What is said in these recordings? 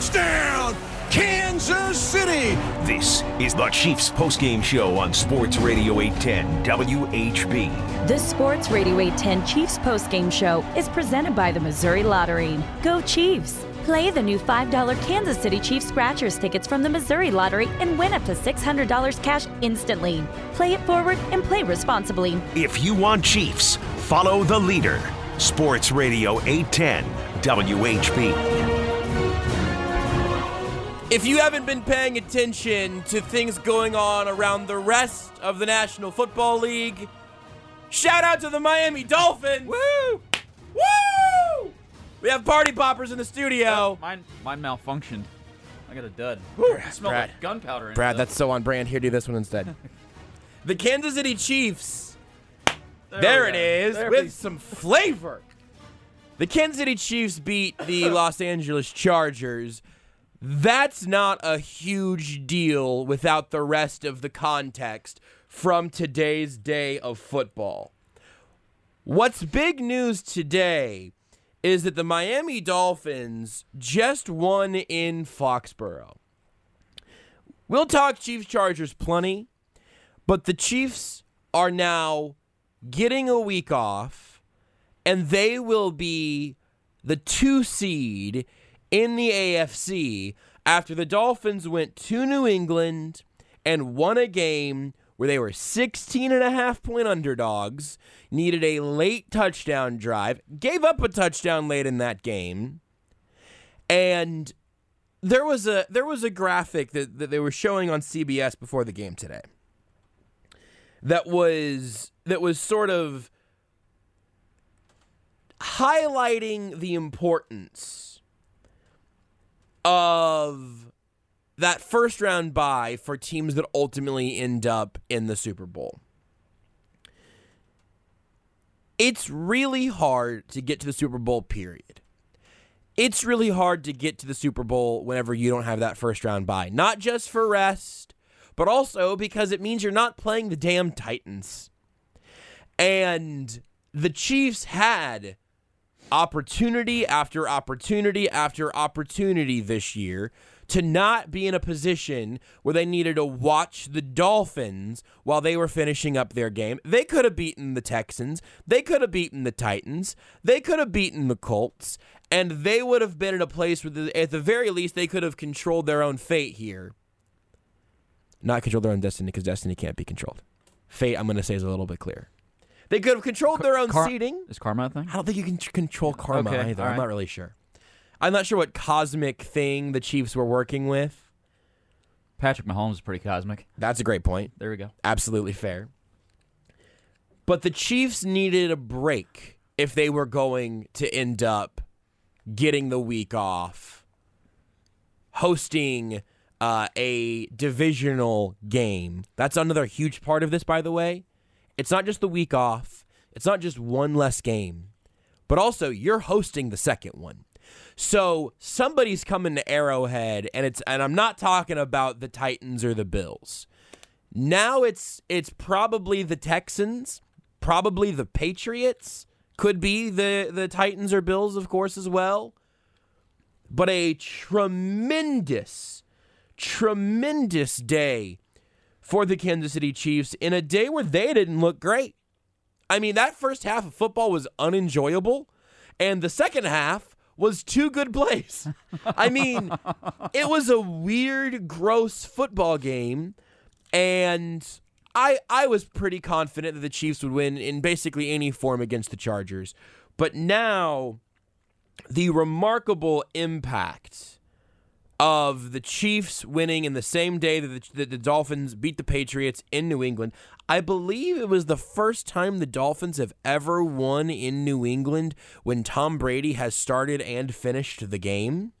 Touchdown, Kansas City! This is the Chiefs postgame show on Sports Radio 810 WHB. The Sports Radio 810 Chiefs postgame show is presented by the Missouri Lottery. Go Chiefs! Play the new $5 Kansas City Chiefs Scratchers tickets from the Missouri Lottery and win up to $600 cash instantly. Play it forward and play responsibly. If you want Chiefs, follow the leader. Sports Radio 810 WHB. If you haven't been paying attention to things going on around the rest of the National Football League, shout out to the Miami Dolphins! Woo! Woo! We have party poppers in the studio. Oh, mine, mine malfunctioned. I got a dud. Woo. It Brad. like gunpowder. Brad, it. that's so on brand. Here, do this one instead. The Kansas City Chiefs. There it we go. is, There with we- some flavor. The Kansas City Chiefs beat the Los Angeles Chargers. That's not a huge deal without the rest of the context from today's day of football. What's big news today is that the Miami Dolphins just won in Foxborough. We'll talk Chiefs Chargers plenty, but the Chiefs are now getting a week off, and they will be the two seed in the AFC after the Dolphins went to New England and won a game where they were 16 and a half point underdogs, needed a late touchdown drive, gave up a touchdown late in that game, and there was a there was a graphic that, that they were showing on CBS before the game today that was that was sort of highlighting the importance of that first round bye for teams that ultimately end up in the Super Bowl. It's really hard to get to the Super Bowl period. It's really hard to get to the Super Bowl whenever you don't have that first round bye. Not just for rest, but also because it means you're not playing the damn Titans. And the Chiefs had opportunity after opportunity after opportunity this year to not be in a position where they needed to watch the Dolphins while they were finishing up their game. They could have beaten the Texans, they could have beaten the Titans, they could have beaten the Colts, and they would have been in a place where, the, at the very least, they could have controlled their own fate here. Not control their own destiny because destiny can't be controlled. Fate, I'm going to say, is a little bit clearer. They could have controlled their own Car- seating. Is karma a thing? I don't think you can tr- control karma Okay, either. all I'm right. not really sure. I'm not sure what cosmic thing the Chiefs were working with. Patrick Mahomes is pretty cosmic. That's a great point. There we go. Absolutely fair. But the Chiefs needed a break if they were going to end up getting the week off, hosting uh, a divisional game. That's another huge part of this, by the way. It's not just the week off, it's not just one less game, but also you're hosting the second one. So somebody's coming to Arrowhead, and it's and I'm not talking about the Titans or the Bills. Now it's it's probably the Texans, probably the Patriots, could be the the Titans or Bills, of course, as well. But a tremendous, tremendous day for the Kansas City Chiefs in a day where they didn't look great. I mean, that first half of football was unenjoyable, and the second half was two good plays. I mean, it was a weird, gross football game, and I I was pretty confident that the Chiefs would win in basically any form against the Chargers. But now the remarkable impact of the Chiefs winning in the same day that the, that the Dolphins beat the Patriots in New England. I believe it was the first time the Dolphins have ever won in New England when Tom Brady has started and finished the game.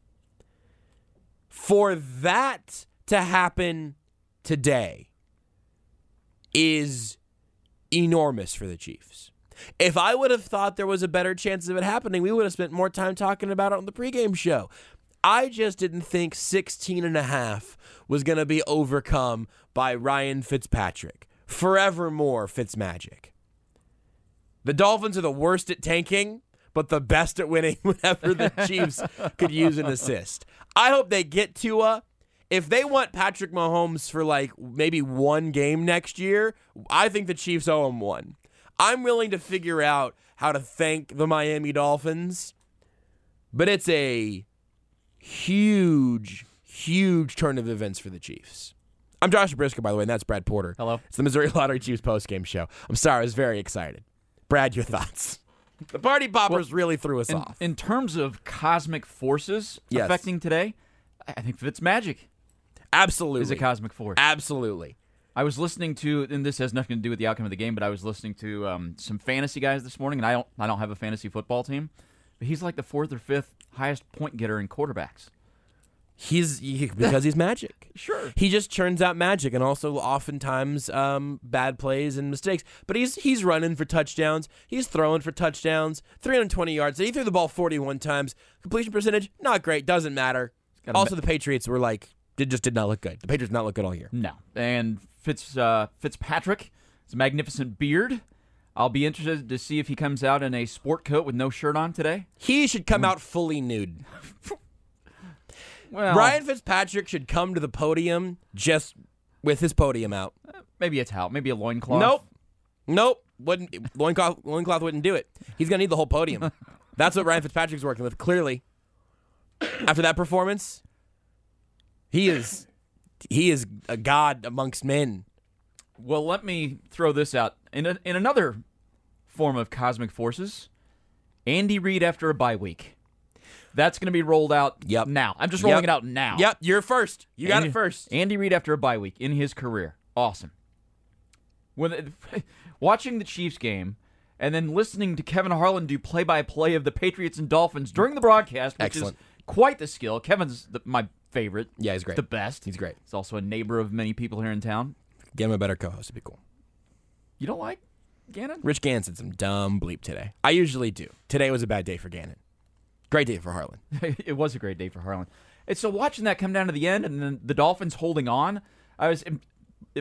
For that to happen today is enormous for the Chiefs. If I would have thought there was a better chance of it happening, we would have spent more time talking about it on the pregame show. I just didn't think 16 and a half was going to be overcome by Ryan Fitzpatrick. Forevermore Fitzmagic. The Dolphins are the worst at tanking, but the best at winning whenever the Chiefs could use an assist. I hope they get Tua. If they want Patrick Mahomes for like maybe one game next year, I think the Chiefs owe him one. I'm willing to figure out how to thank the Miami Dolphins, but it's a huge, huge turn of events for the Chiefs. I'm Josh Brisco, by the way, and that's Brad Porter. Hello. It's the Missouri Lottery Chiefs postgame show. I'm sorry, I was very excited. Brad, your thoughts? The party poppers really threw us In, off. in terms of cosmic forces Yes. affecting today, I think it's Fitzmagic Absolutely. is a cosmic force. Absolutely. I was listening to, and this has nothing to do with the outcome of the game, but I was listening to um, some fantasy guys this morning, and I don't, I don't have a fantasy football team, he's like the fourth or fifth highest point getter in quarterbacks. He's he, because he's magic. Sure. He just churns out magic and also oftentimes um, bad plays and mistakes. But he's he's running for touchdowns. He's throwing for touchdowns. 320 yards. He threw the ball 41 times. Completion percentage not great. Doesn't matter. Also, the Patriots were like did just did not look good. The Patriots did not look good all year. No. And Fitz uh, Fitzpatrick, his magnificent beard. I'll be interested to see if he comes out in a sport coat with no shirt on today. He should come hmm. out fully nude. Well, Ryan Fitzpatrick should come to the podium just with his podium out. Uh, maybe a towel, maybe a loincloth. Nope. Nope. Wouldn't loincloth, loincloth wouldn't do it. He's gonna need the whole podium. That's what Ryan Fitzpatrick's working with, clearly. After that performance, he is he is a god amongst men. Well, let me throw this out in a, in another form of cosmic forces. Andy Reid after a bye week. That's going to be rolled out Yep. now. I'm just rolling Yep. it out now. Yep, you're first. You got Andy- it first. Andy Reid after a bye week in his career. Awesome. When watching the Chiefs game and then listening to Kevin Harlan do play-by-play of the Patriots and Dolphins during the broadcast, which Excellent. is quite the skill. Kevin's the, my favorite. Yeah, he's great. The best. He's great. He's also a neighbor of many people here in town. Get him a better co-host. It'd be cool. You don't like Gannon? Rich Gannon said some dumb bleep today. I usually do. Today was a bad day for Gannon. Great day for Harlan. it was a great day for Harlan. And so watching that come down to the end and then the Dolphins holding on, I was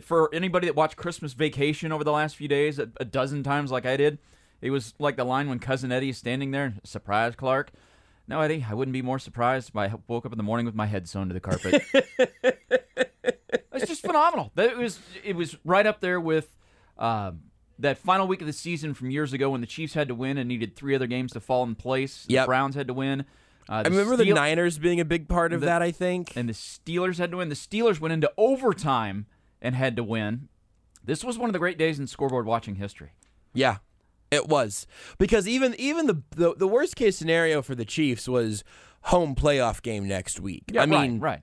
for anybody that watched Christmas Vacation over the last few days a, a dozen times like I did, it was like the line when cousin Eddie is standing there, surprise Clark. No, Eddie, I wouldn't be more surprised if I woke up in the morning with my head sewn to the carpet. it's just phenomenal. It was it was right up there with um, that final week of the season from years ago when the Chiefs had to win and needed three other games to fall in place. The Browns had to win. Uh, I remember the Niners being a big part of the- that, I think. and the Steelers had to win. The Steelers went into overtime and had to win. This was one of the great days in scoreboard watching history. Yeah, it was because even even the the, the worst case scenario for the Chiefs was home playoff game next week. I mean, right, right.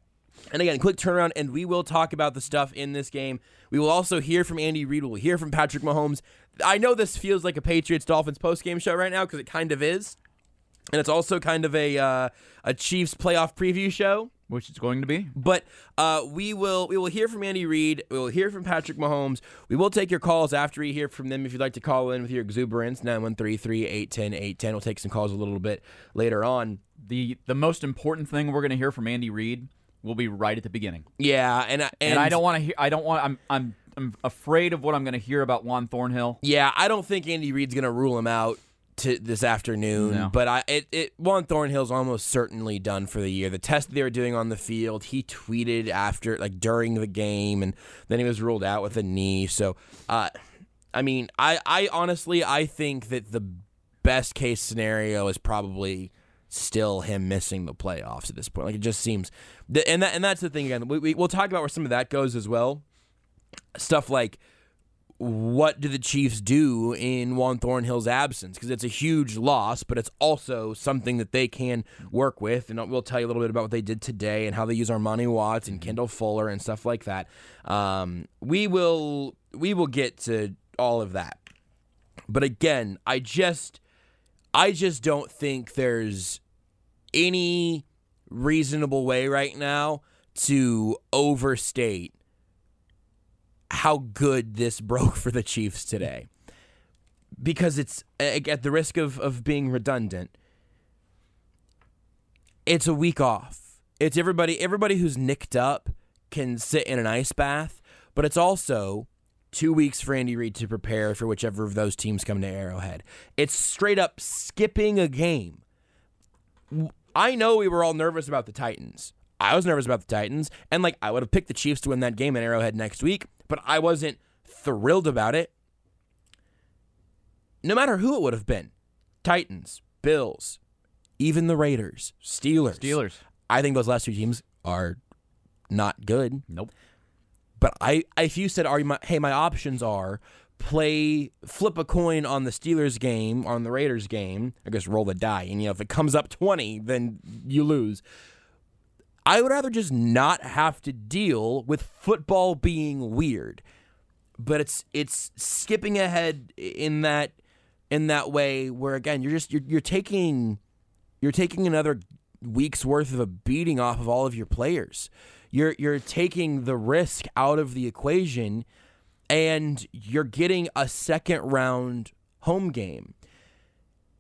And again, quick turnaround, and we will talk about the stuff in this game. We will also hear from Andy Reid. We'll hear from Patrick Mahomes. I know this feels like a Patriots Dolphins post game show right now because it kind of is, and it's also kind of a uh, a Chiefs playoff preview show. Which it's going to be. But uh, we will we will hear from Andy Reid. We will hear from Patrick Mahomes. We will take your calls after we hear from them. If you'd like to call in with your exuberance, 913-381-810. We'll take some calls a little bit later on. The the most important thing we're going to hear from Andy Reid will be right at the beginning. Yeah, and I- and, And, I don't want to hear. I don't want. I'm I'm I'm afraid of what I'm going to hear about Juan Thornhill. Yeah, I don't think Andy Reid's going to rule him out to this afternoon. No. But I it, it Juan Thornhill's almost certainly done for the year. The test they were doing on the field, he tweeted after like during the game, and then he was ruled out with a knee. So, uh, I mean, I I honestly I think that the best case scenario is probably still him missing the playoffs at this point. Like it just seems, and that and that's the thing again. We, we we'll talk about where some of that goes as well. Stuff like what do the Chiefs do in Juan Thornhill's absence? Because it's a huge loss, but it's also something that they can work with. And we'll tell you a little bit about what they did today and how they use Armani Watts and Kendall Fuller and stuff like that. Um, we will we will get to all of that. But again, I just I just don't think there's any reasonable way right now to overstate how good this broke for the Chiefs today. Because it's at the risk of, of being redundant, it's a week off. It's everybody everybody who's nicked up can sit in an ice bath, but it's also two weeks for Andy Reid to prepare for whichever of those teams come to Arrowhead. It's straight up skipping a game. I know we were all nervous about the Titans. I was nervous about the Titans, and like I would have picked the Chiefs to win that game in Arrowhead next week, but I wasn't thrilled about it. No matter who it would have been Titans, Bills, even the Raiders, Steelers. Steelers. I think those last two teams are not good. Nope. But I, if you said, "Are you my, hey, my options are play, flip a coin on the Steelers game, on the Raiders game, I guess roll the die, and you know if it comes up twenty, then you lose." I would rather just not have to deal with football being weird. But it's it's skipping ahead in that in that way where again you're just you're, you're taking you're taking another week's worth of a beating off of all of your players. You're you're taking the risk out of the equation and you're getting a second round home game.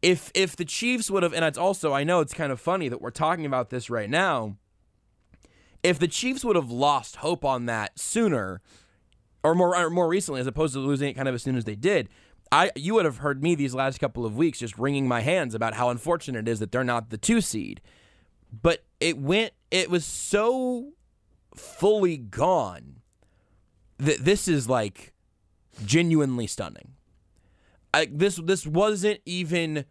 If if the Chiefs would have and it's also I know it's kind of funny that we're talking about this right now. If the Chiefs would have lost hope on that sooner or more or more recently as opposed to losing it kind of as soon as they did, I you would have heard me these last couple of weeks just wringing my hands about how unfortunate it is that they're not the 2 seed. But it went it was so fully gone that this is like genuinely stunning. I, this this wasn't even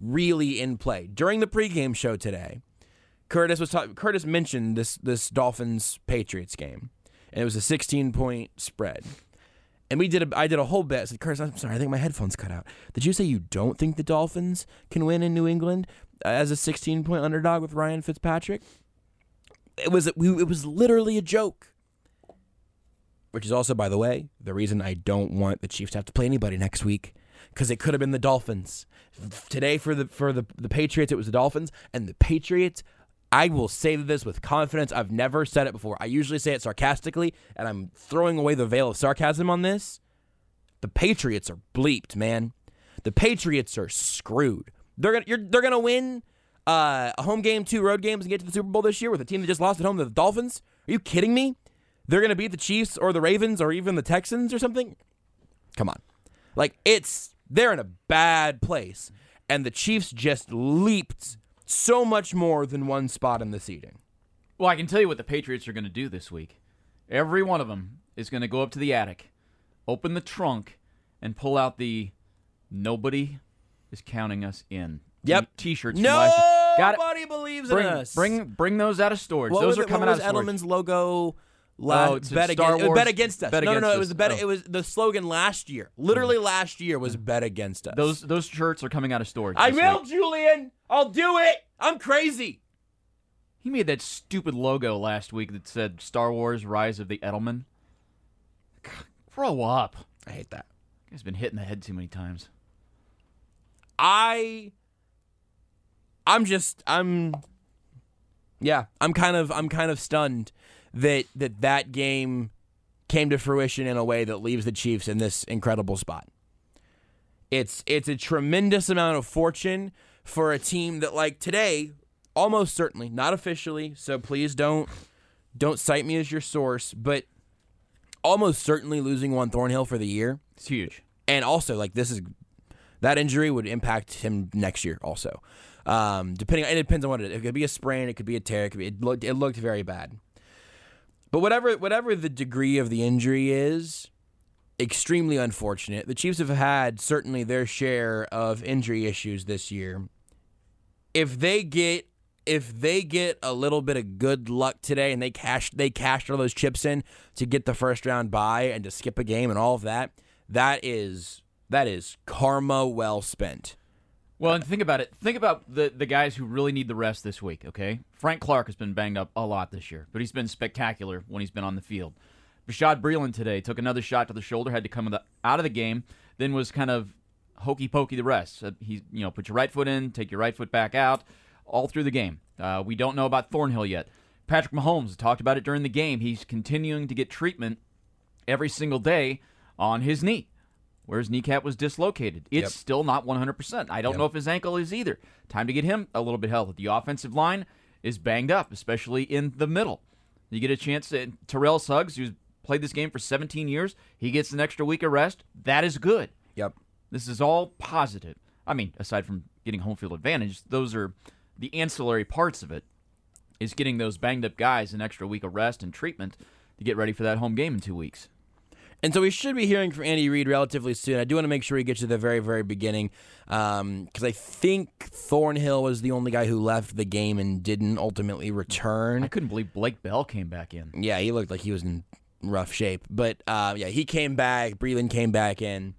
really in play during the pregame show today. Curtis was talking. Curtis mentioned this this Dolphins Patriots game, and it was a 16 point spread. And we did a, I did a whole bit. I said, Curtis, I'm sorry, I think my headphones cut out. Did you say you don't think the Dolphins can win in New England as a 16 point underdog with Ryan Fitzpatrick? It was it was literally a joke. Which is also, by the way, the reason I don't want the Chiefs to have to play anybody next week because it could have been the Dolphins. Today for the for the the Patriots, it was the Dolphins, and the Patriots. I will say this with confidence. I've never said it before. I usually say it sarcastically, and I'm throwing away the veil of sarcasm on this. The Patriots are bleeped, man. The Patriots are screwed. They're gonna they're gonna win uh, a home game, two road games, and get to the Super Bowl this year with a team that just lost at home to the Dolphins. Are you kidding me? They're gonna beat the Chiefs or the Ravens or even the Texans or something. Come on, like it's they're in a bad place, and the Chiefs just leaped so much more than one spot in the seeding. Well, I can tell you what the Patriots are going to do this week. Every one of them is going to go up to the attic, open the trunk, and pull out the "Nobody is counting us in." Yep. T-shirts. last. Got it. Nobody believes Bring, in us. bring, bring those out of storage. What those are it- coming out of storage. Edelman's logo. La- Oh, it's bet, Star against, Wars- bet against us. bet no, no, no. It was bet. Oh. It was the slogan last year. Literally mm-hmm. last year was mm-hmm. bet against us. Those those shirts are coming out of storage. I will, week. Julian. I'll do it. I'm crazy. He made that stupid logo last week that said Star Wars: Rise of the Edelman. Grow up. I hate that. He's been hit in the head too many times. I I'm just I'm yeah, I'm kind of I'm kind of stunned that that that game came to fruition in a way that leaves the Chiefs in this incredible spot. It's it's a tremendous amount of fortune for a team that like today almost certainly not officially, so please don't don't cite me as your source, but almost certainly losing Juan Thornhill for the year It's huge. and also like this is that injury would impact him next year also um depending it depends on what it is it could be a sprain it could be a tear it could be it looked, it looked very bad but whatever whatever the degree of the injury is extremely unfortunate the chiefs have had certainly their share of injury issues this year if they get if they get a little bit of good luck today and they cash they cashed all those chips in to get the first round bye and to skip a game and all of that, that is that is karma well spent. Well, and think about it. Think about the the guys who really need the rest this week. Okay, Frank Clark has been banged up a lot this year, but he's been spectacular when he's been on the field. Bashaud Breeland today took another shot to the shoulder, had to come out of the game, then was kind of hokey pokey the rest. Uh, he, you know, put your right foot in, take your right foot back out, all through the game. Uh, we don't know about Thornhill yet. Patrick Mahomes talked about it during the game. He's continuing to get treatment every single day on his knee, where his kneecap was dislocated. It's Yep. still not 100%. I don't Yep. know if his ankle is either. Time to get him a little bit healthy. The offensive line is banged up, especially in the middle. You get a chance to Terrell Suggs, who's played this game for 17 years. He gets an extra week of rest. That is good. Yep. This is all positive. I mean, aside from getting home field advantage, those are the ancillary parts of it. Is getting those banged up guys an extra week of rest and treatment to get ready for that home game in two weeks. And so we should be hearing from Andy Reid relatively soon. I do want to make sure we get to the very, very beginning because um, I think Thornhill was the only guy who left the game and didn't ultimately return. I couldn't believe Blake Bell came back in. Yeah, he looked like he was in rough shape. But uh, yeah, he came back. Breeland came back in.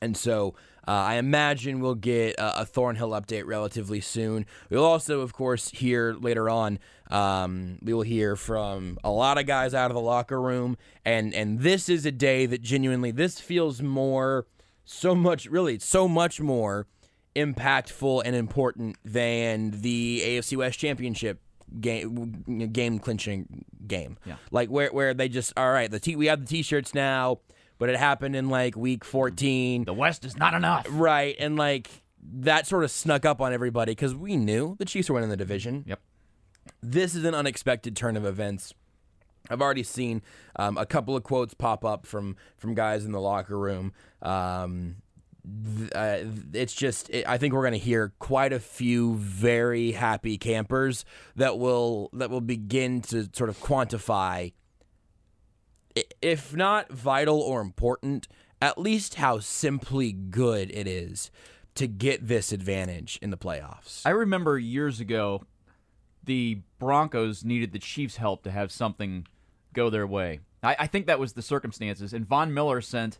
And so uh, I imagine we'll get a, a, Thornhill update relatively soon. We'll also, of course, hear later on. Um, we will hear from a lot of guys out of the locker room, and and this is a day that genuinely this feels more, so much really, so much more impactful and important than the AFC West Championship game game clinching game. Yeah. Like where where they just all right, the t- we have the t-shirts now but it happened in like week 14. The West is not enough. Right. And like that sort of snuck up on everybody because we knew the Chiefs were winning the division. Yep. This is an unexpected turn of events. I've already seen um, a couple of quotes pop up from from guys in the locker room. Um, uh, it's just it, I think we're going to hear quite a few very happy campers that will that will begin to sort of quantify if not vital or important, at least how simply good it is to get this advantage in the playoffs. I remember years ago, the Broncos needed the Chiefs' help to have something go their way. I, I think that was the circumstances, and Von Miller sent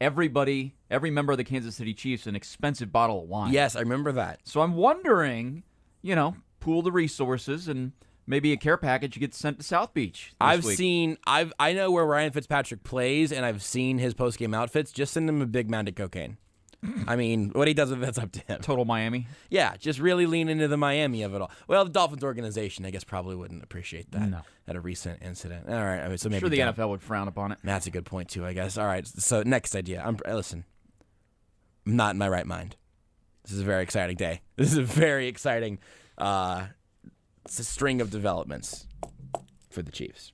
everybody, every member of the Kansas City Chiefs, an expensive bottle of wine. Yes, I remember that. So I'm wondering, you know, pool the resources and maybe a care package gets sent to South Beach. I've week. seen I've I know where Ryan Fitzpatrick plays and I've seen his post game outfits. Just send him a big mound of cocaine. I mean, what he does with that's up to him. Total Miami. Yeah, just really lean into the Miami of it all. Well, the Dolphins organization, I guess, probably wouldn't appreciate that No. at a recent incident. All right, I mean, so maybe sure the don't. NFL would frown upon it. That's a good point too, I guess. All right, so next idea. I'm listen. I'm not in my right mind. This is a very exciting day. This is a very exciting uh, it's a string of developments for the Chiefs.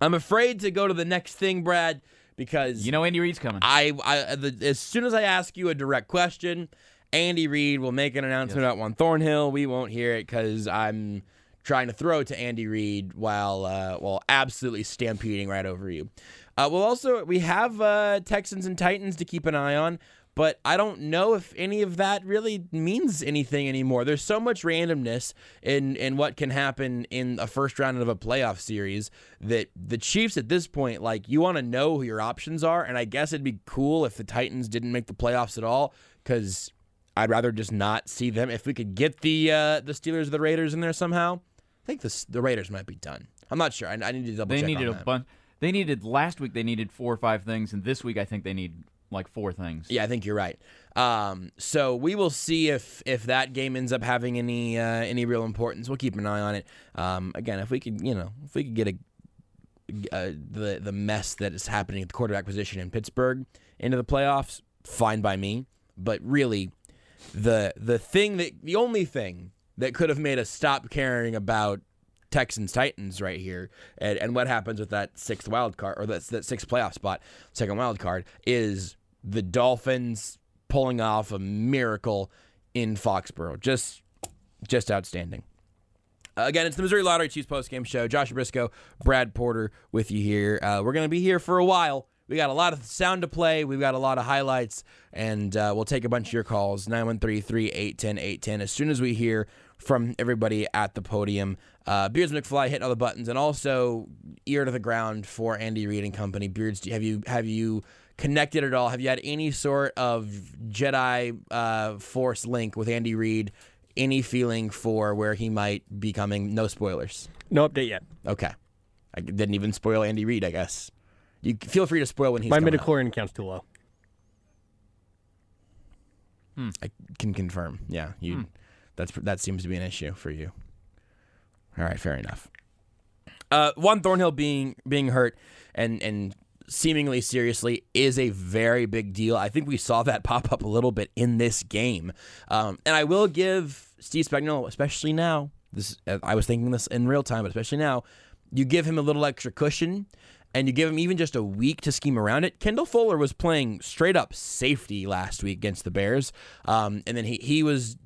I'm afraid to go to the next thing, Brad, because You know Andy Reid's coming. I, I the, as soon as I ask you a direct question, Andy Reid will make an announcement about Juan Thornhill. We won't hear it because I'm trying to throw it to Andy Reid while uh, while absolutely stampeding right over you. Uh, well, also we have uh, Texans and Titans to keep an eye on, but I don't know if any of that really means anything anymore. There's so much randomness in in what can happen in a first round of a playoff series that the Chiefs at this point, like you want to know who your options are, and I guess it'd be cool if the Titans didn't make the playoffs at all because I'd rather just not see them. If we could get the uh, the Steelers or the Raiders in there somehow, I think the the Raiders might be done. I'm not sure. I, I need to double they check needed a bunch. They needed last week. They needed four or five things, and this week I think they need like four things. Yeah, I think you're right. Um, so we will see if if that game ends up having any uh, any real importance. We'll keep an eye on it. Um, again, if we could, you know, if we could get a uh, the the mess that is happening at the quarterback position in Pittsburgh into the playoffs, fine by me. But really, the the thing that the only thing that could have made us stop caring about Texans Titans right here and, and what happens with that sixth wild card or that, that sixth playoff spot, second wild card is the Dolphins pulling off a miracle in Foxborough. Just just outstanding. Again, it's the Missouri Lottery Chiefs post game show. Josh Brisco, Brad Porter with you here. Uh, we're going to be here for a while. We got a lot of sound to play. We've got a lot of highlights, and uh, we'll take a bunch of your calls 913 381 810 as soon as we hear from everybody at the podium. Uh, Beards McFly hitting all the buttons, and also ear to the ground for Andy Reid and company. Beards, have you have you connected at all? Have you had any sort of Jedi uh, Force link with Andy Reid? Any feeling for where he might be coming? No spoilers. No update yet. Okay, I didn't even spoil Andy Reid. I guess you feel free to spoil when he's My coming up. midichlorian count's too low. I can confirm. Yeah, you. That's that seems to be an issue for you. All right, fair enough. Uh, Juan Thornhill being being hurt and and seemingly seriously is a very big deal. I think we saw that pop up a little bit in this game, um, and I will give Steve Spagnuolo, especially now. This I was thinking this in real time, but especially now, you give him a little extra cushion. And you give him even just a week to scheme around it. Kendall Fuller was playing straight up safety last week against the Bears, um, and then he he was.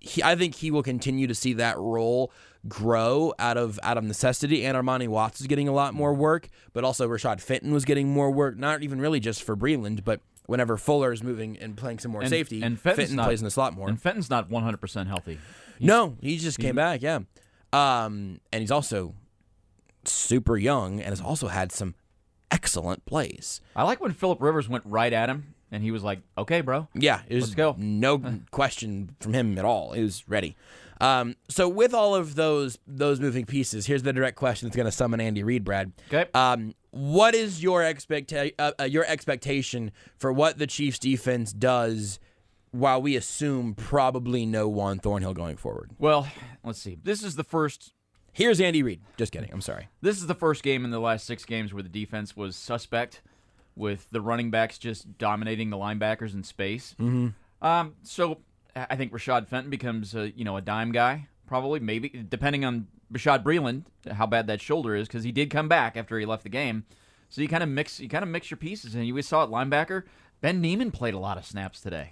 He, I think he will continue to see that role grow out of out of necessity. And Armani Watts is getting a lot more work, but also Rashad Fenton was getting more work. Not even really just for Breeland, but whenever Fuller is moving and playing some more And- safety, and Fenton's Fenton not- plays in the slot more. And Fenton's not 100% healthy. No, he just came back. Yeah, um, and he's also super young and has also had some excellent plays. I like when Philip Rivers went right at him, and he was like, "Okay, bro." Yeah, it was Let's go. no question from him at all. He was ready. Um, so with all of those those moving pieces, here's the direct question that's going to summon Andy Reid, Brad. Okay. Um, what is your expecta- uh, uh, your expectation for what the Chiefs defense does while we assume probably no Juan Thornhill going forward? Well, let's see. This is the first. Here's Andy Reid. Just kidding. I'm sorry. This is the first game in the last six games where the defense was suspect, with the running backs just dominating the linebackers in space. Mm-hmm. Um, so I think Rashad Fenton becomes a you know a dime guy probably maybe depending on Bashaud Breeland how bad that shoulder is because he did come back after he left the game. So you kind of mix you kind of mix your pieces and you saw it linebacker Ben Niemann played a lot of snaps today,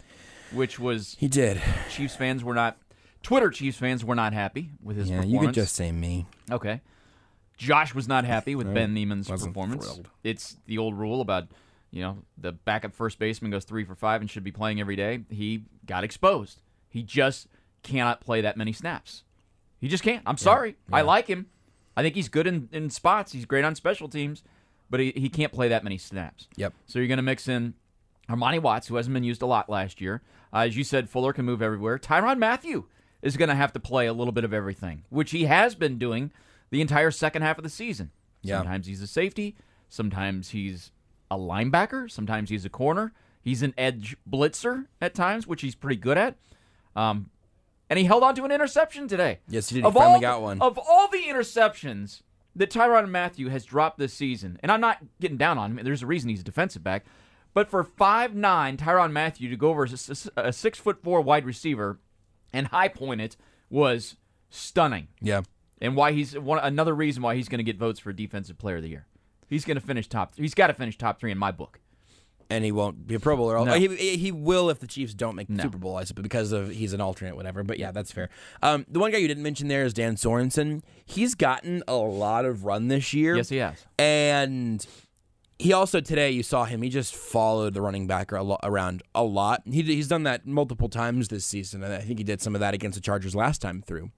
which was He did. Chiefs fans were not Twitter Chiefs fans were not happy with his Yeah, performance. you could just say me. Okay. Josh was not happy with Ben Niemann's performance. thrilled. It's the old rule about, you know, the backup first baseman goes three for five and should be playing every day. He got exposed. He just cannot play that many snaps. He just can't. I'm sorry. I like him. I think he's good in, in spots. He's great on special teams, but he, he can't play that many snaps. Yep. So you're going to mix in Armani Watts, who hasn't been used a lot last year. Uh, as you said, Fuller can move everywhere. Tyrann Mathieu is going to have to play a little bit of everything, which he has been doing the entire second half of the season. Yeah. Sometimes he's a safety. Sometimes he's a linebacker. Sometimes he's a corner. He's an edge blitzer at times, which he's pretty good at. Um, and he held on to an interception today. Yes, he did. He finally all, got one. Of all the interceptions that Tyrann Mathieu has dropped this season, and I'm not getting down on him. There's a reason he's a defensive back. But for five nine Tyrann Mathieu to go over a six foot four wide receiver and high point it was stunning. Yeah. And why he's one another reason why he's going to get votes for defensive player of the year. He's going to finish top. He's got to finish top three in my book. and he won't be a Pro Bowler. No. He, he will if the Chiefs don't make the No. Super Bowl, I suppose, because of he's an alternate, whatever. But yeah, that's fair. Um, the one guy you didn't mention there is Dan Sorensen. He's gotten a lot of run this year. Yes, he has. And he also today you saw him. He just followed the running back around a lot. He he's done that multiple times this season, and I think he did some of that against the Chargers last time through.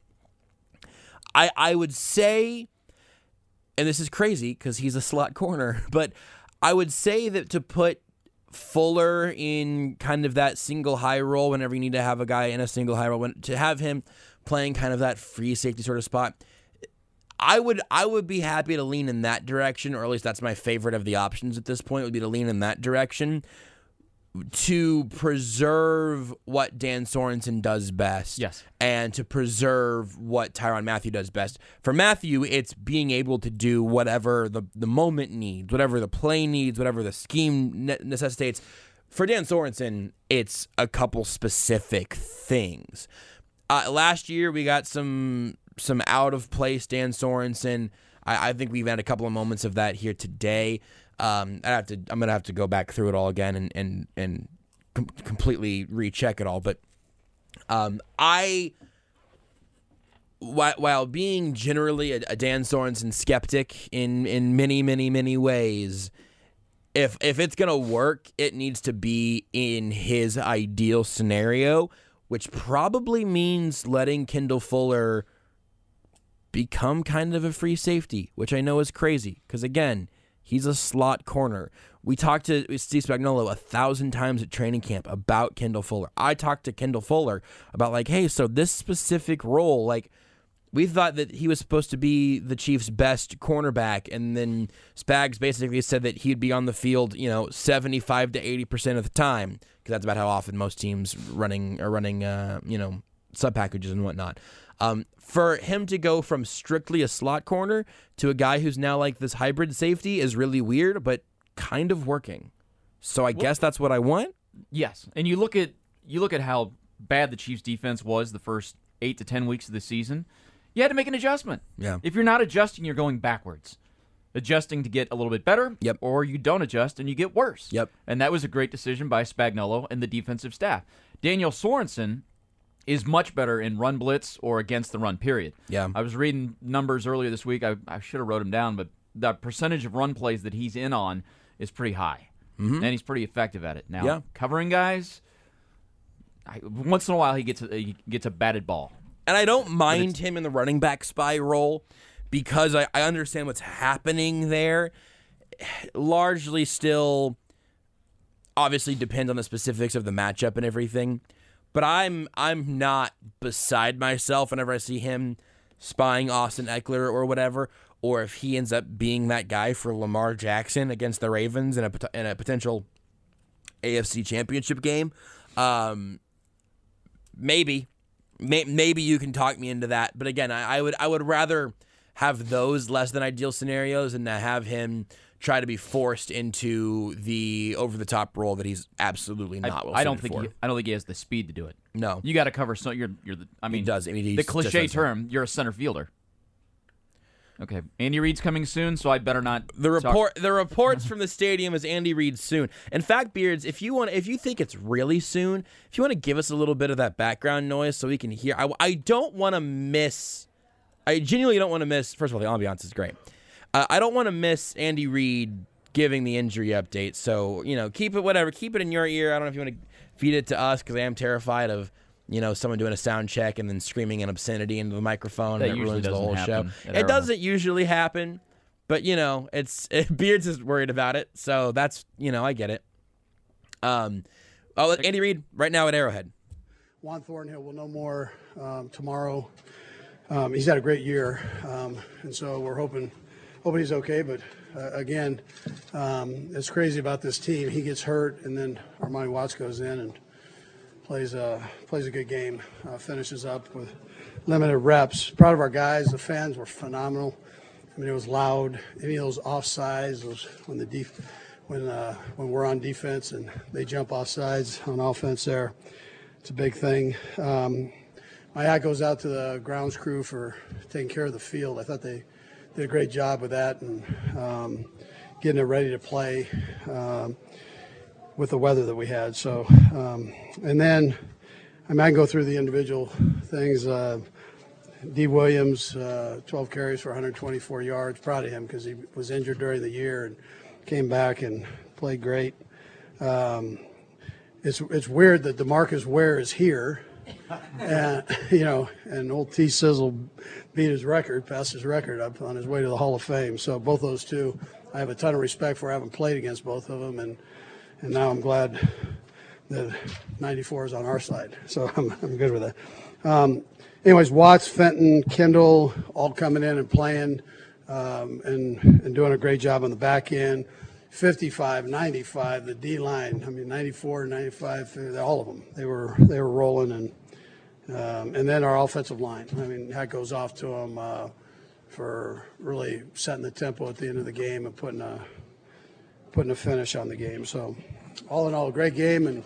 I I would say, and this is crazy because he's a slot corner, but I would say that to put Fuller in kind of that single high role whenever you need to have a guy in a single high role, when, to have him playing kind of that free safety sort of spot. I would I would be happy to lean in that direction, or at least that's my favorite of the options at this point. Would be to lean in that direction to preserve what Dan Sorensen does best. Yes. And to preserve what Tyrann Mathieu does best. For Mathieu, it's being able to do whatever the, the moment needs, whatever the play needs, whatever the scheme necessitates. For Dan Sorensen, it's a couple specific things. Uh, last year, we got some some out of place Dan Sorensen. I, I think we've had a couple of moments of that here today. Um, I have to. I'm gonna have to go back through it all again and and and com- completely recheck it all. But um, I, while, while being generally a, a Dan Sorensen skeptic in in many many many ways, if if it's gonna work, it needs to be in his ideal scenario, which probably means letting Kendall Fuller become kind of a free safety, which I know is crazy because again, he's a slot corner. We talked to Steve Spagnuolo a thousand times at training camp about Kendall Fuller. I talked to Kendall Fuller about like, hey, so this specific role, like we thought that he was supposed to be the Chiefs' best cornerback, and then Spags basically said that he'd be on the field, you know, seventy-five to eighty percent of the time, because that's about how often most teams running are running, uh, you know, sub packages and whatnot. Um, for him to go from strictly a slot corner to a guy who's now like this hybrid safety is really weird, but kind of working. So I guess that's what I want. Yes, and you look at you look at how bad the Chiefs' defense was the first eight to ten weeks of the season. You had to make an adjustment. Yeah. If you're not adjusting, you're going backwards. adjusting to get a little bit better, Yep. or you don't adjust and you get worse. Yep. And that was a great decision by Spagnuolo and the defensive staff. Daniel Sorensen is much better in run blitz or against the run period. Yeah. I was reading numbers earlier this week. I, I should have wrote them down, but the percentage of run plays that he's in on is pretty high. Mm-hmm. And he's pretty effective at it. Now, Yeah. covering guys, I, once in a while he gets a, he gets a batted ball. And I don't mind him in the running back spy role because I, I understand what's happening there. Largely still obviously depends on the specifics of the matchup and everything. But I'm I'm not beside myself whenever I see him spying Austin Ekeler or whatever, or if he ends up being that guy for Lamar Jackson against the Ravens in a in a potential AFC Championship game. Um, maybe, May- maybe you can talk me into that. But again, I, I would I would rather have those less than ideal scenarios and to have him try to be forced into the over the top role that he's absolutely not. well I don't think for. he, I don't think he has the speed to do it. no. You got to cover so you're you're the I mean does. I mean, he the cliche term you're a center fielder. Okay, Andy Reid's coming soon, so I better not. The talk- report, the reports from the stadium is Andy Reid soon. In fact, Beards, if you want, if you think it's really soon, if you want to give us a little bit of that background noise so we can hear, I, I don't want to miss. I genuinely don't want to miss. First of all, the ambiance is great. Uh, I don't want to miss Andy Reid giving the injury update. So you know, keep it whatever, keep it in your ear. I don't know if you want to feed it to us because I am terrified of. You know, someone doing a sound check and then screaming an obscenity into the microphone That and it ruins the doesn't whole show. It Arrowhead. doesn't usually happen, but you know, it's it, Beards is worried about it, so that's you know, I get it. Um, oh, Andy Reid right now at Arrowhead. Juan Thornhill will know more um, tomorrow. Um, he's had a great year, um, and so we're hoping hoping he's okay. But uh, again, um, it's crazy about this team. He gets hurt, and then Armani Watts goes in and plays a plays a good game. Uh, finishes up with limited reps. Proud of our guys. The fans were phenomenal. I mean, it was loud. Any of those offsides, those when the def- when uh, when we're on defense and they jump offsides on offense there, it's a big thing. Um, my hat goes out to the grounds crew for taking care of the field. I thought they did a great job with that and um, getting it ready to play um, with the weather that we had. So, um, and then I mean, go through the individual things. Uh, D. Williams, uh, 12 carries for 124 yards. Proud of him because he was injured during the year and came back and played great. Um, it's it's weird that Demarcus Ware is here, and you know, and old T Sizzle beat his record, passed his record up on his way to the Hall of Fame. So both those two, I have a ton of respect for. having played against both of them, and and now I'm glad that 94 is on our side. So I'm I'm good with that. Um, anyways, Watts, Fenton, Kendall, all coming in and playing, um, and and doing a great job on the back end. 55, 95, the D line. I mean, 94, 95, uh, all of them. They were they were rolling, and um, and then our offensive line. I mean, that goes off to them uh, for really setting the tempo at the end of the game and putting a putting a finish on the game. So, all in all, a great game, and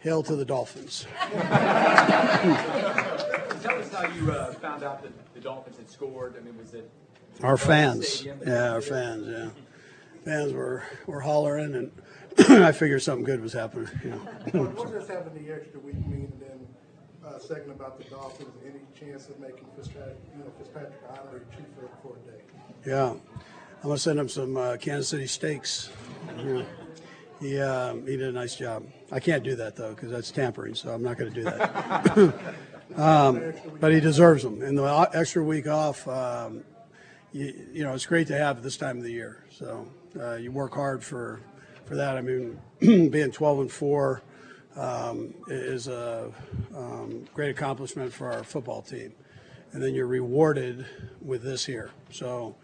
hail to the Dolphins. Tell us how you uh, found out that the Dolphins had scored. I mean, was it Our fans, Stadium? yeah, our fans, yeah, fans were were hollering, and I figured something good was happening. You know. What does having the extra week mean? Then, uh, second about the Dolphins, any chance of making Fitzpatrick, you know, Fitzpatrick honorary chief for, for a day? Yeah, I'm gonna send him some uh, Kansas City steaks. Yeah. He um, he did a nice job. I can't do that though because that's tampering, so I'm not gonna do that. um, but he deserves them. And the extra week off, um, you, you know, it's great to have at this time of the year. So uh, you work hard for for that. I mean, being 12 and four um, is a um, great accomplishment for our football team. And then you're rewarded with this here. So,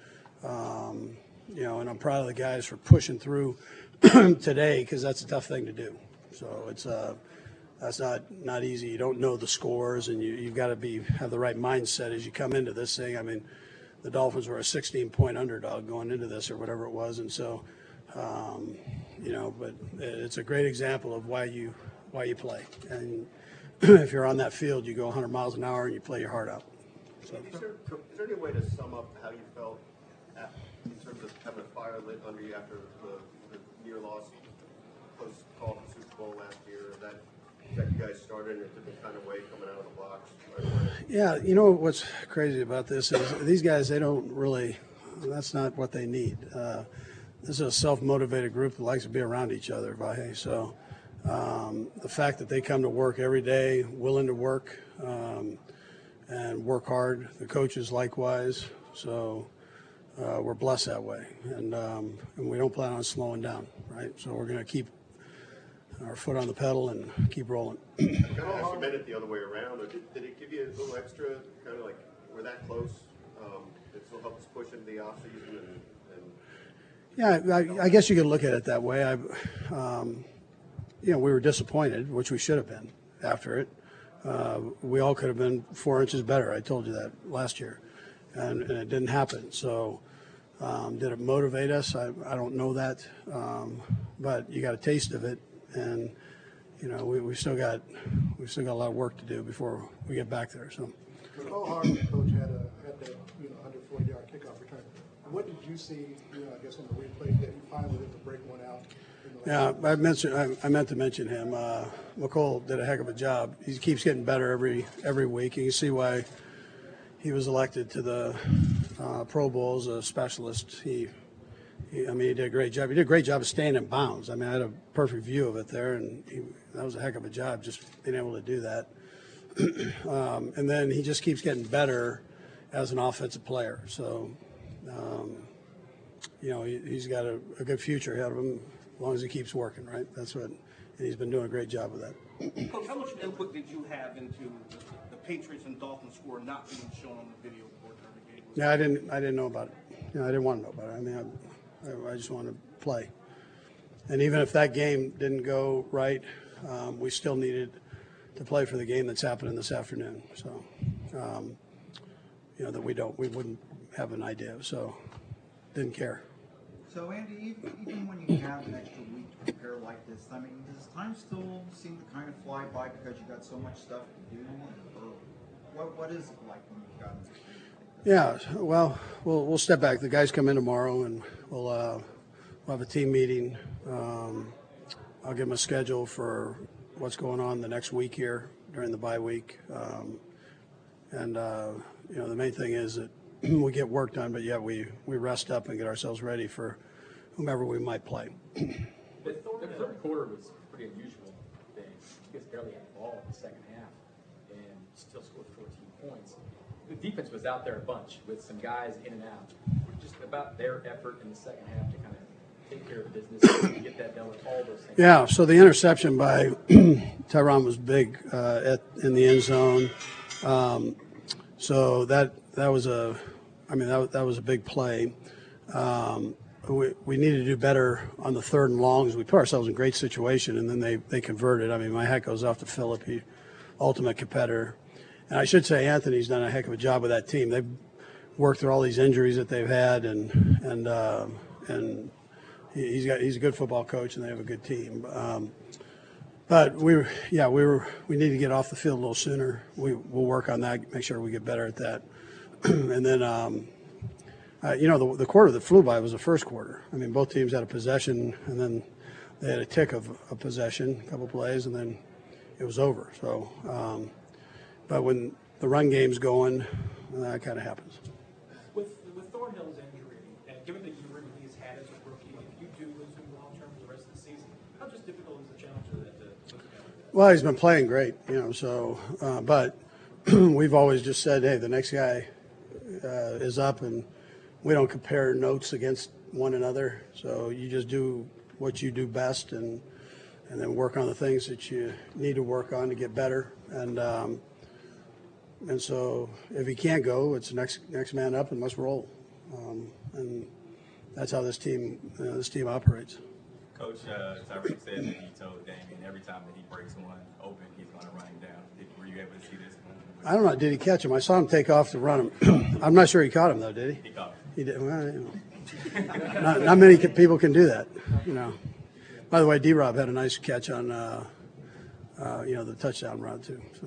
um, you know, and I'm proud of the guys for pushing through today because that's a tough thing to do. So it's uh, that's not not easy. You don't know the scores, and you you've got to be have the right mindset as you come into this thing. I mean, the Dolphins were a 16 point underdog going into this or whatever it was, and so um, you know, but it's a great example of why you why you play. And if you're on that field, you go 100 miles an hour and you play your heart out. So. Is there, is there any way to sum up how you felt at- in terms of having a fire lit under you after the, the near loss post call to Super Bowl last year? That that you guys started in a different kind of way coming out of the blocks. Yeah, you know what's crazy about this is these guys they don't really. That's not what they need. Uh, this is a self-motivated group that likes to be around each other. Vahe. So um, the fact that they come to work every day, willing to work um, and work hard. The coaches likewise. So uh, we're blessed that way, and um, and we don't plan on slowing down. Right. So we're going to keep our foot on the pedal and keep rolling. Kind of actually meant it the other way around, or did, did it give you a little extra, kind of like, we're that close? Um, it still helps push into the offseason and, and Yeah, I, I guess you could look at it that way. I, um, you know, we were disappointed, which we should have been after it. Uh, we all could have been four inches better. I told you that last year, and, and it didn't happen. So, um, did it motivate us? I, I don't know that, um, but you got a taste of it, and you know, we, we still got we still got a lot of work to do before we get back there. So. Harvey, coach, had a, had that, you know, under forty yard kickoff return. What did you see, you know, I guess on the replay that he finally able to break one out? in the last- Yeah, I mentioned, I, I meant to mention him. Uh, Mecole did a heck of a job. He keeps getting better every every week. And you can see why he was elected to the uh, Pro Bowl as a specialist. He, he, I mean, he did a great job. He did a great job of staying in bounds. I mean, I had a perfect view of it there, and he, that was a heck of a job just being able to do that. um, and then he just keeps getting better as an offensive player. So. Um, you know, he, he's got a, a good future ahead of him as long as he keeps working, right? That's what, and he's been doing a great job with that. Coach, how much input did you have into the, the Patriots and Dolphins score not being shown on the video board during the game? Yeah, I didn't, I didn't know about it. You know, I didn't want to know about it. I mean, I, I, I just want to play. And even if that game didn't go right, um, we still needed to play for the game that's happening this afternoon. So, um, you know, that we don't, we wouldn't have an idea. Of so, didn't care. So Andy, even, even when you have an extra week to prepare like this, I mean, does time still seem to kind of fly by because you got so much stuff to do? Or what, what is it like when you've got? Yeah, well, we'll we'll step back. The guys come in tomorrow, and we'll uh, we'll have a team meeting. Um, I'll give them a schedule for what's going on the next week here during the bye week, um, and uh, you know the main thing is that we get work done, but yet we we rest up and get ourselves ready for whomever we might play. The the third quarter was pretty unusual. They you guys barely had the ball in the second half and still scored 14 points. The defense was out there a bunch with some guys in and out. Just about their effort in the second half to kind of take care of business, and get that done, all those things. Yeah, so the interception by Tyrann was big uh, at, in the end zone. Um, so that that was a, I mean that, that was a big play. Um, we, we needed to do better on the third and longs. We put ourselves in great situation, and then they, they converted. I mean, my hat goes off to Philip, ultimate competitor. And I should say Anthony's done a heck of a job with that team. They've worked through all these injuries that they've had, and and uh, and he- he's got he's a good football coach, and they have a good team. Um, but we, yeah, we were we need to get off the field a little sooner. We we'll work on that, make sure we get better at that, and then. Um, uh, you know, the, the quarter that flew by was the first quarter. I mean, both teams had a possession, and then they had a tick of a possession, a couple plays, and then it was over. So, um, but when the run game's going, that kind of happens. With, with Thornhill's injury, and given the year he's had as a rookie, if you do lose him long term for the rest of the season, how just difficult is the challenge of that to put together? Well, he's been playing great, you know. So, uh, but we've always just said, hey, the next guy uh, is up, and we don't compare notes against one another. So you just do what you do best, and and then work on the things that you need to work on to get better. And um, and so if he can't go, it's next next man up and let's roll. Um, and that's how this team uh, this team operates. Coach uh, Tyreek said that he told Damien every time that he breaks one open, he's going to run him down. Did, were you able to see this? I don't know. Did he catch him? I saw him take off to run him. I'm not sure he caught him though. Did he? He caught him. He did. Well, you know. not, not many people can do that. You know. By the way, D. Rob had a nice catch on, uh, uh, you know, the touchdown run too. So.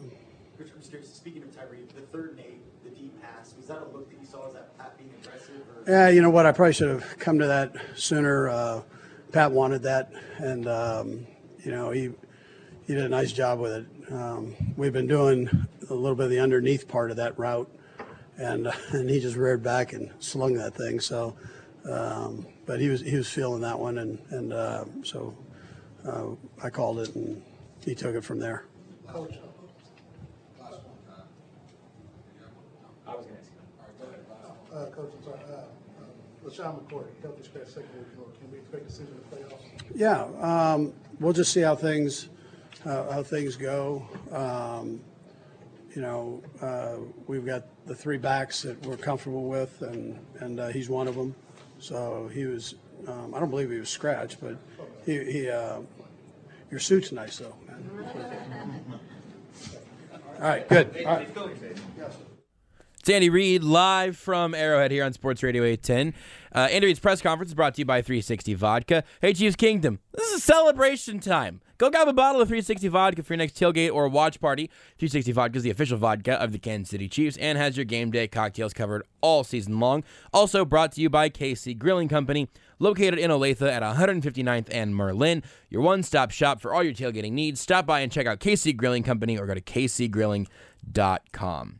Rich, I'm curious, speaking of Tyreek, the third and eight, the deep pass pass. Was that a look that you saw as that Pat being aggressive? Or? Yeah, you know what? I probably should have come to that sooner. Uh, Pat wanted that, and um, you know he he did a nice job with it. Um, we've been doing a little bit of the underneath part of that route, and uh, and he just reared back and slung that thing. So, um, but he was he was feeling that one, and and uh, so uh, I called it, and he took it from there. Coach, I was going to ask you. uh, Coach, I'm sorry, LeSean McCoy, healthy scratch second week, can we expect a decision in the playoffs? Yeah, um, we'll just see how things how, how things go. Um, you know, uh, we've got the three backs that we're comfortable with, and and uh, he's one of them. So he was. Um, I don't believe he was scratched, but he. he uh, your suit's nice though. Man. All right, good. All right. It's Andy Reid live from Arrowhead here on Sports Radio 810. Uh, Andy Reid's press conference is brought to you by 360 Vodka. Hey, Chiefs Kingdom, this is celebration time. Go grab a bottle of 360 Vodka for your next tailgate or watch party. 360 Vodka is the official vodka of the Kansas City Chiefs and has your game day cocktails covered all season long. Also brought to you by KC Grilling Company, located in Olathe at 159th and Mur-Len. Your one-stop shop for all your tailgating needs. Stop by and check out KC Grilling Company or go to kcgrilling.com.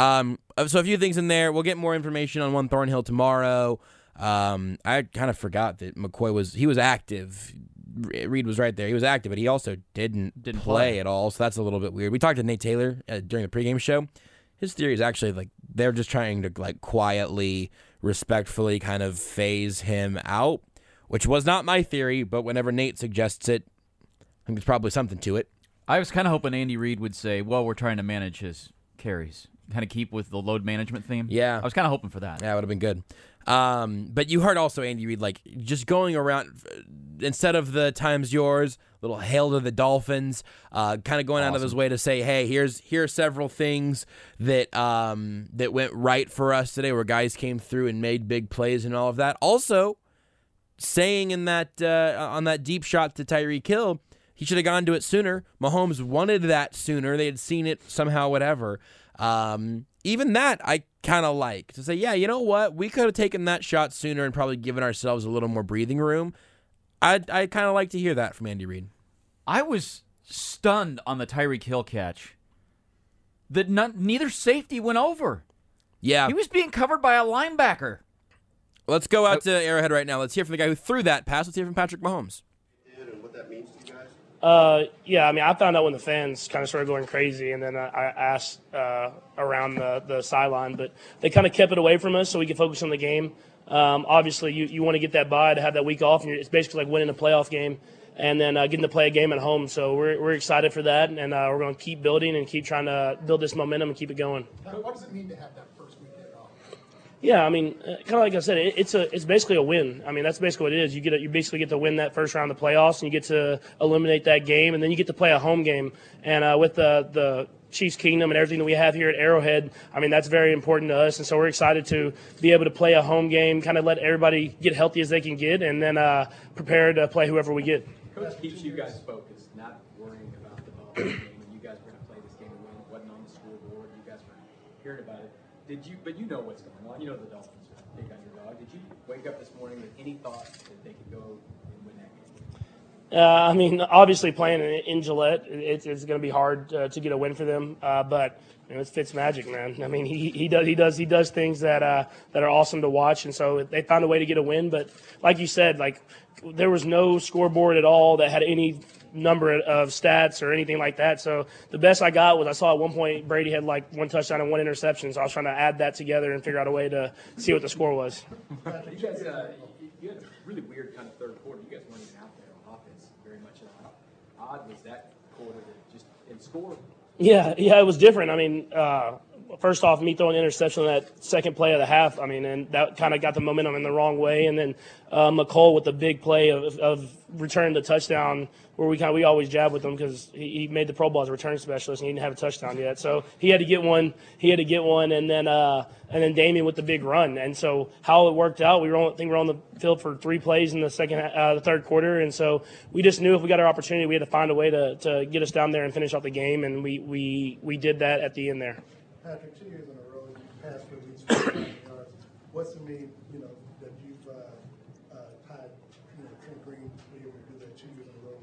Um, so a few things in there. We'll get more information on Juan Thornhill tomorrow. Um, I kind of forgot that McCoy was he was active. Reid was right there. He was active, but he also didn't Didn't play, play. at all. So that's a little bit weird. We talked to Nate Taylor uh, during the pregame show. His theory is actually like they're just trying to like quietly, respectfully kind of phase him out, which was not my theory. But whenever Nate suggests it, I think there's probably something to it. I was kind of hoping Andy Reid would say, "Well, we're trying to manage his carries, kind of keep with the load management theme." Yeah. I was kind of hoping for that. Yeah, it would have been good. Um, but you heard also Andy Reid like just going around instead of the times yours, little hail to the Dolphins, uh, kind of going out of his way to say, hey, here's here are several things that um, that went right for us today, where guys came through and made big plays and all of that. Also, saying in that uh, on that deep shot to Tyreek Hill, he should have gone to it sooner. Mahomes wanted that sooner. They had seen it somehow, whatever. Um, even that I kind of like to say, yeah, you know what? We could have taken that shot sooner and probably given ourselves a little more breathing room. I I kind of like to hear that from Andy Reid. I was stunned on the Tyreek Hill catch that none, neither safety went over. Yeah, He was being covered by a linebacker. Let's go out to Arrowhead right now. Let's hear from the guy who threw that pass. Let's hear from Patrick Mahomes. And what that means to you guys? Uh, yeah, I mean, I found out when the fans kind of started going crazy, and then I, I asked uh, around the, the sideline, but they kind of kept it away from us so we could focus on the game. Um, obviously, you, you want to get that bye to have that week off, and it's basically like winning a playoff game and then uh, getting to play a game at home. So we're, we're excited for that, and uh, we're going to keep building and keep trying to build this momentum and keep it going. What does it mean to have that? Yeah, I mean, uh, kind of like I said, it, it's a it's basically a win. I mean, that's basically what it is. You get a, you basically get to win that first round of the playoffs, and you get to eliminate that game, and then you get to play a home game. And uh, with the the Chiefs Kingdom and everything that we have here at Arrowhead, I mean, that's very important to us. And so we're excited to be able to play a home game, kind of let everybody get healthy as they can get, and then uh, prepare to play whoever we get. Coach keeps you guys focused, not worrying about the ball game, you guys were going to play this game and win. It wasn't on the scoreboard. You guys were hearing about it. Did you? But you know what's going. You know the Dolphins are big underdog. Did you wake up this morning with any thought that they could go and win that game? Uh, I mean, obviously playing in, in Gillette, it's, it's going to be hard uh, to get a win for them. Uh, but you know, it's Fitz magic, man. I mean, he, he does he does he does things that uh, that are awesome to watch, and so they found a way to get a win. But like you said, like there was no scoreboard at all that had any number of stats or anything like that. So the best I got was I saw at one point Brady had like one touchdown and one interception. So I was trying to add that together and figure out a way to see what the score was. You guys, uh, you, had a really weird kind of third quarter. You guys weren't even out there on offense very much. How odd was that quarter to just and score? Yeah, yeah, it was different. I mean, uh, first off, me throwing an interception on that second play of the half. I mean, and that kind of got the momentum in the wrong way. And then uh, Mecole with the big play of, of returning the touchdown, where we kind of we always jab with him because he, he made the Pro Bowl as a return specialist and he didn't have a touchdown yet. So he had to get one. He had to get one, and then uh, and then Damien with the big run. And so how it worked out, we were on, I think we were on the field for three plays in the second uh, the third quarter, and so we just knew if we got our opportunity, we had to find a way to, to get us down there and finish out the game, and we we we did that at the end there. Patrick, two years in a row, past few weeks, 4,000 yards. What's it mean, you know, that you've uh, uh, tied, you know, Trent Green to be able to do that two years in a row?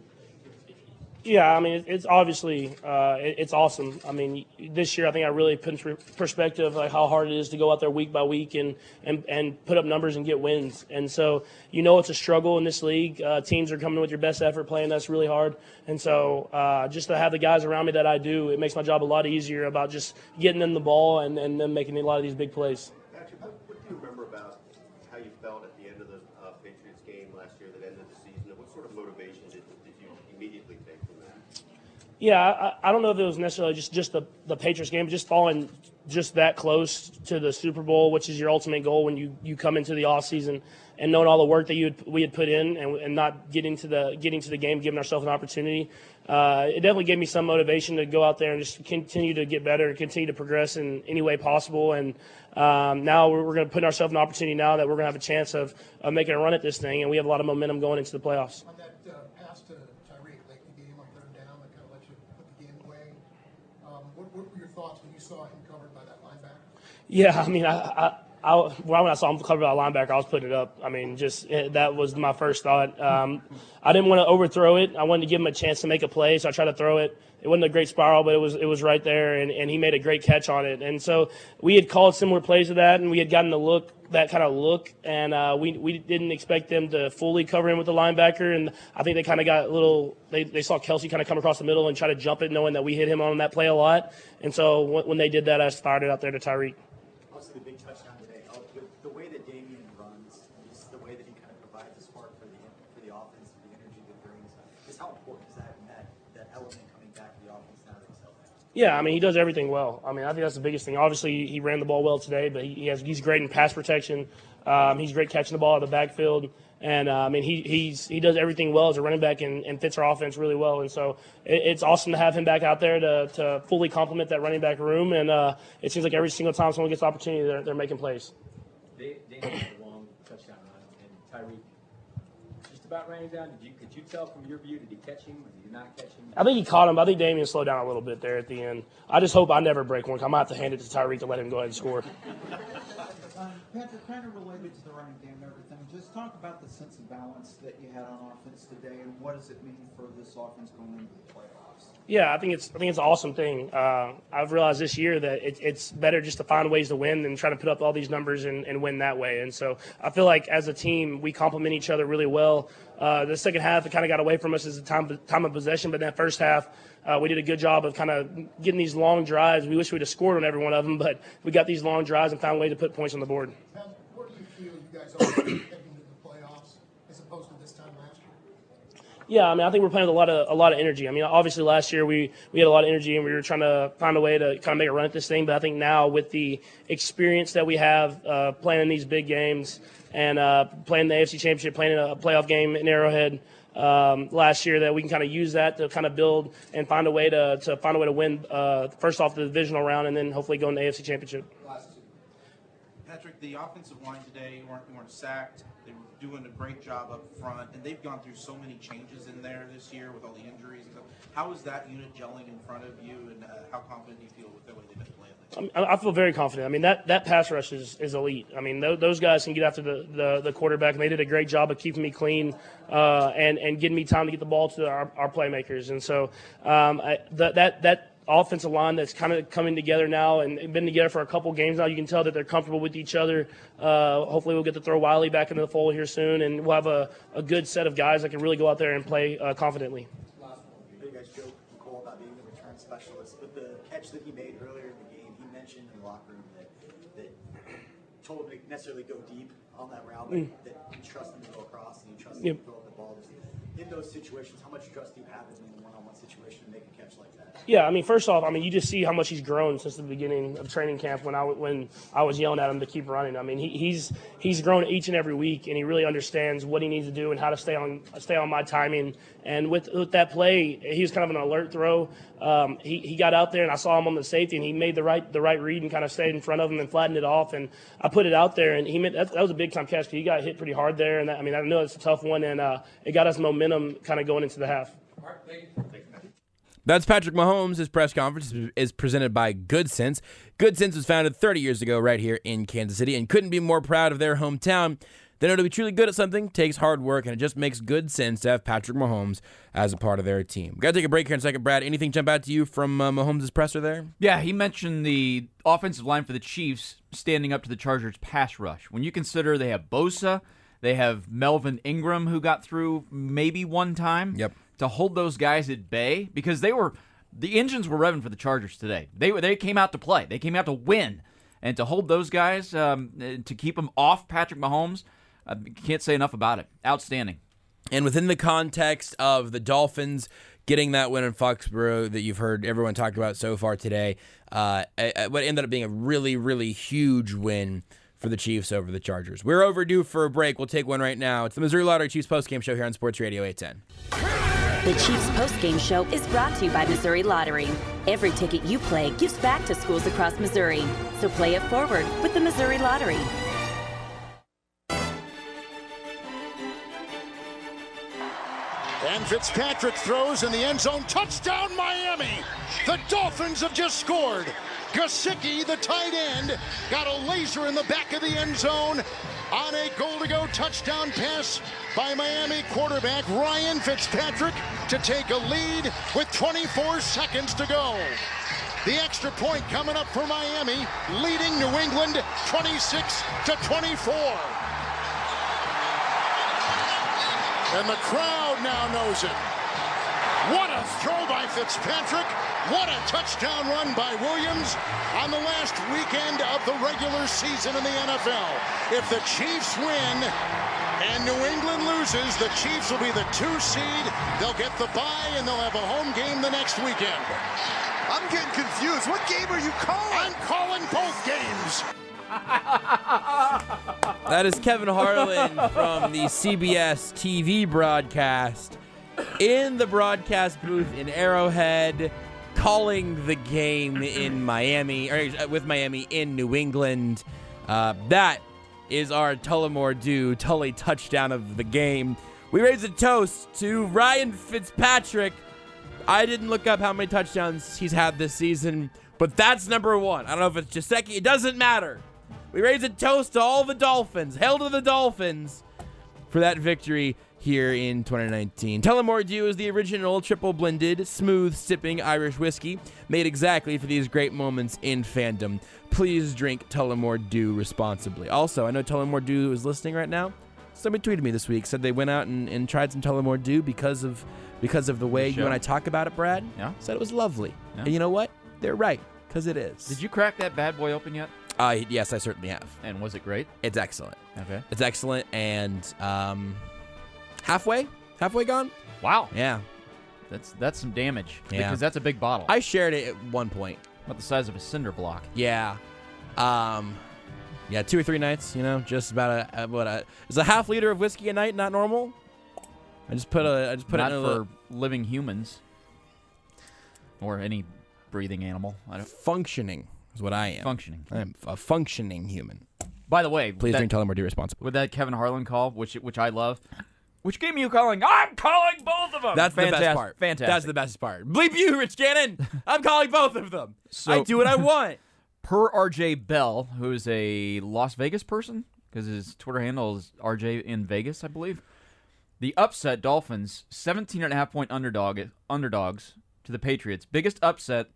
Yeah, I mean, it's obviously uh, it's awesome. I mean, this year I think I really put into perspective like how hard it is to go out there week by week and and, and put up numbers and get wins. And so you know it's a struggle in this league. Uh, teams are coming with your best effort, playing us really hard. And so uh, just to have the guys around me that I do, it makes my job a lot easier about just getting them the ball and and then making a lot of these big plays. Patrick, what, what do you remember about how you felt at the end of the uh, Patriots game last year that ended the season? And what sort of motivation did, did you immediately take from that? Yeah, I, I don't know if it was necessarily just, just the, the Patriots game, just falling just that close to the Super Bowl, which is your ultimate goal when you, you come into the off season and knowing all the work that you had, we had put in and, and not getting to the getting to the game, giving ourselves an opportunity. Uh, it definitely gave me some motivation to go out there and just continue to get better and continue to progress in any way possible. And um, now we're, we're going to put ourselves an opportunity now that we're going to have a chance of, of making a run at this thing, and we have a lot of momentum going into the playoffs. On that uh, pass to Tyreek late in the game on third down, that kind of let you put the game away. Um, what, what were your thoughts when you saw him covered by that linebacker? Yeah, I mean, I, I, I when I saw him covered by linebacker, I was putting it up. I mean, just that was my first thought. Um, I didn't want to overthrow it. I wanted to give him a chance to make a play, so I tried to throw it. It wasn't a great spiral, but it was it was right there, and, and he made a great catch on it. And so we had called similar plays to that, and we had gotten the look that kind of look, and uh, we we didn't expect them to fully cover him with the linebacker, and I think they kind of got a little. They, they saw Kelce kind of come across the middle and try to jump it, knowing that we hit him on that play a lot. And so when, when they did that, I started out there to Tyreek. Obviously, the big touchdown today. uh, The, the way that Damien runs, just the way that he kind of provides the spark for the for the offense, the energy that brings. Just how important is that that that element coming back to the offense now that he's healthy? Yeah, I mean he does everything well. I mean I think that's the biggest thing. Obviously he ran the ball well today, but he, he has he's great in pass protection. Um, he's great catching the ball out of the backfield, and uh, I mean he he's he does everything well as a running back and, and fits our offense really well. And so it, it's awesome to have him back out there to, to fully complement that running back room. And uh, it seems like every single time someone gets the opportunity, they're, they're making plays. They, they had a long touchdown run, and Tyreek just about ran him down. Did you, could you tell from your view, did he catch him, or did he not catch him? I think he caught him. I think Damien slowed down a little bit there at the end. I just hope I never break one. I might have to hand it to Tyreek to let him go ahead and score. Um, Patrick, kind of related to the running game and everything, just talk about the sense of balance that you had on offense today, and what does it mean for this offense going into the playoffs? Yeah, I think it's I think it's an awesome thing. Uh, I've realized this year that it, it's better just to find ways to win than try to put up all these numbers and, and win that way. And so I feel like as a team we complement each other really well. Uh, the second half it kind of got away from us as a time time of possession, but that first half uh, we did a good job of kind of getting these long drives. We wish we'd have scored on every one of them, but we got these long drives and found a way to put points on the board. Where do you feel you guys are heading into the playoffs as opposed to this time last year? Yeah, I mean, I think we're playing with a lot of a lot of energy. I mean, obviously last year we we had a lot of energy and we were trying to find a way to kind of make a run at this thing. But I think now with the experience that we have uh, playing in these big games and uh, playing the AFC Championship, playing a playoff game in Arrowhead um, last year, that we can kind of use that to kind of build and find a way to to find a way to win uh, first off the divisional round and then hopefully go in the AFC Championship. Patrick, the offensive line today weren't, weren't sacked. They were doing a great job up front, and they've gone through so many changes in there this year with all the injuries. How is that unit gelling in front of you, and uh, how confident do you feel with the way they've been? I feel very confident. I mean, that, that pass rush is, is elite. I mean, th- those guys can get after the, the, the quarterback, and they did a great job of keeping me clean uh, and, and getting me time to get the ball to our, our playmakers. And so um, I, that, that, that offensive line that's kind of coming together now and been together for a couple games now, you can tell that they're comfortable with each other. Uh, hopefully, we'll get to throw Wylie back into the fold here soon, and we'll have a, a good set of guys that can really go out there and play uh, confidently. Necessarily go deep on that route, but Mm. that you trust them to go across and you trust them Yep. to throw up the ball. In those situations, how much trust do you have in a one-on-one situation to make a catch like that? Yeah, I mean, first off, I mean, you just see how much he's grown since the beginning of training camp when I when I was yelling at him to keep running. I mean, he, he's he's grown each and every week, and he really understands what he needs to do and how to stay on stay on my timing. And with with that play, he was kind of an alert throw. Um, he, he got out there, and I saw him on the safety, and he made the right the right read and kind of stayed in front of him and flattened it off. And I put it out there, and he made that, that was a big time catch. 'cause He got hit pretty hard there, and that, I mean, I know it's a tough one, and uh, it got us momentum kind of going into the half. That's Patrick Mahomes. His press conference is presented by Good Sense. Good Sense was founded 30 years ago right here in Kansas City and couldn't be more proud of their hometown. They know to be truly good at something takes hard work, and it just makes good sense to have Patrick Mahomes as a part of their team. Got to take a break here in a second, Brad. Anything jump out to you from uh, Mahomes' presser there? Yeah, he mentioned the offensive line for the Chiefs standing up to the Chargers pass rush. When you consider they have Bosa, they have Melvin Ingram who got through maybe one time. Yep. To hold those guys at bay because they were the engines were revving for the Chargers today. They they came out to play. They came out to win, and to hold those guys um, to keep them off Patrick Mahomes. I can't say enough about it. Outstanding. And within the context of the Dolphins getting that win in Foxborough that you've heard everyone talk about so far today, uh, what ended up being a really, really huge win for the Chiefs over the Chargers. We're overdue for a break. We'll take one right now. It's the Missouri Lottery Chiefs postgame show here on Sports Radio 810. The Chiefs postgame show is brought to you by Missouri Lottery. Every ticket you play gives back to schools across Missouri. So play it forward with the Missouri Lottery. And Fitzpatrick throws in the end zone. Touchdown, Miami! The Dolphins have just scored. Gesicki, the tight end, got a laser in the back of the end zone on a goal-to-go touchdown pass by Miami quarterback Ryan Fitzpatrick to take a lead with 24 seconds to go. The extra point coming up for Miami, leading New England 26 to 24. And the crowd now knows it. What a throw by Fitzpatrick. What a touchdown run by Williams on the last weekend of the regular season in the NFL. If the Chiefs win and New England loses, the Chiefs will be the two seed. They'll get the bye and they'll have a home game the next weekend. I'm getting confused. What game are you calling? I'm calling both games. That is Kevin Harlan from the CBS TV broadcast in the broadcast booth in Arrowhead, calling the game in Miami, or uh, with Miami in New England. Uh, that is our Tullamore Dew Tully touchdown of the game. We raise a toast to Ryan Fitzpatrick. I didn't look up how many touchdowns he's had this season, but that's number one. I don't know if it's Gesicki. It doesn't matter. We raise a toast to all the Dolphins. Hail to the Dolphins for that victory here in 2019. Tullamore Dew is the original triple blended, smooth sipping Irish whiskey made exactly for these great moments in fandom. Please drink Tullamore Dew responsibly. Also, I know Tullamore Dew is listening right now. Somebody tweeted me this week said they went out and, and tried some Tullamore Dew because of because of the way you and? I talk about it, Brad. Yeah. Said it was lovely. Yeah. And you know what? They're right because it is. Did you crack that bad boy open yet? Uh, yes, I certainly have. And was it great? It's excellent. Okay. It's excellent and um, halfway, halfway gone. Wow. Yeah, That's that's some damage. Yeah. Because that's a big bottle. I shared it at one point. about the size of a cinder block. Yeah, um, yeah, two or three nights. You know, just about a, what a is a half liter of whiskey a night not normal. I just put a I just put Not it in for little- living humans or any breathing animal. I don't. functioning is what I am. Functioning. I am a functioning human. By the way, Please that, drink Tullamore Dew responsibly. with that Kevin Harlan call, which which I love. Which game are you calling? I'm calling both of them. That's the best part. Fantastic. That's the best part. Bleep you, Rich Gannon. I'm calling both of them. So- I do what I want. per RJ Bell, who is a Las Vegas person, because his Twitter handle is RJ in Vegas, I believe. The upset Dolphins, 17 and a half point underdog underdogs to the Patriots. Biggest upset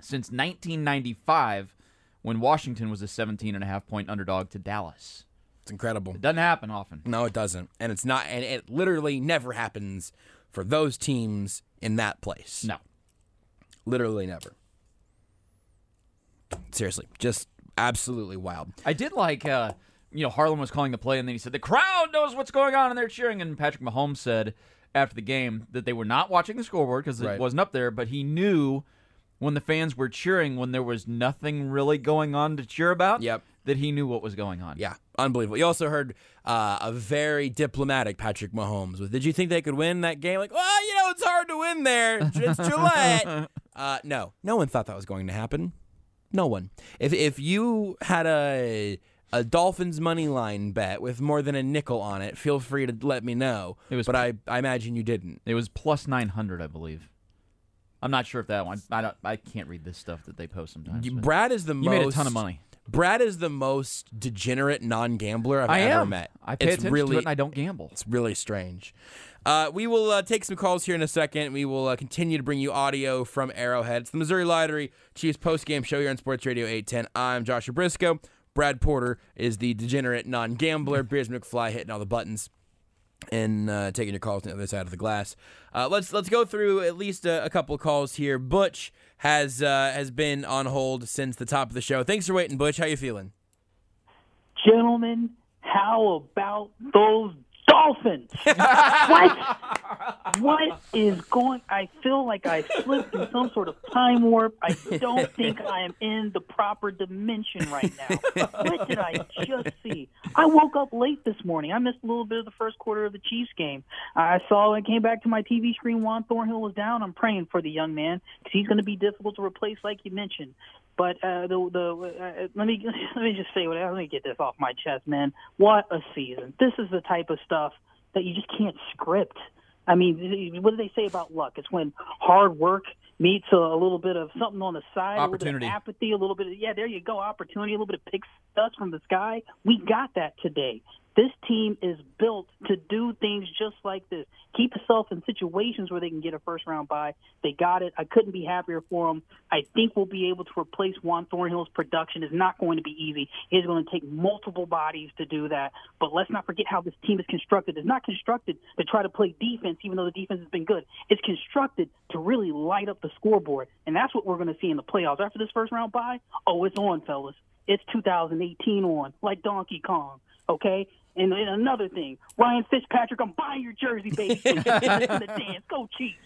since 1995 when Washington was a 17 and a half point underdog to Dallas. It's incredible. It doesn't happen often. No, it doesn't. And it's not and it literally never happens for those teams in that place. No. Literally never. Seriously, just absolutely wild. I did like, uh, you know, Harlan was calling the play, and then he said, The crowd knows what's going on, and they're cheering. And Patrick Mahomes said after the game that they were not watching the scoreboard because it Right. wasn't up there, but he knew when the fans were cheering when there was nothing really going on to cheer about. Yep. That he knew what was going on. Yeah, unbelievable. You also heard uh, a very diplomatic Patrick Mahomes with, "Did you think they could win that game?" Like, well, you know, it's hard to win there. It's Gillette. uh, no, no one thought that was going to happen. No one. If if you had a a Dolphins money line bet with more than a nickel on it, feel free to let me know. It was- but I I imagine you didn't. It was plus 900, I believe. I'm not sure if that one. I don't. I can't read this stuff that they post sometimes. but Brad is the you most. made a ton of money. Brad is the most degenerate non-gambler I've I ever am. met. I pay it's attention really, to it and I don't gamble. It's really strange. Uh, we will uh, take some calls here in a second. We will uh, continue to bring you audio from Arrowhead. It's the Missouri Lottery Chiefs post-game show here on Sports Radio 810. I'm Joshua Brisco. Brad Porter is the degenerate non-gambler. Beers McFly hitting all the buttons and uh, taking your calls on the other side of the glass. Uh, let's let's go through at least a, a couple calls here. Butch has uh, has been on hold since the top of the show. Thanks for waiting, Butch. How you feeling? Gentlemen, how about those Dolphins? what? What is going? I feel like I slipped in some sort of time warp. I don't think I am in the proper dimension right now. What did I just see? I woke up late this morning. I missed a little bit of the first quarter of the Chiefs game. I saw I came back to my TV screen. Juan Thornhill was down. I'm praying for the young man because he's going to be difficult to replace, like you mentioned. But uh, the the uh, let me let me just say what let me get this off my chest, man. What a season! This is the type of stuff that you just can't script. I mean, what do they say about luck? It's when hard work meets a, a little bit of something on the side, a little Opportunity. bit of apathy, a little bit of yeah, there you go, opportunity, a little bit of pick dust from the sky. We got that today. This team is built to do things just like this. Keep yourself in situations where they can get a first round bye. They got it. I couldn't be happier for them. I think we'll be able to replace Juan Thornhill's production. It's not going to be easy. It's going to take multiple bodies to do that. But let's not forget how this team is constructed. It's not constructed to try to play defense, even though the defense has been good. It's constructed to really light up the scoreboard. And that's what we're going to see in the playoffs. After this first round bye, oh, it's on, fellas. It's 2018 on, like Donkey Kong. Okay? And, and another thing, Ryan Fitzpatrick, I'm buying your jersey, baby. Listen to the dance. Go Chiefs.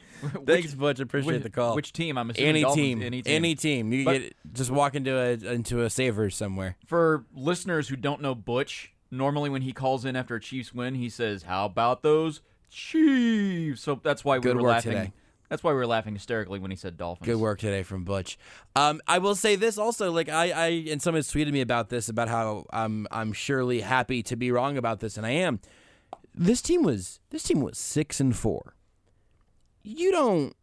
Thanks, Butch. Appreciate which- the call. which team? I'm assuming any Dolphins, team, any team. any team. You But- get just walk into a into a Savers somewhere. For listeners who don't know Butch, normally when he calls in after a Chiefs win, he says, "How about those Chiefs?" So that's why we Good were work laughing. today. That's why we were laughing hysterically when he said Dolphins. Good work today from Butch. Um, I will say this also, like I, I and someone tweeted me about this about how I'm I'm surely happy to be wrong about this, and I am. This team was this team was six and four. You don't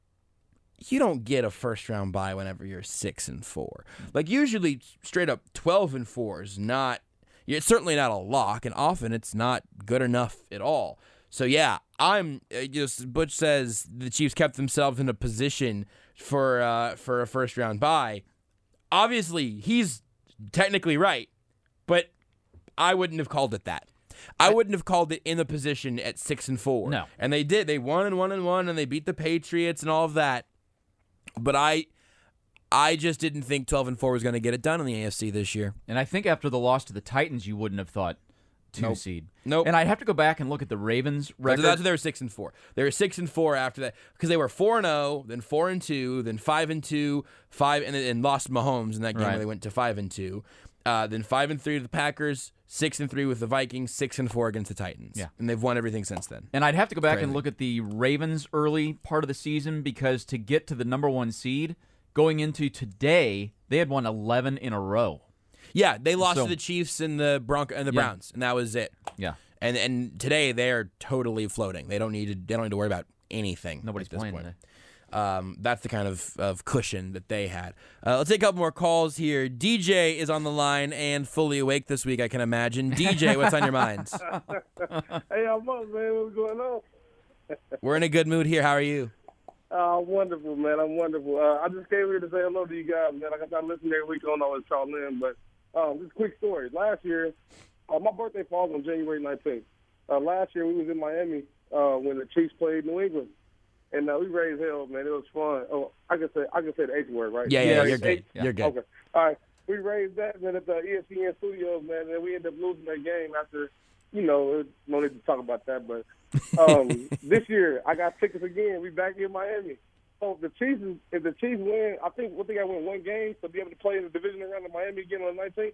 you don't get a first round bye whenever you're six and four. Like usually, straight up twelve and four is not. It's certainly not a lock, and often it's not good enough at all. So yeah, I'm uh, just. Butch says the Chiefs kept themselves in a position for uh, for a first round bye. Obviously, he's technically right, but I wouldn't have called it that. I wouldn't have called it in the position at six and four. No. and they did. They won and one and one, and they beat the Patriots and all of that. But I, I just didn't think twelve and four was going to get it done in the AFC this year. And I think after the loss to the Titans, you wouldn't have thought two Nope. seed. Nope. And I'd have to go back and look at the Ravens record. that's they were six and four. They were six and four after that because they were four and zero, then four and two, then five and two, five and and lost Mahomes in that game Right. where they went to five and two. Uh, then five and three to the Packers, six and three with the Vikings, six and four against the Titans. Yeah. and they've won everything since then. And I'd have to go back and look at the Ravens early part of the season because to get to the number one seed going into today, they had won 11 in a row. Yeah, they lost So- to the Chiefs and the Bronco and the Yeah. Browns, and that was it. Yeah. And and today they are totally floating. They don't need to. They don't need to worry about anything. Nobody's at this playing point. today. Um, that's the kind of, of cushion that they had. Uh, let's take a couple more calls here. DJ is on the line and fully awake this week, I can imagine. DJ, what's on your minds? hey, I'm up, man. What's going on? We're in a good mood here. How are you? Uh, wonderful, man. I'm wonderful. Uh, I just came here to say hello to you guys, man. Like I got listen every week. I don't always call in, but um, just a quick story. Last year, uh, my birthday falls on January 19th. Uh, last year, we was in Miami uh, when the Chiefs played New England, and uh, we raised hell, man. It was fun. Oh, I can say I can say the H word, right? Yeah, We yeah, you're good. eight- You're good. Okay. All right. We raised that, man, at the ESPN studios, man, and we ended up losing that game after, you know, no need to talk about that, but um, this year I got tickets again. We back in Miami. So if the Chiefs, if the Chiefs win, I think what they got to win one game to be able to play in the division around in Miami again on the 19th.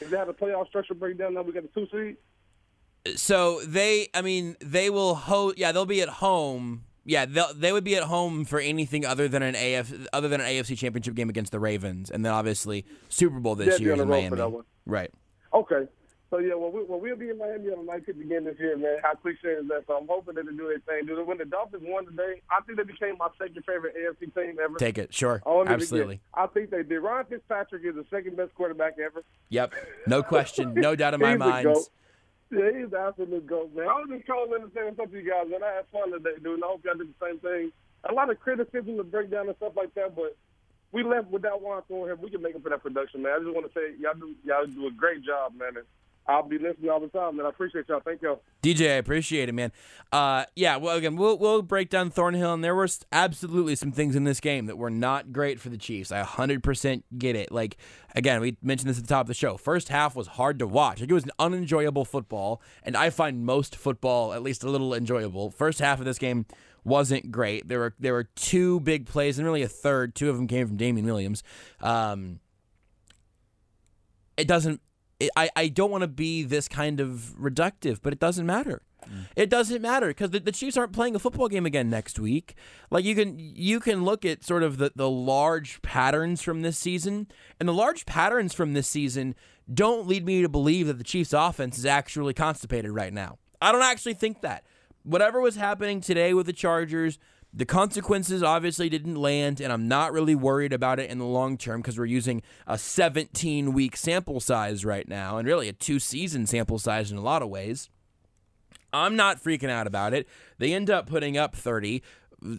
If they have the playoff structure breakdown, now we got the two seed. So they, I mean, they will host. Yeah, they'll be at home. Yeah, they they would be at home for anything other than an AF other than an AFC Championship game against the Ravens, and then obviously Super Bowl this year in Miami. for that one. Right. Okay. So yeah, well, we, well, we'll be in Miami on the 19th again this year, man. How cliche is that? So I'm hoping that they do their thing. Dude, when the Dolphins won today, I think they became my second favorite AFC team ever. Take it, sure, I absolutely. I think they did. Ryan Fitzpatrick is the second best quarterback ever. Yep, no question, no doubt in my mind. Yeah, he's the absolute goat, man. I was just calling in to up to you guys, man. I had fun today, dude, and I hope y'all did the same thing. A lot of criticism to break down and stuff like that, but we left without Juan Thornhill. We can make up for that production, man. I just want to say y'all do y'all do a great job, man. And I'll be listening all the time, man. I appreciate y'all. Thank y'all. DJ, I appreciate it, man. Uh, yeah, well, again, we'll we'll break down Thornhill, and there were absolutely some things in this game that were not great for the Chiefs. I 100% get it. Like, again, we mentioned this at the top of the show. First half was hard to watch. Like, it was an unenjoyable football, and I find most football at least a little enjoyable. First half of this game wasn't great. There were there were two big plays, and really a third. Two of them came from Damien Williams. Um, it doesn't I, I don't want to be this kind of reductive but it doesn't matter. It doesn't matter because the, the chiefs aren't playing a football game again next week. Like you can you can look at sort of the, the large patterns from this season and the large patterns from this season don't lead me to believe that the chiefs offense is actually constipated right now. I don't actually think that. Whatever was happening today with the chargers the consequences obviously didn't land, and I'm not really worried about it in the long term because we're using a 17 week sample size right now, and really a two season sample size in a lot of ways. I'm not freaking out about it. They end up putting up 30.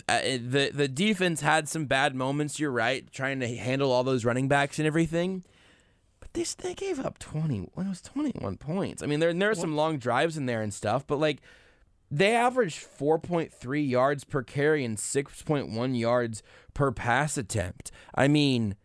Uh, the the defense had some bad moments. You're right, trying to handle all those running backs and everything. But they they gave up 20. It was 21 points. I mean, there there are some long drives in there and stuff, but like they averaged 4.3 yards per carry and 6.1 yards per pass attempt. I mean,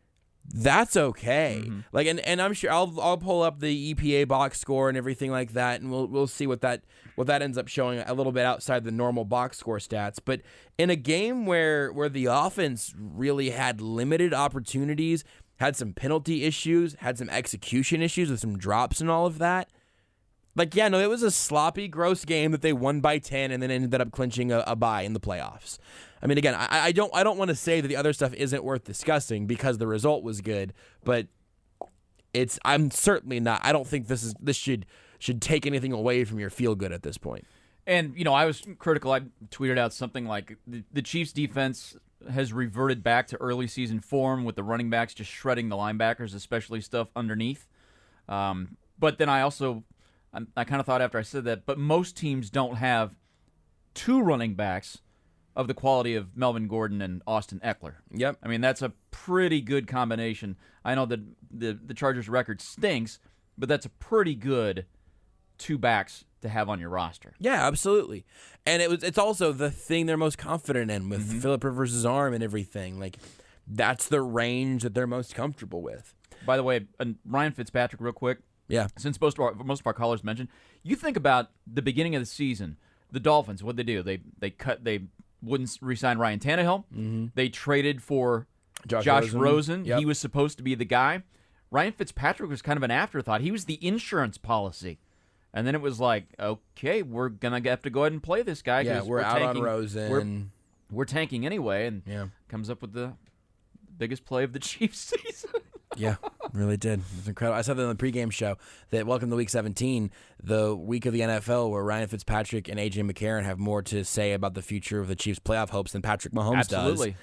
that's okay. Mm-hmm. Like, and, and I'm sure I'll I'll pull up the EPA box score and everything like that, and we'll we'll see what that what that ends up showing a little bit outside the normal box score stats. But in a game where where the offense really had limited opportunities, had some penalty issues, had some execution issues with some drops and all of that. Like, yeah, no, it was a sloppy, gross game that they won by ten and then ended up clinching a, a bye in the playoffs. I mean, again, I, I don't, I don't want to say that the other stuff isn't worth discussing because the result was good, but it's, I'm certainly not. I don't think this is this should should take anything away from your feel good at this point. And you know, I was critical. I tweeted out something like the, the Chiefs' defense has reverted back to early season form with the running backs just shredding the linebackers, especially stuff underneath. Um, but then I also, I, I kind of thought after I said that, but most teams don't have two running backs of the quality of Melvin Gordon and Austin Ekeler. Yep. I mean, that's a pretty good combination. I know that the the Chargers record stinks, but that's a pretty good two backs to have on your roster. Yeah, absolutely. And it was it's also the thing they're most confident in with mm-hmm. Philip Rivers' arm and everything. Like that's the range that they're most comfortable with. By the way, and Ryan Fitzpatrick, real quick. Yeah. Since most of our most of our callers mentioned, you think about the beginning of the season, the Dolphins. What they do? They they cut. They wouldn't re-sign Ryan Tannehill. Mhm. They traded for Josh Josh, Rosen. Rosen. Yep. He was supposed to be the guy. Ryan Fitzpatrick was kind of an afterthought. He was the insurance policy. And then it was like, okay, we're gonna have to go ahead and play this guy. Yeah, 'cause we're out on tanking. Rosen. We're, we're tanking anyway, and Yeah. comes up with the biggest play of the Chiefs season. Yeah, really did. It was incredible. I said that in the pregame show that welcome to Week 17, the week of the NFL where Ryan Fitzpatrick and AJ McCarron have more to say about the future of the Chiefs' playoff hopes than Patrick Mahomes does. Absolutely.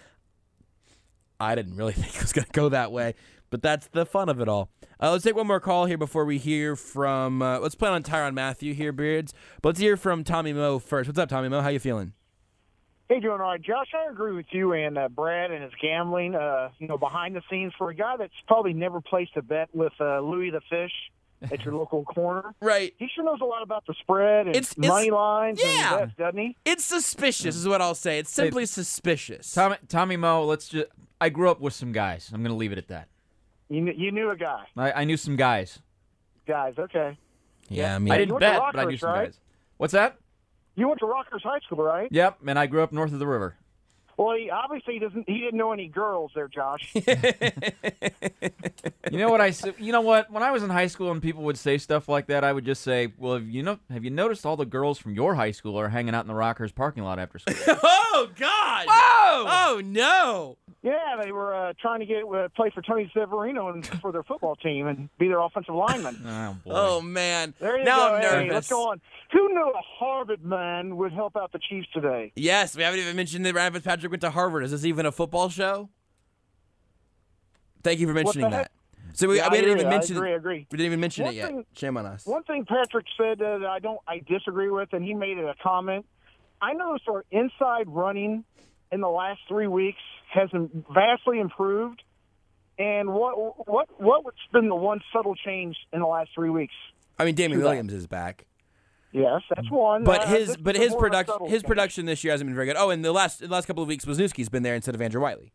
I didn't really think it was going to go that way, but that's the fun of it all. Uh, let's take one more call here before we hear from. Uh, let's plan on Tyrann Mathieu here, Beards. But let's hear from Tommy Moe first. What's up, Tommy Moe? How you feeling? Hey, doing all right, Josh. I agree with you and uh, Brad and his gambling. Uh, you know, behind the scenes for a guy that's probably never placed a bet with uh, Louis the Fish at your local corner. Right. He sure knows a lot about the spread and It's- it's- money lines yeah. and bets, doesn't he? It's suspicious, is what I'll say. It's simply suspicious. Tommy Tommy Mo, let's just. I grew up with some guys. I'm gonna leave it at that. You kn- you knew a guy, I, I knew some guys. guys. Okay. Yeah, I mean, I didn't bet, but I knew some right? guys. What's that? You went to Rockhurst High School, right? Yep, and I grew up north of the river. Well, he obviously doesn't. He didn't know any girls there, Josh. You know what I said? You know what? When I was in high school and people would say stuff like that, I would just say, "Well, have you know, have you noticed all the girls from your high school are hanging out in the Rockhurst parking lot after school?" oh God! Whoa! Oh no! Yeah, they were uh, trying to get uh, play for Tony Severino and for their football team and be their offensive lineman. Oh, boy. Oh man. There you now go. I'm Hey, nervous. let's go on. Who knew a Harvard man would help out the Chiefs today? Yes, we haven't even mentioned the Ryan Fitzpatrick went to Harvard. Is this even a football show? Thank you for mentioning that. So we, Yeah, we didn't even I mention agree, I agree. We didn't even mention One it yet. thing- Shame on us. One thing Patrick said uh, that I don't, I disagree with, and he made it a comment. I noticed our inside running in the last three weeks has vastly improved. And what what what's been the one subtle change in the last three weeks? I mean, Damien Williams is back. Yes, that's one. But Uh, his but his more of a production his production this year hasn't been very good. Oh, and the last the last couple of weeks, Wisniewski's been there instead of Andrew Wylie.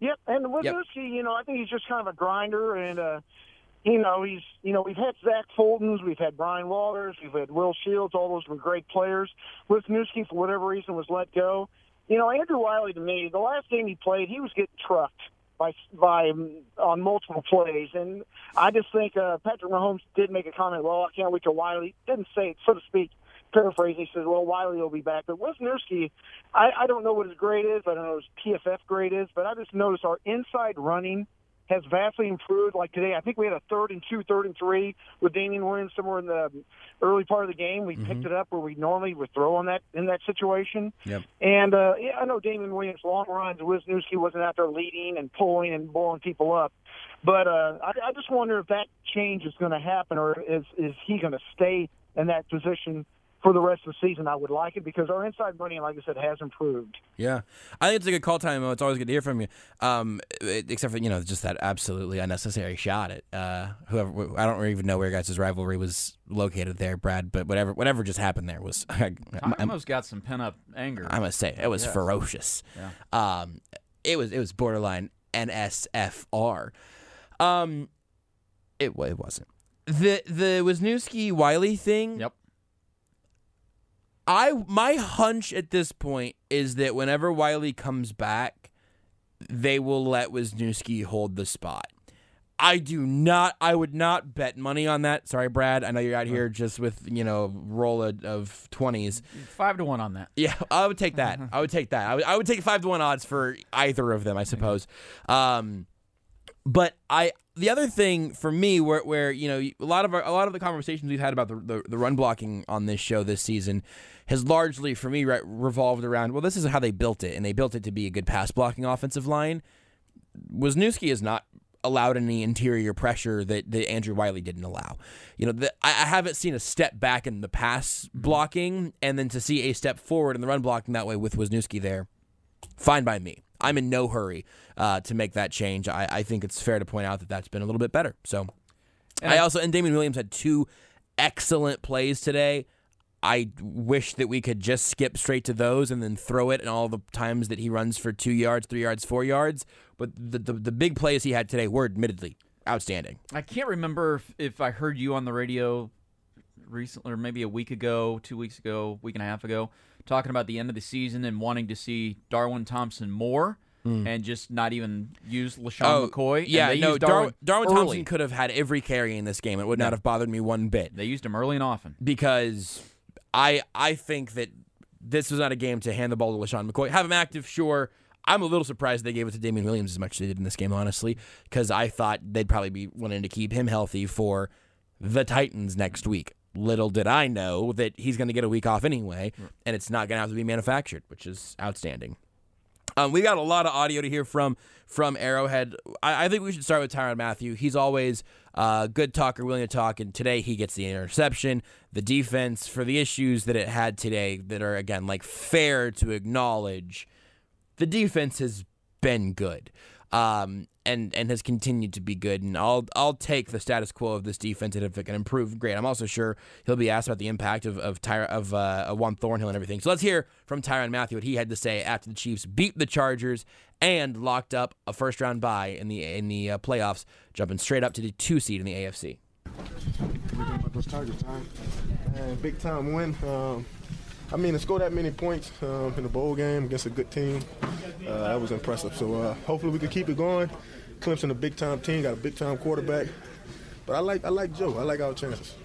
Yep, and Wisniewski, Yep. you know, I think he's just kind of a grinder, and uh, you know, he's you know, we've had Zach Fultons, we've had Brian Waters, we've had Will Shields, all those were great players. Wisniewski, for whatever reason, was let go. You know, Andrew Wylie to me, the last game he played, he was getting trucked by by um, on multiple plays, and I just think uh, Patrick Mahomes did make a comment. Well, I can't wait till Wylie didn't say it, so to speak. Paraphrasing, he says, "Well, Wylie will be back." But Wisniewski, I, I don't know what his grade is. I don't know what his PFF grade is, but I just noticed our inside running has vastly improved. Like today, I think we had a third and two, third and three with Damien Williams somewhere in the early part of the game. We picked it up where we normally would throw on that in that situation. Yep. And uh, yeah, I know Damien Williams long runs. Wisniewski wasn't out there leading and pulling and blowing people up. But uh, I, I just wonder if that change is going to happen, or is is he going to stay in that position for the rest of the season? I would like it because our inside running, like I said, has improved. Yeah, I think it's a good call time. It's always good to hear from you. Um, except for you know just that absolutely unnecessary shot at uh, whoever. I don't even know where guys' rivalry was located there, Brad. But whatever, whatever just happened there was. I, I almost got some pent up anger. I must say it was Yes. ferocious. Yeah. Um, it was it was borderline NSFR. Um, it it wasn't the the Wisniewski Wylie thing. Yep. I my hunch at this point is that whenever Wylie comes back, they will let Wisniewski hold the spot. I do not. I would not bet money on that. Sorry, Brad. I know you're out here just with you know roll of- twenties. Five to one on that. Yeah, I would take that. I would take that. I would, I would take five to one odds for either of them, I suppose. Um, but I the other thing for me, where where you know a lot of our, a lot of the conversations we've had about the, the the run blocking on this show this season has largely for me re- revolved around well, this is how they built it, and they built it to be a good pass blocking offensive line. Wisniewski has not allowed any interior pressure that, that Andrew Wylie didn't allow. You know, the, I, I haven't seen a step back in the pass mm-hmm. blocking, and then to see a step forward in the run blocking that way with Wisniewski there, fine by me. I'm in no hurry uh, to make that change. I, I think it's fair to point out that that's been a little bit better. So, And I also and Damien Williams had two excellent plays today. I wish that we could just skip straight to those and then throw it and all the times that he runs for two yards, three yards, four yards. But the the, the big plays he had today were admittedly outstanding. I can't remember if, if I heard you on the radio recently, or maybe a week ago, two weeks ago, week and a half ago, talking about the end of the season and wanting to see Darwin Thompson more. Hmm. And just not even use LeSean McCoy. And Yeah, they no, used Darwin, Darwin, Darwin. Thompson could have had every carry in this game. It would not have bothered me one bit. They used him early and often. Because I I think that this was not a game to hand the ball to LeSean McCoy. Have him active, sure. I'm a little surprised they gave it to Damien Williams as much as they did in this game, honestly, because I thought they'd probably be wanting to keep him healthy for the Titans next week. Little did I know that he's going to get a week off anyway, and it's not going to have to be manufactured, which is outstanding. Um, we got a lot of audio to hear from from Arrowhead. I, I think we should start with Tyrann Mathieu. He's always a good talker, willing to talk, and today he gets the interception. The defense for the issues that it had today that are again like fair to acknowledge. The defense has been good. Um, and and has continued to be good, and I'll I'll take the status quo of this defense, and if it can improve, great. I'm also sure he'll be asked about the impact of of Tyra, of uh, Juan Thornhill and everything. So let's hear from Tyrann Mathieu what he had to say after the Chiefs beat the Chargers and locked up a first round bye in the in the uh, playoffs, jumping straight up to the two seed in the AFC. those Chargers. And big time win. Um, I mean, to score that many points um, in a bowl game against a good team, uh, that was impressive. So uh, hopefully we can keep it going. Clemson, a big time team, got a big time quarterback. But I like I like Joe. I like our chances.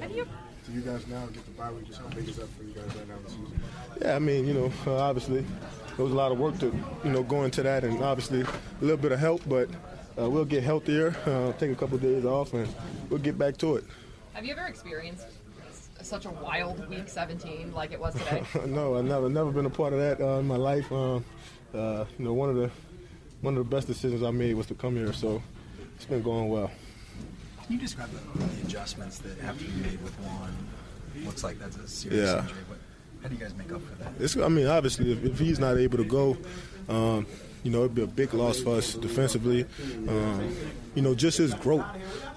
Have you to you guys now get the bye week? Just how big is that for you guys right now in the season? Yeah, I mean, you know, uh, obviously there was a lot of work to, you know, go into that, and obviously a little bit of help, but uh, we'll get healthier, uh, take a couple of days off, and we'll get back to it. Have you ever experienced such a wild week 17 like it was today? no, I've never, never been a part of that uh, in my life. Um, uh, you know, one of the one of the best decisions I made was to come here, so it's been going well. Can you describe the, the adjustments that have to be made with Juan? Looks like that's a serious Yeah. injury, but how do you guys make up for that? It's, I mean, obviously, if, if he's not able to go, um, you know, it'd be a big loss for us defensively. Um, you know, just his growth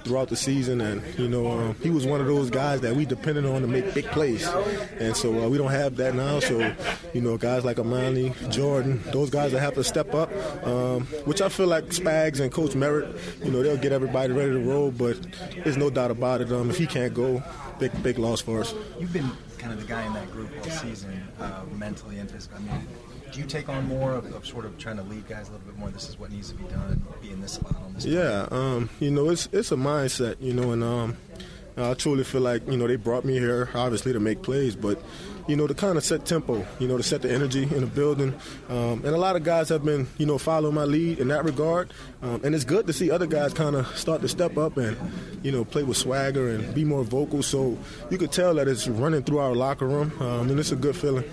throughout the season, and you know, um, he was one of those guys that we depended on to make big plays, and so uh, we don't have that now. So, you know, guys like Armani, Jordan, those guys that have to step up, um, which I feel like Spags and Coach Merritt, you know, they'll get everybody ready to roll. But there's no doubt about it. Um, if he can't go, big big loss for us. You've been kind of the guy in that group all season, uh, mentally and physically. I mean, do you take on more of, of sort of trying to lead guys a little bit more? This is what needs to be done. Be in this spot on this. Yeah, um, you know, it's it's a mindset, you know, and um, I truly feel like you know they brought me here obviously to make plays, but you know to kind of set tempo, you know, to set the energy in the building, um, and a lot of guys have been you know following my lead in that regard, um, and it's good to see other guys kind of start to step up and you know play with swagger and be more vocal. So you could tell that it's running through our locker room, um, and it's a good feeling.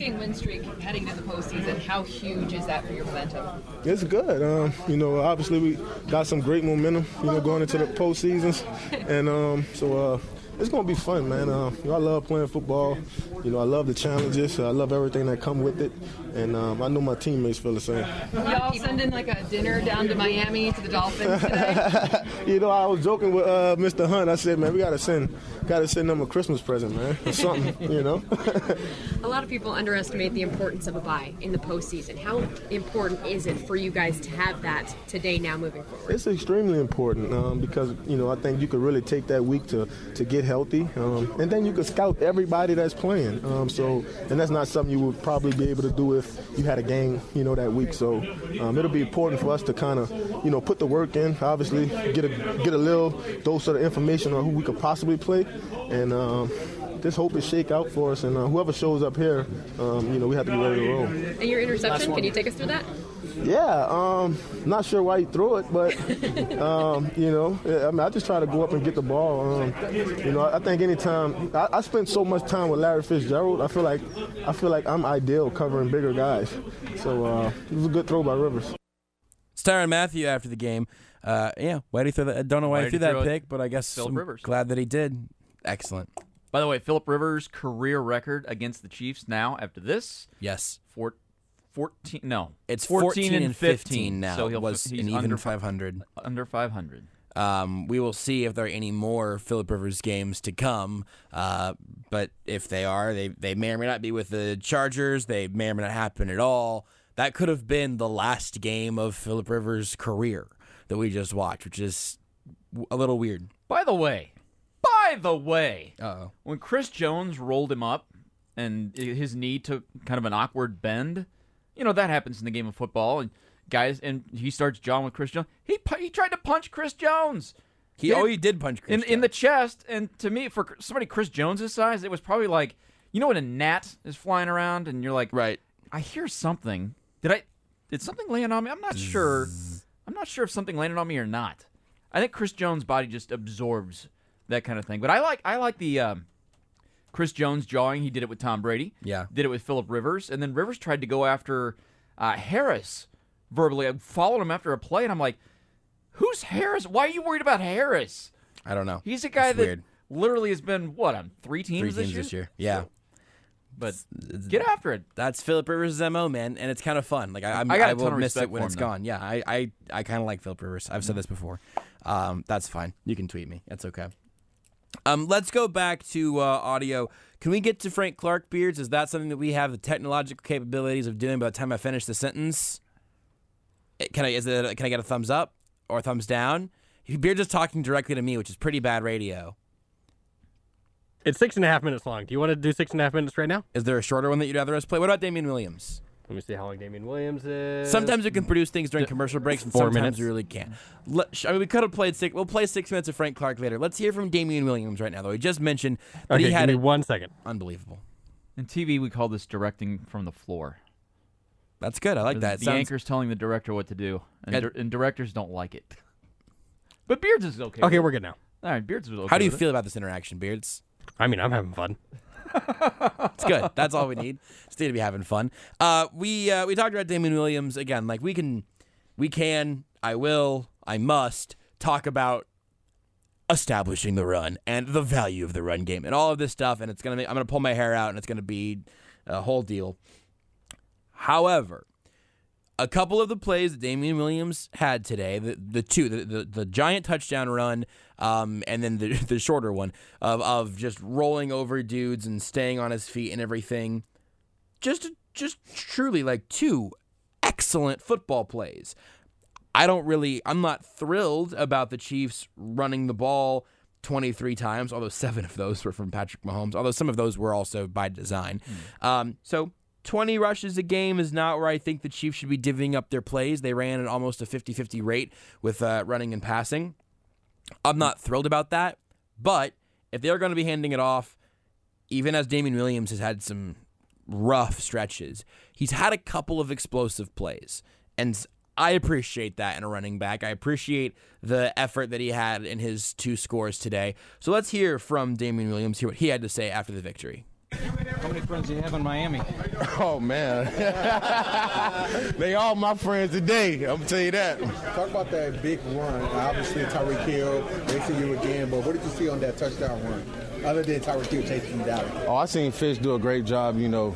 Game win streak heading to the postseason. How huge is that for your momentum? It's good. Um, you know, obviously we got some great momentum, you know, going into the postseasons, and um, so uh, it's gonna be fun, man. Uh, you know, I love playing football. You know, I love the challenges. I love everything that come with it, and um, I know my teammates feel the same. Y'all sending like a dinner down to Miami to the Dolphins today? you know, I was joking with uh, Mr. Hunt. I said, man, we gotta send, gotta send them a Christmas present, man, or something. you know. A lot of people underestimate the importance of a bye in the postseason. How important is it for you guys to have that today now moving forward? It's extremely important um, because you know I think you could really take that week to to get healthy, um, and then you could scout everybody that's playing. Um, so, and that's not something you would probably be able to do if you had a game, you know, that week. So, um, it'll be important for us to kind of you know put the work in. Obviously, get a get a little dose of the information on who we could possibly play, and. Um, just hope it shake out for us, and uh, whoever shows up here, um, you know, we have to be ready to roll. And your interception, can you take us through that? Yeah, um, not sure why he threw it, but um, you know, I mean, I just try to go up and get the ball. Um, you know, I think anytime I, I spend so much time with Larry Fitzgerald, I feel like I feel like I'm ideal covering bigger guys. So uh, it was a good throw by Rivers. It's Tyrann Mathieu after the game. Uh, yeah, why did he throw that? I don't know why Why he threw he that throw it? pick, but I guess Philip I'm Rivers. glad that he did. Excellent. By the way, Philip Rivers' career record against the Chiefs now after this. Yes. Four, 14 no. It's 14, 14 and 15 now. So he'll, was he's an even under 500. Under 500. Um, we will see if there are any more Philip Rivers games to come. Uh, but if they are, they, they may or may not be with the Chargers. They may or may not happen at all. That could have been the last game of Philip Rivers' career that we just watched, which is a little weird. By the way, by the way, Uh-oh. when Chris Jones rolled him up and his knee took kind of an awkward bend, you know that happens in the game of football. And guys, and he starts John with Chris Jones. He he tried to punch Chris Jones. He- oh, he did punch Chris in in the chest. And to me, for somebody Chris Jones's size, it was probably like you know when a gnat is flying around and you're like, right. I hear something. Did I? Did something land on me? I'm not sure. I'm not sure if something landed on me or not. I think Chris Jones' body just absorbs that kind of thing. But I like I like the um, Chris Jones jawing. He did it with Tom Brady. Yeah. Did it with Philip Rivers, and then Rivers tried to go after uh, Harris verbally. I followed him after a play, and I'm like, "Who's Harris? Why are you worried about Harris? I don't know. He's a guy It's that weird. literally has been what on three teams, Three this teams year. this year. Yeah. But get after it. That's Philip Rivers' mo, man, and it's kind of fun. Like I, I'm, I I, got a will miss it when it's though. gone. Yeah, I, I, I kind of like Philip Rivers. I've said this before. Um, that's fine. You can tweet me. That's okay. Um, let's go back to uh, audio. Can we get to Frank Clark beards? Is that something that we have the technological capabilities of doing by the time I finish the sentence? Eh, Can I? Is it? Can I get a thumbs up or a thumbs down? Beards is talking directly to me, which is pretty bad radio. It's six and a half minutes long. Do you want to do six and a half minutes right now? Is there a shorter one that you'd rather us play? What about Damien Williams? Let me see how long Damien Williams is. Sometimes we can produce things during commercial breaks, and Four sometimes minutes. we really can't. Let, I mean, we could have played six. We'll play six minutes of Frank Clark later. Let's hear from Damien Williams right now, though. He just mentioned that Okay, he had give me one second. Unbelievable. In TV, we call this directing from the floor. That's good. I like that. The Sounds- anchor's telling the director what to do, and, Ed- dir- and directors don't like it. But Beards is okay. Okay, we're good now. All right, Beards is okay. How do you with it. feel about this interaction, Beards? I mean, I'm having fun. It's good. That's all we need. Stay to be having fun. Uh, we uh, we talked about Damien Williams again. Like we can, we can. I will. I must talk about establishing the run and the value of the run game and all of this stuff. And it's gonna. Make, I'm gonna pull my hair out and it's gonna be a whole deal. However, a couple of the plays that Damien Williams had today, the the two, the the, the giant touchdown run, um, and then the the shorter one of of just rolling over dudes and staying on his feet and everything, just just truly like two excellent football plays. I don't really, I'm not thrilled about the Chiefs running the ball 23 times, although seven of those were from Patrick Mahomes, although some of those were also by design. Um, so 20 rushes a game is not where I think the Chiefs should be divvying up their plays. They ran at almost a 50 50 rate with uh, running and passing. I'm not thrilled about that, but if they're going to be handing it off, even as Damien Williams has had some rough stretches, he's had a couple of explosive plays. And I appreciate that in a running back. I appreciate the effort that he had in his two scores today. So let's hear from Damien Williams, hear what he had to say after the victory. How many friends do you have in Miami? Oh man, they all my friends today. I'm gonna tell you that. Talk about that big run. Obviously, Tyreek Hill racing you again, but what did you see on that touchdown run? Other than Tyreek Hill chasing you down. Oh, I seen Fish do a great job. You know,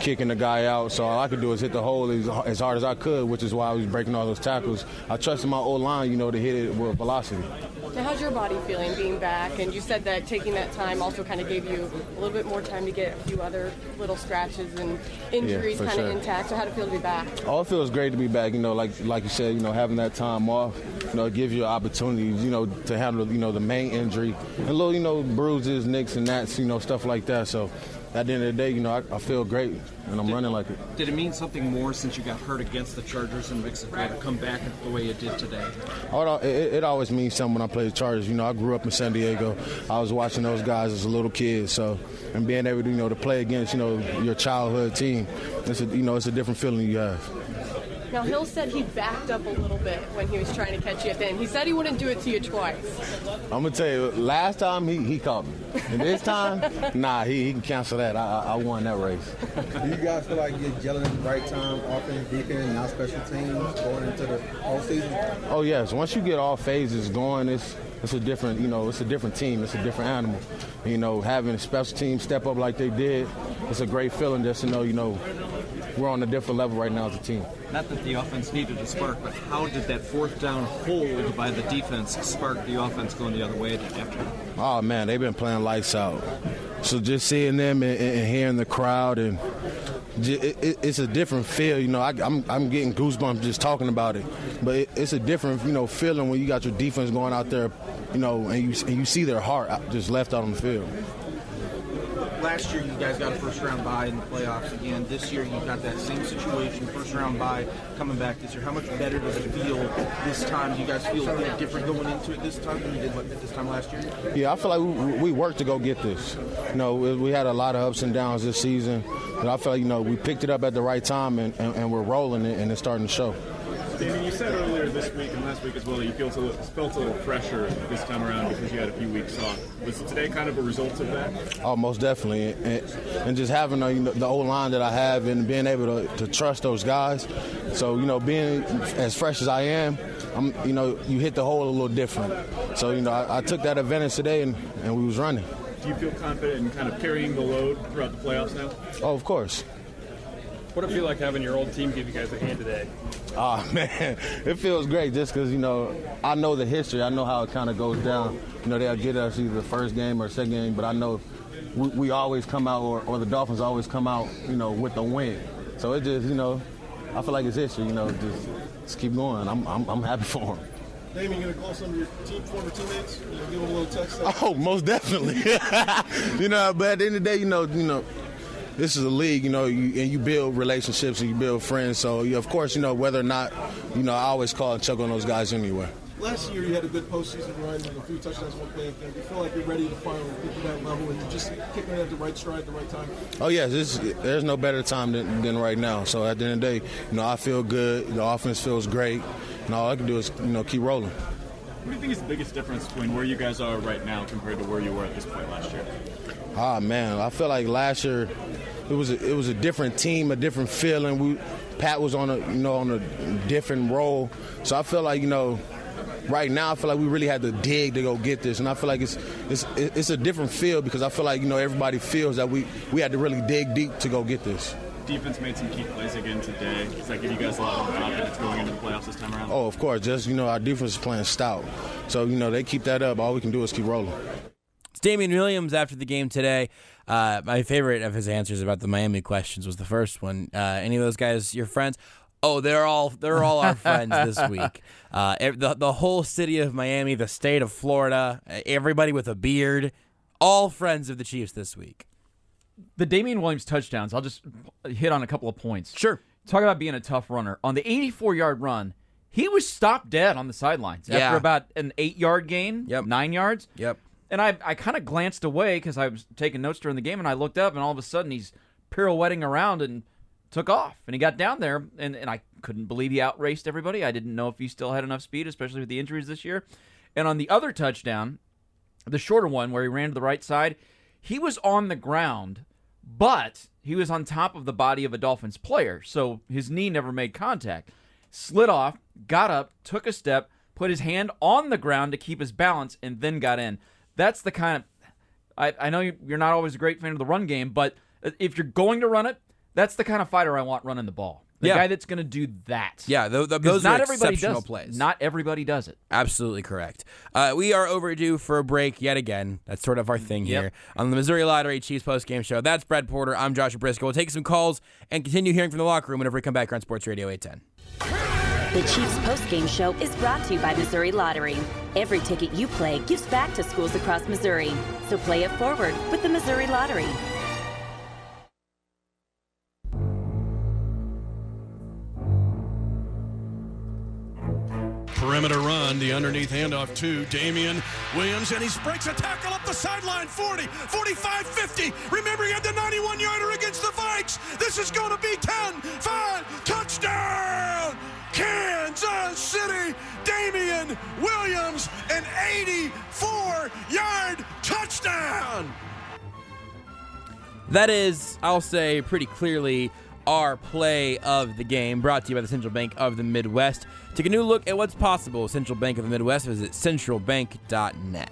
kicking the guy out. So all I could do is hit the hole as, as hard as I could, which is why I was breaking all those tackles. I trusted my old line, you know, to hit it with velocity. Now, how's your body feeling being back? And you said that taking that time also kind of gave you a little bit more time to get a few other little scratches and injuries for kind of sure. intact. So, how would it feel to be back? Oh, it feels great to be back. You know, like like you said, you know, having that time off, you know, it gives you opportunities, you know, to handle, you know, the main injury and little, you know, bruises, nicks, and that's, you know, stuff like that. So, at the end of the day, you know, I, I feel great and I'm running like it. Did it mean something more since you got hurt against the Chargers in Mexico to come back the way it did today? Oh, it, it, it always means something when I play the Chargers. You know, I grew up in San Diego. I was watching those guys as a little kid. So, and being able to, you know, to play against, you know, your childhood team, it's a, you know, it's a different feeling you have. Now, Hill said he backed up a little bit when he was trying to catch you at the end. He said he wouldn't do it to you twice. I'm gonna tell you, last time he, he caught me, and this time, nah, he, he can cancel that. I, I I won that race. Do you guys feel like you're gelling at the right time, offense, defense, now special teams going into the postseason? Oh yes, once you get all phases going, it's it's a different, you know, it's a different team, it's a different animal. You know, having a special team step up like they did, it's a great feeling just to know, you know, we're on a different level right now as a team. Not that the offense needed a spark, but how did that fourth down hold by the defense spark the offense going the other way after? Oh man, they've been playing lights out. So just seeing them and, and hearing the crowd and j- it, it, it's a different feel. You know, I, I'm I'm getting goosebumps just talking about it. But it's a different you know feeling when you got your defense going out there, you know, and you and you see their heart just left out on the field. Last year, you guys got a first round bye in the playoffs again. This year, you've got that same situation, first round bye coming back this year. How much better does it feel this time? Do you guys feel different going into it this time than you did this time last year? Yeah, I feel like we, we worked to go get this. You know, we, we had a lot of ups and downs this season, but I feel like you know we picked it up at the right time and, and, and we're rolling it and it's starting to show. Damien, you said earlier this week and last week as well that you feel a little, felt a little fresher this time around because you had a few weeks off. Was today kind of a result of that? Oh, most definitely, and, and just having uh, you know, the old line that I have and being able to, to trust those guys. So you know, being as fresh as I am, I'm you know you hit the hole a little different. So you know, I, I took that advantage today and, and we was running. Do you feel confident in kind of carrying the load throughout the playoffs now? Oh, of course. What did it feel like having your old team give you guys a hand today? Oh man, it feels great just because you know I know the history. I know how it kind of goes down. You know they'll get us either the first game or second game, but I know we, we always come out, or, or the Dolphins always come out, you know, with the win. So it just you know, I feel like it's history. You know, just, just keep going. I'm, I'm I'm happy for them. Damien, you gonna call some of your team former teammates? You know, give them a little text. Oh, most definitely. you know, but at the end of the day, you know, you know, this is a league, you know, you, and you build relationships and you build friends. So, you, of course, you know, whether or not, you know, I always call and check on those guys anyway. Last year you had a good postseason run, you a few touchdowns, one pick. And you feel like you're ready to finally get to that level, and you're just kicking it at the right stride at the right time. Oh yeah, this, there's no better time than, than right now. So at the end of the day, you know, I feel good. The offense feels great, and all I can do is, you know, keep rolling. What do you think is the biggest difference between where you guys are right now compared to where you were at this point last year? Ah man, I feel like last year it was a, it was a different team, a different feeling. We Pat was on a you know on a different role, so I feel like you know right now I feel like we really had to dig to go get this, and I feel like it's it's it's a different feel because I feel like you know everybody feels that we we had to really dig deep to go get this. Defense made some key plays again today. Does that give you guys a lot of confidence going into the playoffs this time around? Oh, of course, just you know our defense is playing stout, so you know they keep that up. All we can do is keep rolling. It's Damien Williams after the game today. Uh, my favorite of his answers about the Miami questions was the first one. Uh, any of those guys your friends? Oh, they're all they're all our friends this week. Uh, the the whole city of Miami, the state of Florida, everybody with a beard, all friends of the Chiefs this week. The Damien Williams touchdowns. I'll just hit on a couple of points. Sure. Talk about being a tough runner. On the 84 yard run, he was stopped dead on the sidelines Yeah. after about an eight yard gain. Yep. Nine yards. Yep. And I, I kind of glanced away because I was taking notes during the game, and I looked up, and all of a sudden he's pirouetting around and took off. And he got down there, and, and I couldn't believe he outraced everybody. I didn't know if he still had enough speed, especially with the injuries this year. And on the other touchdown, the shorter one where he ran to the right side, he was on the ground, but he was on top of the body of a Dolphins player, so his knee never made contact. Slid off, got up, took a step, put his hand on the ground to keep his balance, and then got in. That's the kind of. I, I know you're not always a great fan of the run game, but if you're going to run it, that's the kind of fighter I want running the ball. The Yeah. guy that's going to do that. Yeah, tho- 'Cause those not are everybody exceptional does, plays. Not everybody does it. Absolutely correct. Uh, we are overdue for a break yet again. That's sort of our thing Yep. here on the Missouri Lottery Chiefs post game show. That's Brad Porter. I'm Joshua Brisco. We'll take some calls and continue hearing from the locker room whenever we come back on Sports Radio 810. The Chiefs postgame show is brought to you by Missouri Lottery. Every ticket you play gives back to schools across Missouri. So play it forward with the Missouri Lottery. Perimeter run, the underneath handoff to Damien Williams, and he breaks a tackle up the sideline 40, 45, 50. Remember, he had the 91 yarder against the Vikes. This is going to be 10, 5, touchdown! Kansas City, Damien Williams, an 84 yard touchdown! That is, I'll say pretty clearly, our play of the game, brought to you by the Central Bank of the Midwest. Take a new look at what's possible. Central Bank of the Midwest. Visit centralbank.net.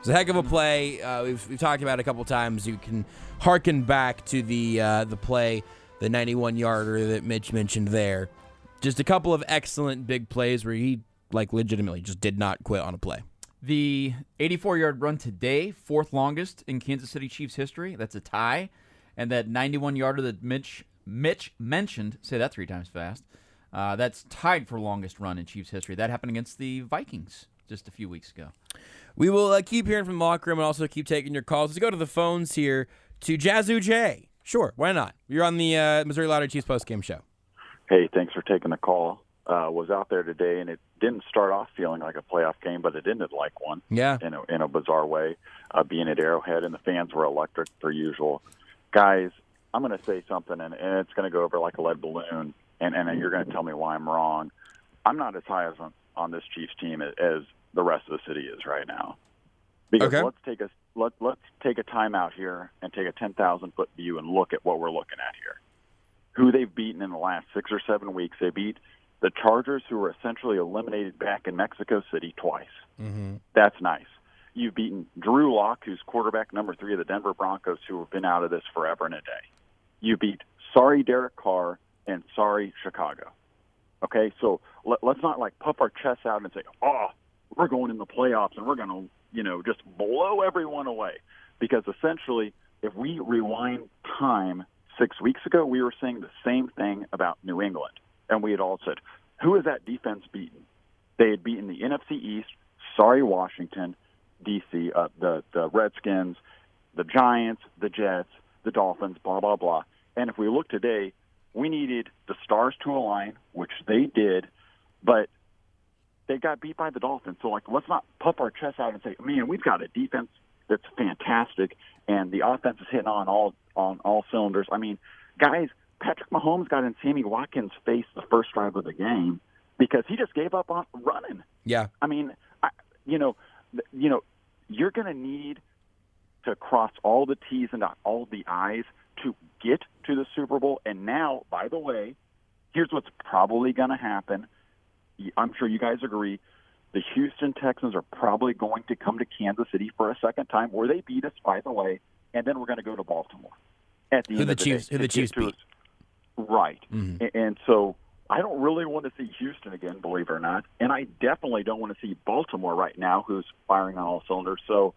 It's a heck of a play. Uh, we've, we've talked about it a couple times. You can harken back to the uh, the play, the 91 yarder that Mitch mentioned there. Just a couple of excellent big plays where he like legitimately just did not quit on a play. The 84 yard run today, fourth longest in Kansas City Chiefs history. That's a tie. And that 91 yarder that Mitch Mitch mentioned, say that three times fast. Uh, that's tied for longest run in Chiefs history. That happened against the Vikings just a few weeks ago. We will uh, keep hearing from the locker room and also keep taking your calls. Let's go to the phones here to Jazoo J. Sure, why not? You're on the uh, Missouri Lottery Chiefs post game show. Hey, thanks for taking the call. Uh, was out there today, and it didn't start off feeling like a playoff game, but it ended like one. Yeah. In a, in a bizarre way, uh, being at Arrowhead, and the fans were electric per usual. Guys, I'm going to say something, and, and it's going to go over like a lead balloon, and, and you're going to tell me why I'm wrong. I'm not as high as on, on this Chiefs team as, as the rest of the city is right now. Because Okay. let's take a let let's take a time out here and take a 10,000 foot view and look at what we're looking at here. Who they've beaten in the last six or seven weeks? They beat the Chargers, who were essentially eliminated back in Mexico City twice. Mm-hmm. That's nice. You've beaten Drew Lock, who's quarterback number three of the Denver Broncos, who have been out of this forever and a day. You beat sorry Derek Carr and sorry Chicago. Okay, so let, let's not like puff our chests out and say, "Oh, we're going in the playoffs and we're going to, you know, just blow everyone away." Because essentially, if we rewind time six weeks ago, we were saying the same thing about New England, and we had all said, "Who is that defense beaten?" They had beaten the NFC East. Sorry, Washington, D.C., uh, the the Redskins, the Giants, the Jets. the Dolphins, blah, blah, blah. And if we look today, we needed the stars to align, which they did, but they got beat by the Dolphins. So, like, let's not puff our chest out and say, man, we've got a defense that's fantastic, and the offense is hitting on all on all cylinders. I mean, guys, Patrick Mahomes got in Sammy Watkins' face the first drive of the game because he just gave up on running. Yeah. I mean, I, you know, you know, you're going to need to cross all the T's and dot all the I's to get to the Super Bowl. And now, by the way, here's what's probably going to happen. I'm sure you guys agree. The Houston Texans are probably going to come to Kansas City for a second time, where they beat us, by the way, and then we're going to go to Baltimore. At the Who end the of the Chiefs- day, who the Chiefs beat. us. Right. Mhm. And so I don't really want to see Houston again, believe it or not. And I definitely don't want to see Baltimore right now, who's firing on all cylinders. So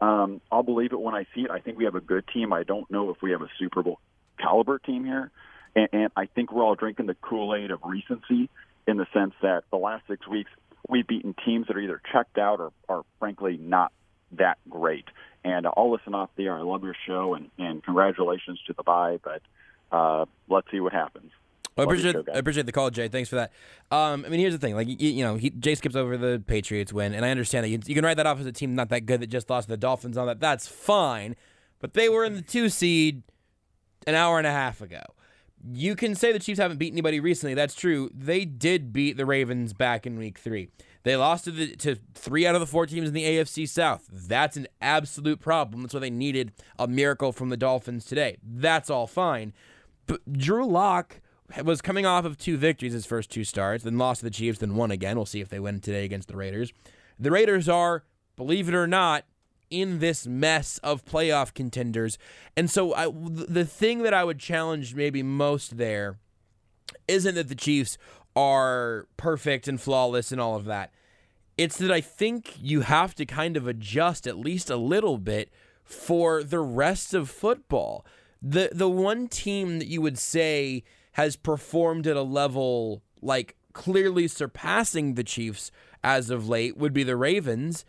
um, I'll believe it when I see it. I think we have a good team. I don't know if we have a Super Bowl caliber team here. And, and I think we're all drinking the Kool Aid of recency in the sense that the last six weeks we've beaten teams that are either checked out or are frankly not that great. And I'll listen off the air. I love your show and, and congratulations to the bye, but uh, let's see what happens. Well, I appreciate. I appreciate the call, Jay. Thanks for that. Um, I mean, here's the thing: like, you, you know, he, Jay skips over the Patriots win, and I understand that you, you can write that off as a team not that good that just lost to the Dolphins on that. That's fine, but they were in the two seed an hour and a half ago. You can say the Chiefs haven't beat anybody recently. That's true. They did beat the Ravens back in Week Three. They lost to the to three out of the four teams in the AFC South. That's an absolute problem. That's why they needed a miracle from the Dolphins today. That's all fine. But Drew Lock was coming off of two victories his first two starts, then lost to the Chiefs, then won again. We'll see if they win today against the Raiders. The Raiders are, believe it or not, in this mess of playoff contenders. And so I, the thing that I would challenge maybe most there isn't that the Chiefs are perfect and flawless and all of that. It's that I think you have to kind of adjust at least a little bit for the rest of football. The the one team that you would say has performed at a level like clearly surpassing the Chiefs as of late would be the Ravens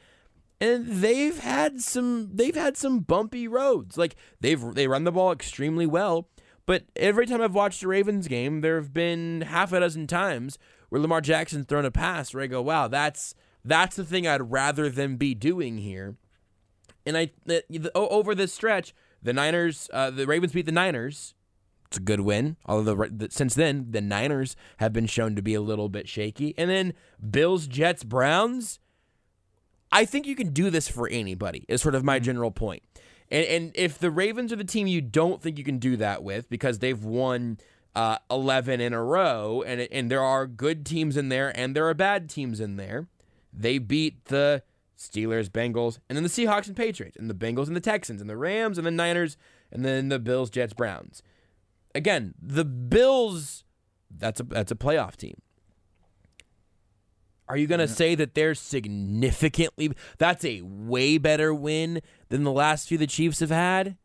and they've had some they've had some bumpy roads. Like they've they run the ball extremely well, but every time I've watched a Ravens game, there have been half a dozen times where Lamar Jackson's thrown a pass where I go, "Wow, that's that's the thing I'd rather them be doing here." And I the, the, over this stretch, the Niners, uh, the Ravens beat the Niners. It's a good win. Although the, since then, the Niners have been shown to be a little bit shaky. And then Bills, Jets, Browns. I think you can do this for anybody. Is sort of my general point. And and if the Ravens are the team you don't think you can do that with because they've won uh, eleven in a row, and and there are good teams in there and there are bad teams in there, they beat the Steelers, Bengals, and then the Seahawks and Patriots, and the Bengals and the Texans, and the Rams, and the Niners, and then the Bills, Jets, Browns. Again, the Bills, that's a that's a playoff team. Are you going to say that they're significantly that's a way better win than the last few the Chiefs have had?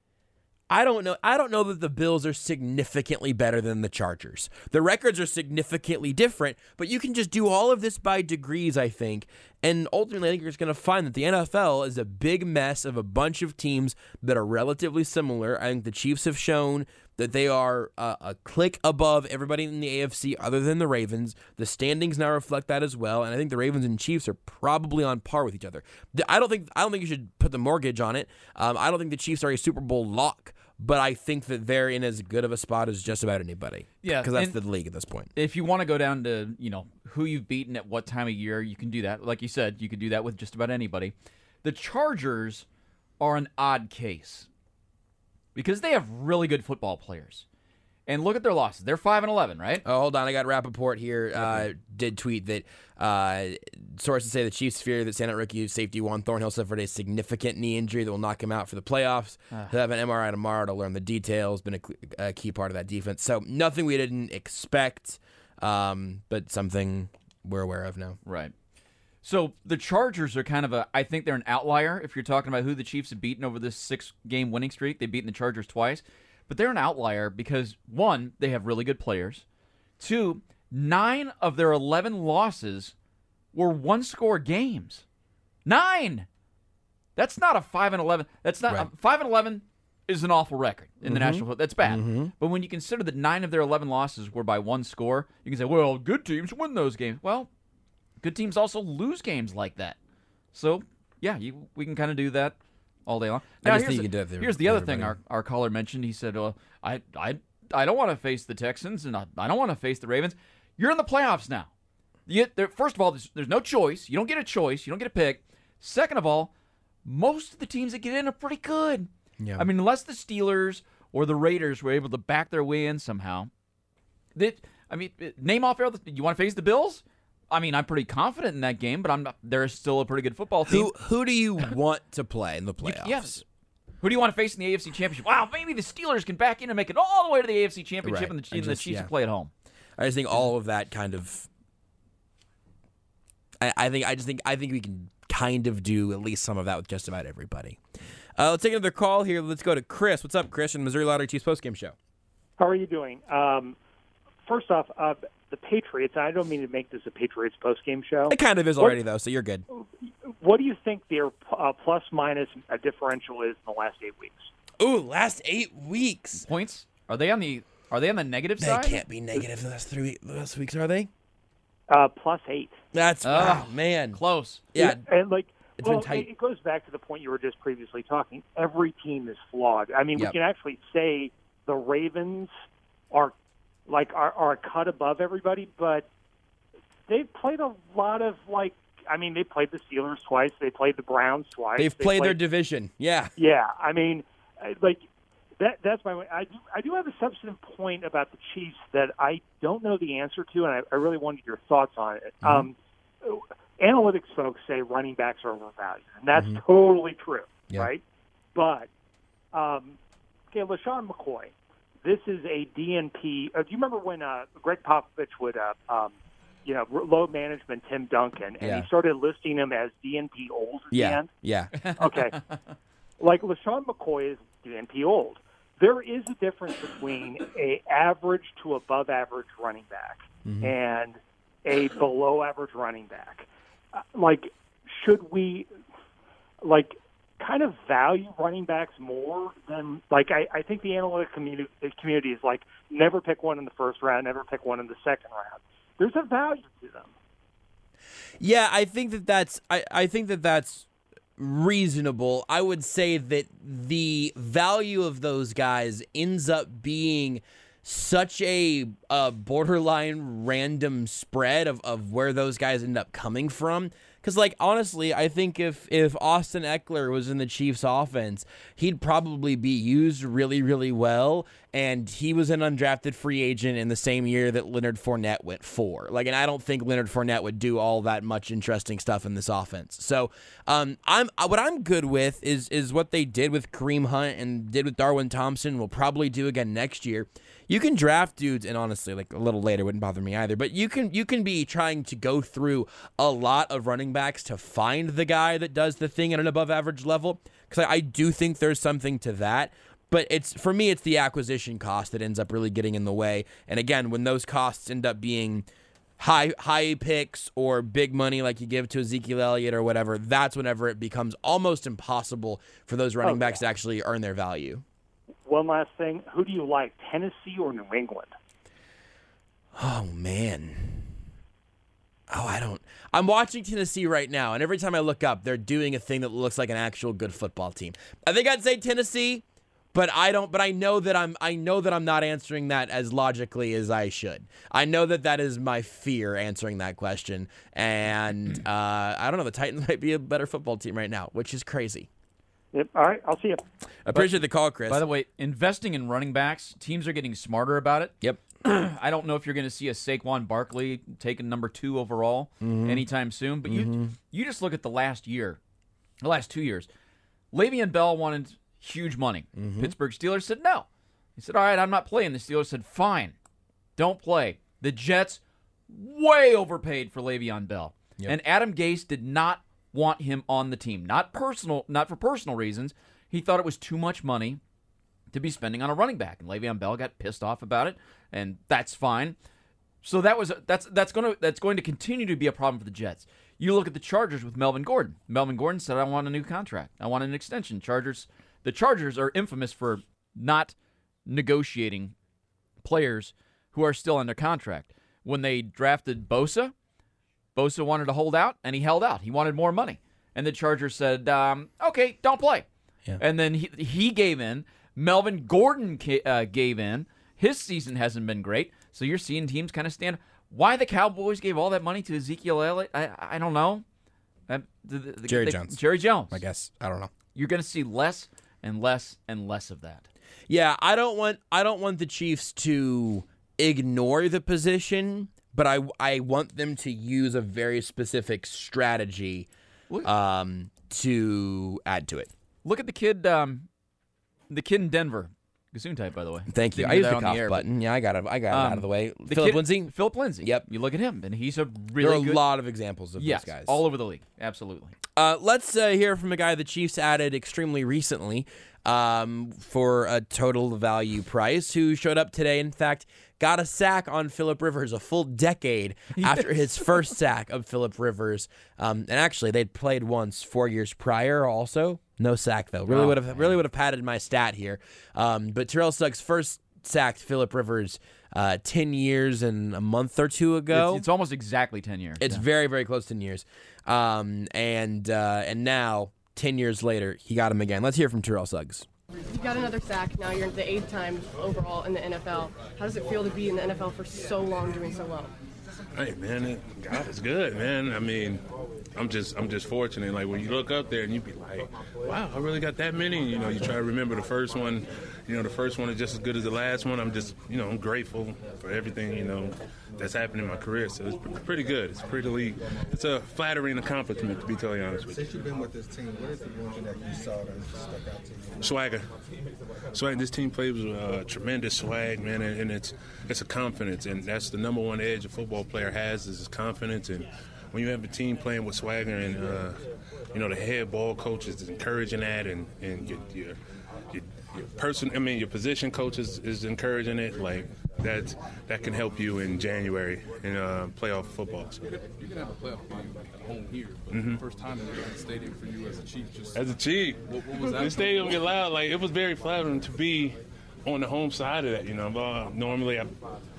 I don't know. I don't know that the Bills are significantly better than the Chargers. The records are significantly different, but you can just do all of this by degrees, I think. And ultimately, I think you're just going to find that the NFL is a big mess of a bunch of teams that are relatively similar. I think the Chiefs have shown that they are uh, a click above everybody in the AFC other than the Ravens. The standings now reflect that as well, and I think the Ravens and Chiefs are probably on par with each other. I don't think I don't think you should put the mortgage on it. Um, I don't think the Chiefs are a Super Bowl lock, but I think that they're in as good of a spot as just about anybody. Yeah, because that's the league at this point. If you want to go down to, you know, who you've beaten at what time of year, you can do that. Like you said, you could do that with just about anybody. The Chargers are an odd case because they have really good football players. And look at their losses. They're 5 and 11, right? Oh, hold on. I got Rapoport here. Uh, did tweet that uh, sources say the Chiefs fear that Santa rookie safety Juan Thornhill suffered a significant knee injury that will knock him out for the playoffs. Ah. He'll have an MRI tomorrow to learn the details. Been a, a key part of that defense. So nothing we didn't expect, um, but something we're aware of now. Right. So the Chargers are kind of a. I think they're an outlier if you're talking about who the Chiefs have beaten over this six game winning streak. They've beaten the Chargers twice, but they're an outlier because one, they have really good players. Two, nine of their 11 losses were one score games. Nine. That's not a five and 11. That's not Right. five and 11. is an awful record in the Mhm. National Football. That's bad. Mhm. But when you consider that nine of their 11 losses were by one score, you can say, well, good teams win those games. Well, good teams also lose games like that. So, yeah, you, we can kind of do that all day long. I Now, just here's think you the, can do for here's the other thing our, our caller mentioned. He said, uh, I, I, I don't want to face the Texans and I, I don't want to face the Ravens. You're in the playoffs now. You, there, first of all, there's, there's no choice. You don't get a choice. You don't get a pick. Second of all, most of the teams that get in are pretty good. Yeah. I mean, unless the Steelers or the Raiders were able to back their way in somehow. That I mean, name off. You want to face the Bills? I mean, I'm pretty confident in that game, but I'm not, they're still a pretty good football team. Who who do you want to play in the playoffs? yes. Who do you want to face in the AFC Championship? Wow, maybe the Steelers can back in and make it all the way to the AFC Championship, Right. and the, I and the Chiefs yeah. can play at home. I just think all of that kind of. I, I think I just think I think we can kind of do at least some of that with just about everybody. Uh, let's take another call here. Let's go to Chris. What's up, Chris? In Missouri Lottery Chiefs postgame show. How are you doing? Um, first off, uh, the Patriots. I don't mean to make this a Patriots postgame show. It kind of is What- already though, so you're good. What do you think their uh, plus minus uh, differential is in the last eight weeks? Ooh, last eight weeks. Points? Are they on the Are they on the negative They side? They can't be negative the last three the last weeks, are they? Uh, plus eight. That's Ah, oh, man, close. Yeah, and like it's well, been tight. It, it goes back to the point you were just previously talking. Every team is flawed. I mean, Yep. we can actually say the Ravens are like are, are a cut above everybody, but they've played a lot of like. I mean, they played the Steelers twice. They played the Browns twice. They've they played their division. Yeah. Yeah, I mean, like that. That's my. I do. I do have a substantive point about the Chiefs that I don't know the answer to, and I, I really wanted your thoughts on it. Mm-hmm. Um, analytics folks say running backs are overvalued, and that's Mhm. totally true, Yeah. right? But um, okay, LeSean McCoy. This is a DNP. Uh, do you remember when uh, Gregg Popovich would, uh, um, you know, load management Tim Duncan, and Yeah. he started listing him as DNP old Yeah. Yeah. Okay. like LeSean McCoy is DNP old. There is a difference between a average to above average running back Mhm. and a below average running back. Uh, Like, should we, like, kind of value running backs more than like I, I think the analytic community community is like never pick one in the first round, never pick one in the second round. There's a value to them. Yeah, I think that that's I, I think that that's reasonable. I would say that the value of those guys ends up being such a, uh borderline random spread of, of where those guys end up coming from. Because, like, honestly, I think if if Austin Ekeler was in the Chiefs' offense, he'd probably be used really, really well. And he was an undrafted free agent in the same year that Leonard Fournette went for. Like, and I don't think Leonard Fournette would do all that much interesting stuff in this offense. So, um, I'm uh, what I'm good with is is what they did with Kareem Hunt and did with Darwin Thompson. Will probably do again next year. You can draft dudes, and honestly, like a little later wouldn't bother me either. But you can you can be trying to go through a lot of running backs to find the guy that does the thing at an above average level. Because I, I do think there's something to that. But it's for me, it's the acquisition cost that ends up really getting in the way. And again, when those costs end up being high high picks or big money like you give to Ezekiel Elliott or whatever, that's whenever it becomes almost impossible for those running Oh, backs to actually earn their value. One last thing: who do you like, Tennessee or New England? Oh man. Oh, I don't. I'm watching Tennessee right now, and every time I look up, they're doing a thing that looks like an actual good football team. I think I'd say Tennessee, but I don't. But I know that I'm. I know that I'm not answering that as logically as I should. I know that that is my fear answering that question, and uh, I don't know. The Titans might be a better football team right now, which is crazy. Yep. All right, I'll see you. Appreciate the call, Chris. By the way, investing in running backs, teams are getting smarter about it. Yep. I don't know if you're going to see a Saquon Barkley taken number two overall Mhm. anytime soon, but you Mhm. you just look at the last year, the last two years. Le'Veon Bell wanted huge money. Mhm. Pittsburgh Steelers said no. He said, "All right, I'm not playing." The Steelers said, "Fine, don't play." The Jets way overpaid for Le'Veon Bell, Yep. and Adam Gase did not want him on the team. Not personal, not for personal reasons. He thought it was too much money to be spending on a running back, and Le'Veon Bell got pissed off about it, and that's fine. So that was that's that's going to that's going to continue to be a problem for the Jets. You look at the Chargers with Melvin Gordon. Melvin Gordon said, "I want a new contract. I want an extension." Chargers The Chargers are infamous for not negotiating players who are still under contract. When they drafted Bosa, Bosa wanted to hold out, and he held out. He wanted more money, and the Chargers said, um, "Okay, don't play." Yeah. And then he, he gave in. Melvin Gordon ca- uh, gave in. His season hasn't been great, so you're seeing teams kind of stand. Why the Cowboys gave all that money to Ezekiel Elliott? I I don't know. The- the- the- Jerry they- Jones. Jerry Jones. I guess. I don't know. You're going to see less and less and less of that. Yeah, I don't want I don't want the Chiefs to ignore the position, but I I want them to use a very specific strategy um, to add to it. Look at the kid, um, the kid in Denver, Gesundheit, by the way. Thank you. I used the cough air, button. Yeah, I got it. I got it out Um, of the way. the Phillip kid- Lindsay. Phillip Lindsay. Yep. You look at him, and he's a really there are good. a lot of examples of yes, those guys. all over the league. Absolutely. Uh, let's uh, hear from a guy the Chiefs added extremely recently um, for a total value price, who showed up today. In fact, got a sack on Philip Rivers a full decade after his first sack of Philip Rivers. Um, and actually, they'd played once four years prior. Also, no sack though. Really Oh, would have really would have padded my stat here. Um, but Terrell Suggs first sacked Philip Rivers uh, ten years and a month or two ago. It's, it's almost exactly ten years. It's yeah. very, very close to ten years. Um, and uh, and now, ten years later, he got him again. Let's hear from Terrell Suggs. You got another sack. Now you're the eighth time overall in the NFL. How does it feel to be in the NFL for so long, doing so well? Hey man, it, God is good, man. I mean, I'm just I'm just fortunate. Like when you look up there and you be like, wow, I really got that many. You know, you try to remember the first one. You know, the first one is just as good as the last one. I'm just you know I'm grateful for everything you know that's happened in my career. So it's pretty good. It's pretty. It's a flattering accomplishment to be totally honest with you. Since you've been with this team, what is the one thing that you saw that stuck out to you? Swagger. Swag. This team plays with uh, tremendous swag, man, and, and it's it's a confidence, and that's the number one edge a football player has is his confidence. And when you have a team playing with swagger, and uh, you know the head ball coach is encouraging that, and and your your, your, your person, I mean your position coach is, is encouraging it, like that that can help you in January in uh, playoff football. So. You can have a playoff game at home here, but Mhm. first time in the stadium for you as a chief. Just As a chief, What- what was that the stadium get loud. Like it was very flattering to be on the home side of that. You know, uh, normally I,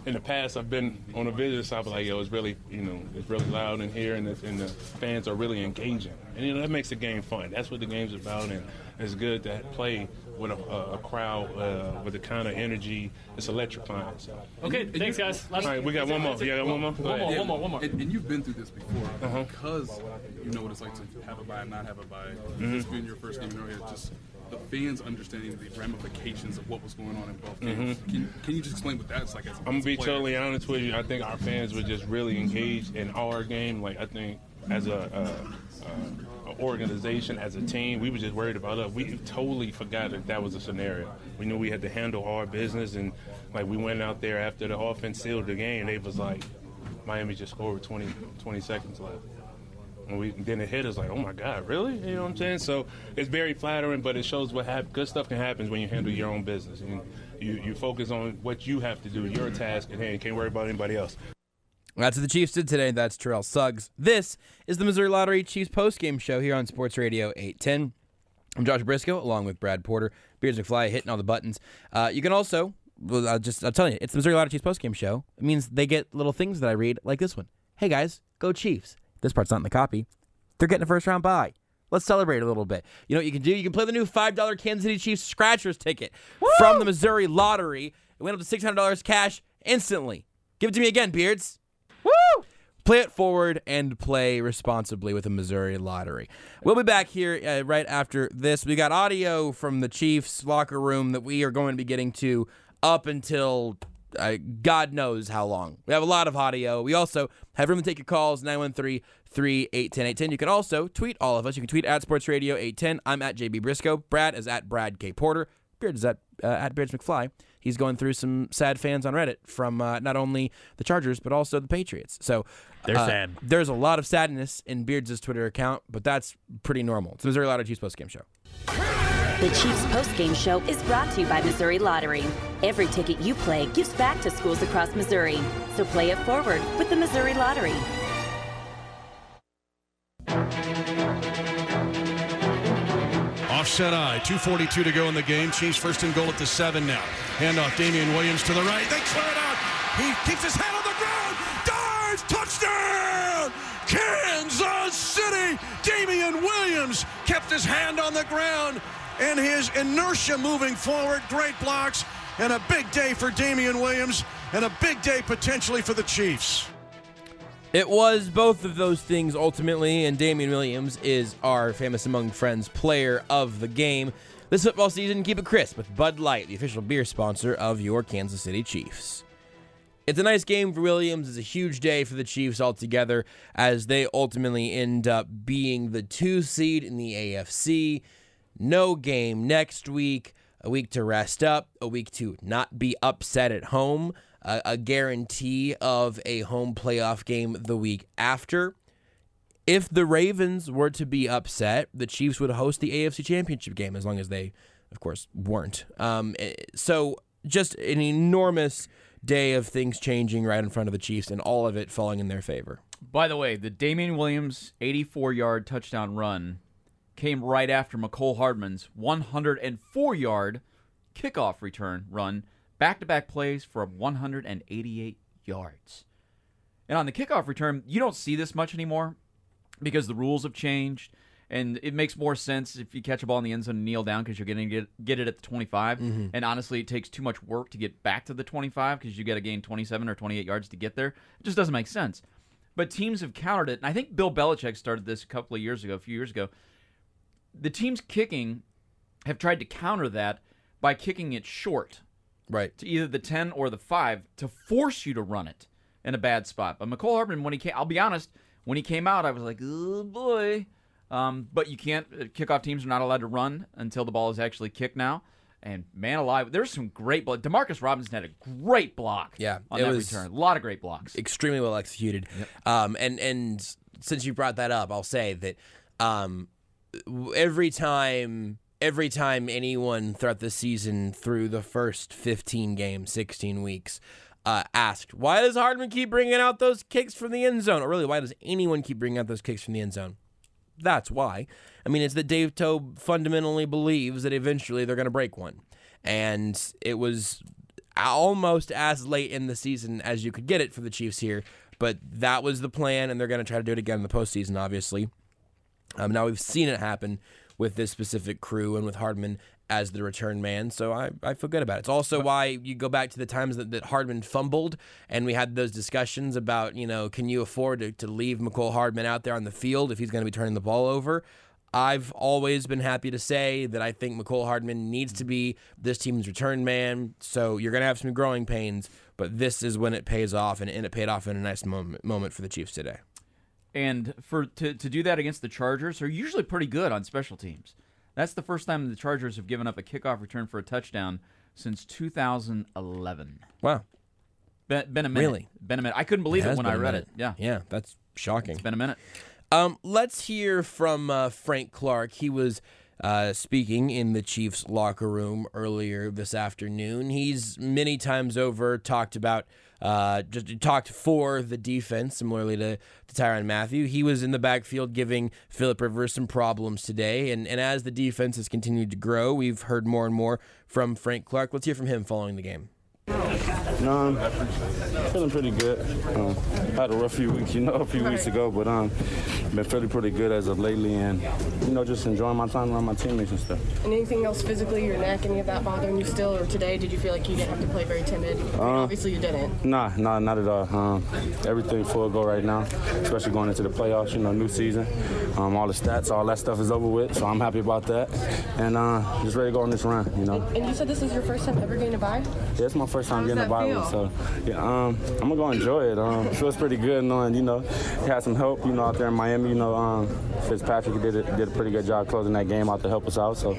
in the past I've been on the visitor side, but like yo, it's really you know it's really loud in here, and the, and the fans are really engaging, and you know that makes the game fun. That's what the game's about, and it's good to play with a, a, a crowd uh, with the kind of energy. It's electrifying. So. Okay, thanks, guys. All right, we got one more. Yeah, got one more. One more, one more, one more. And, and you've been through this before Uh-huh. because you know what it's like to have a bye and not have a bye. Mhm. This being your first game in area, just the fans understanding the ramifications of what was going on in both games. Mhm. Can, can you just explain what that's like as a, I'm gonna as be player? totally honest with you. I think our fans were just really engaged in our game. Like I think as a, a, a, a organization, as a team, we were just worried about us. We totally forgot that that was a scenario. We knew we had to handle our business, and like we went out there after the offense sealed the game. They was like, Miami just scored with 20, 20 seconds left. And we then it hit us like, oh my God, really? You know what I'm saying? So it's very flattering, but it shows what hap- good stuff can happen when you handle your own business and you, you focus on what you have to do, your task at hand. Can't worry about anybody else. That's what the Chiefs did today. That's Terrell Suggs. This is the Missouri Lottery Chiefs postgame show here on Sports Radio 810. I'm Josh Brisco, along with Brad Porter. Beards McFly hitting all the buttons. Uh, you can also, well, I'll just, I'll tell you, it's the Missouri Lottery Chiefs postgame show. It means they get little things that I read, like this one. Hey guys, go Chiefs. This part's not in the copy. They're getting a first round bye. Let's celebrate a little bit. You know what you can do? You can play the new $5 Kansas City Chiefs Scratchers ticket from the Missouri Lottery. It went up to $600 cash instantly. Give it to me again, Beards. Play it forward and play responsibly with the Missouri Lottery. We'll be back here uh, right after this. We got audio from the Chiefs locker room that we are going to be getting to up until uh, God knows how long. We have a lot of audio. We also have room to take your calls 913 381 810. You can also tweet all of us. You can tweet at Sports Radio 810. I'm at JB Brisco. Brad is at Brad K. Porter. Beard is at, uh, at Beards McFly. He's going through some sad fans on Reddit from uh, not only the Chargers, but also the Patriots. So They're uh, sad. There's a lot of sadness in Beards' Twitter account, but that's pretty normal. It's the Missouri Lottery Chiefs Post Game Show. The Chiefs postgame show is brought to you by Missouri Lottery. Every ticket you play gives back to schools across Missouri. So play it forward with the Missouri Lottery. said I. 2.42 to go in the game. Chiefs first and goal at the seven now. Handoff Damien Williams to the right. They clear it out. He keeps his head on the ground. Touchdown. Kansas City. Damien Williams kept his hand on the ground and his inertia moving forward. Great blocks and a big day for Damien Williams and a big day potentially for the Chiefs. It was both of those things ultimately, and Damien Williams is our famous among friends player of the game. This football season, keep it crisp with Bud Light, the official beer sponsor of your Kansas City Chiefs. It's a nice game for Williams. It's a huge day for the Chiefs altogether as they ultimately end up being the two seed in the AFC. No game next week, a week to rest up, a week to not be upset at home a, a guarantee of a home playoff game the week after. If the Ravens were to be upset, the Chiefs would host the AFC Championship game, as long as they, of course, weren't. Um, eh, so just an enormous day of things changing right in front of the Chiefs, and all of it falling in their favor. By the way, the Damien Williams 84 yard touchdown run came right after Mecole Hardman's 104 yard kickoff return run back to back plays for 188 yards. And on the kickoff return, you don't see this much anymore because the rules have changed. And it makes more sense if you catch a ball in the end zone and kneel down because you're going to get, get it at the 25. Mhm. And honestly, it takes too much work to get back to the 25 because you got to gain 27 or 28 yards to get there. It just doesn't make sense. But teams have countered it. And I think Bill Belichick started this a couple of years ago, a few years ago. The teams kicking have tried to counter that by kicking it short right to either the 10 or the 5 to force you to run it in a bad spot but Mecole Hardman when he came i'll be honest when he came out i was like oh boy um, but you can't uh, kickoff teams are not allowed to run until the ball is actually kicked now and man alive there's some great block demarcus robinson had a great block Yeah, on it that was return a lot of great blocks extremely well executed. Um, and and since you brought that up, I'll say that um, every time every time anyone throughout the season through the first 15 games, 16 weeks. Uh, asked why does Hardman keep bringing out those kicks from the end zone, or really why does anyone keep bringing out those kicks from the end zone? That's why. I mean, it's that Dave Toub fundamentally believes that eventually they're going to break one. And it was almost as late in the season as you could get it for the Chiefs here. But that was the plan, and they're going to try to do it again in the postseason, obviously. Um, now, we've seen it happen with this specific crew and with Hardman as the return man, so I, I feel good about it. It's also why you go back to the times that, that Hardman fumbled, and we had those discussions about, you know, can you afford to, to leave Mecole Hardman out there on the field if he's going to be turning the ball over? I've always been happy to say that I think Mecole Hardman needs to be this team's return man. So you're going to have some growing pains, but this is when it pays off, and, and it paid off in a nice moment, moment for the Chiefs today. And for to, to do that against the Chargers, are usually pretty good on special teams. That's the first time the Chargers have given up a kickoff return for a touchdown since 2011. Wow. Been, been a minute. Really? Been a minute. I couldn't believe It it, when I read it. Yeah. Yeah, that's shocking. It's been a minute. Um, let's hear from uh, Frank Clark. He was uh, speaking in the Chiefs locker room earlier this afternoon. He's many times over talked about uh, just talked for the defense, similarly to, to Tyrann Mathieu. He was in the backfield giving Philip Rivers some problems today, and and as the defense has continued to grow, we've heard more and more from Frank Clark. Let's hear from him following the game. No, I'm feeling pretty good. Um, had a rough few weeks, you know, a few weeks ago, but um, been feeling pretty good as of lately, and you know, just enjoying my time around my teammates and stuff. And anything else physically, your neck, any of that bothering you still, or today? Did you feel like you didn't have to play very timid? I Uh, obviously, you didn't. Nah, nah, not at all. Um, everything full go right now, especially going into the playoffs. You know, new season, um, all the stats, all that stuff is over with, so I'm happy about that, and uh, just ready to go on this run. You know. And you said this is your first time ever getting a bye? Yeah, it's my first time How getting a bye feel? so yeah, um, I'm gonna go enjoy it. Um, feels pretty good knowing, you know, had some help, you know, out there in Miami. You know, um, Fitzpatrick did a, did a pretty good job closing that game out to help us out. So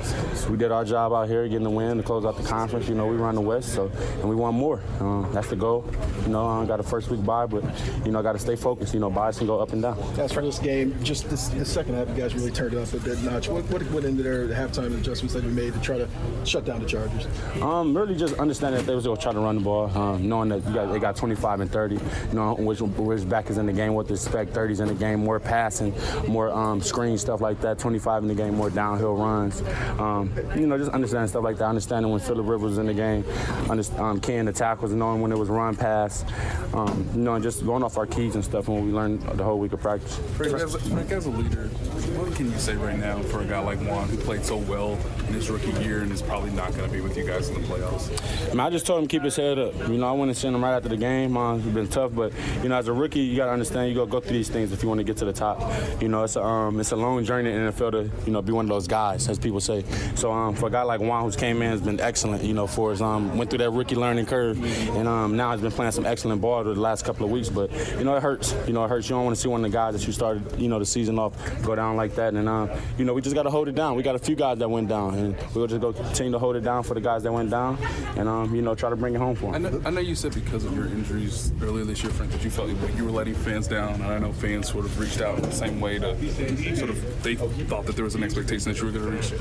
we did our job out here, getting the win to close out the conference. You know, we run the West, so and we want more. Um, that's the goal. You know, I got a first week bye, but you know, I got to stay focused. You know, buys can go up and down. As for this game, just this, the second half, you guys really turned it up a bit notch. What, what went into there, the halftime adjustments that you made to try to shut down the Chargers? Um, really just understanding that they was going to try to run the ball. um, knowing that you got, they got 25 and 30, you know, which, which back is in the game, what to expect, 30s in the game, more passing, more um, screen stuff like that, 25 in the game, more downhill runs. Um, you know, just understanding stuff like that, understanding when Philip Rivers was in the game, understand, um, can the tackles, knowing when it was run pass, um, you know, and just going off our keys and stuff when we learned the whole week of practice. Frank, as, Frank, as a leader, what can you say right now for a guy like Juan who played so well in his rookie year and is probably not going to be with you guys in the playoffs? I, mean, I just told him keep his head up. You know, I went and seen him right after the game. It's been tough, but you know, as a rookie, you got to understand you got to go through these things if you want to get to the top. You know, it's a um, it's a long journey in the NFL to you know be one of those guys, as people say. So um, for a guy like Juan who's came in has been excellent. You know, for his um, went through that rookie learning curve, and um, now has been playing some excellent ball over the last couple of weeks. But you know, it hurts. You know, it hurts. You don't want to see one of the guys that you started you know the season off go down like that. And um, you know, we just got to hold it down. We got a few guys that went down, and we'll just go continue to hold it down for the guys that went down, and um, you know, try to bring it home for them. I know, you said because of your injuries earlier this year, Frank, that you felt like you were letting fans down, and I know fans sort of reached out in the same way to sort of they thought that there was an expectation that you were going to reach.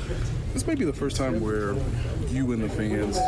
This may be the first time where you and the fans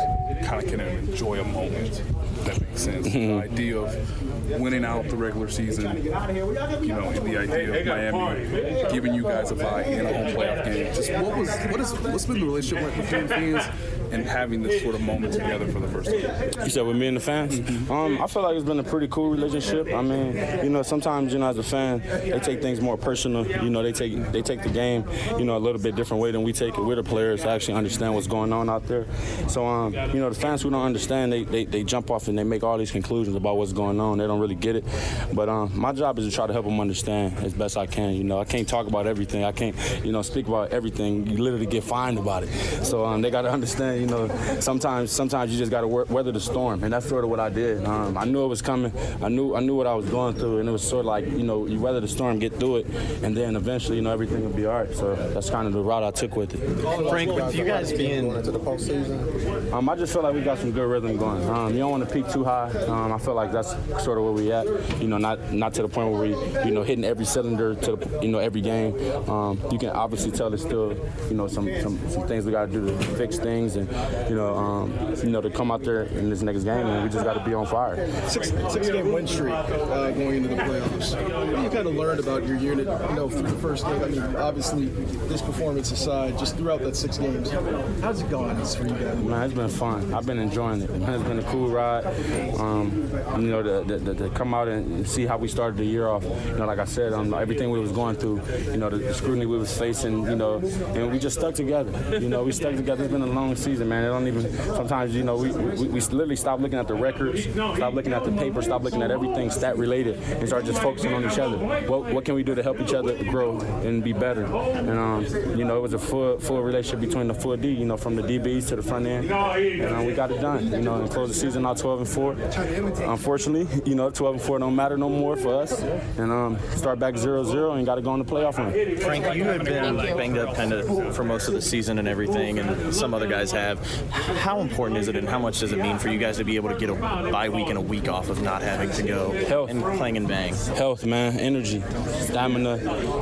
kind of can enjoy a moment. That makes sense. Mm-hmm. the idea of winning out the regular season, you know, and the idea of Miami giving you guys a bye in a home playoff game. Just what was what is what's been the relationship like between fans and having this sort of moment together for the first time? You said with me and the fans? Um, I feel like it's been a pretty cool relationship. I mean, you know, sometimes you know as a fan, they take things more personal. You know, they take they take the game, you know, a little bit different way than we take it. We're the players to actually understand what's going on out there. So, um, you know, the fans who don't understand, they, they they jump off and they make all these conclusions about what's going on. They don't really get it. But um, my job is to try to help them understand as best I can. You know, I can't talk about everything. I can't, you know, speak about everything. You literally get fined about it. So um, they got to understand. You know, sometimes sometimes you just got to weather the storm, and that's sort of what I did. Um, I knew it was coming. I knew I knew what I was going through, and it was sort of like you know, you weather the storm, get through it, and then eventually, you know, everything will be all right. So that's kind of the route I took with it. Frank, with you guys being into the postseason, um, I just feel like we got some good rhythm going. Um, you don't want to peak too high. Um, I feel like that's sort of where we at. You know, not not to the point where we, you know, hitting every cylinder to the, you know every game. Um, you can obviously tell there's still, you know, some some, some things we got to do to fix things, and you know, um, you know, to come out there in this next game, and we just got to be on fire. Six six game win streak uh, going into the playoffs. What do you kind of learned about your unit, you know, through the first game? I mean, obviously, this performance aside, just throughout that six games, how's it gone for you guys? Man, it's been fun. I've been enjoying it. Man, it's been a cool ride. Um, you know, to, to, to, come out and see how we started the year off. You know, like I said, um, everything we was going through, you know, the, the, scrutiny we was facing, you know, and we just stuck together. You know, we stuck together. It's been a long season, man. It don't even, sometimes, you know, we, we, we literally stop looking at the records, stop looking at the paper, stop looking at everything stat related, and start just focusing on each other. What, what can we do to help each other grow and be better? And, um, you know, it was a full, full relationship between the full D, you know, from the DBs to the front end. And um, we got it done, you know, and close the season out 12 and 4. Unfortunately, you know, 12 and 4 don't matter no more for us. And um, start back 0 0 and got to go in the playoff run. Frank, you have been banged up kind of for most of the season and everything, and some other guys have. How important is it, and how much does it mean for you guys to be able to get a bye week and a week off of not having to go Health. and playing and bang? Health, man, energy, stamina.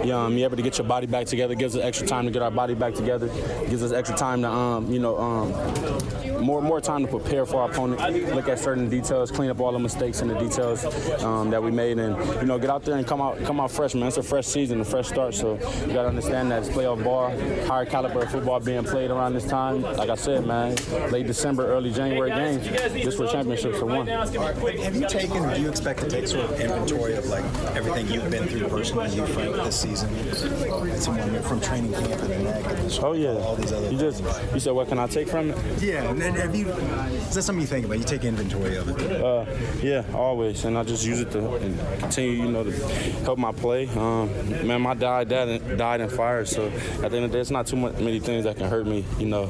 You um, you able to get your body back together. Gives us extra time to get our body back together. Gives us extra time to, um, you know, um, more more time to prepare for our opponent. Look at certain details, clean up all the mistakes and the details um, that we made, and you know, get out there and come out come out fresh, man. It's a fresh season, a fresh start. So you got to understand that it's playoff ball, higher caliber of football being played around this time. Like I said, man, late December, early January games, just for championships for one. Have you taken, or do you expect to take sort of inventory of like everything you've been through personally, you Frank, this season? It's from training camp and the neck and the Oh yeah, all these other you just you said what can I take from it? Yeah, and then have you? Is that something you think about? You take inventory of it. Uh, yeah, always, and I just use it to continue, you know, to help my play. Um, man, my dad died, died in fire, so at the end of the day, it's not too much, many things that can hurt me. You know,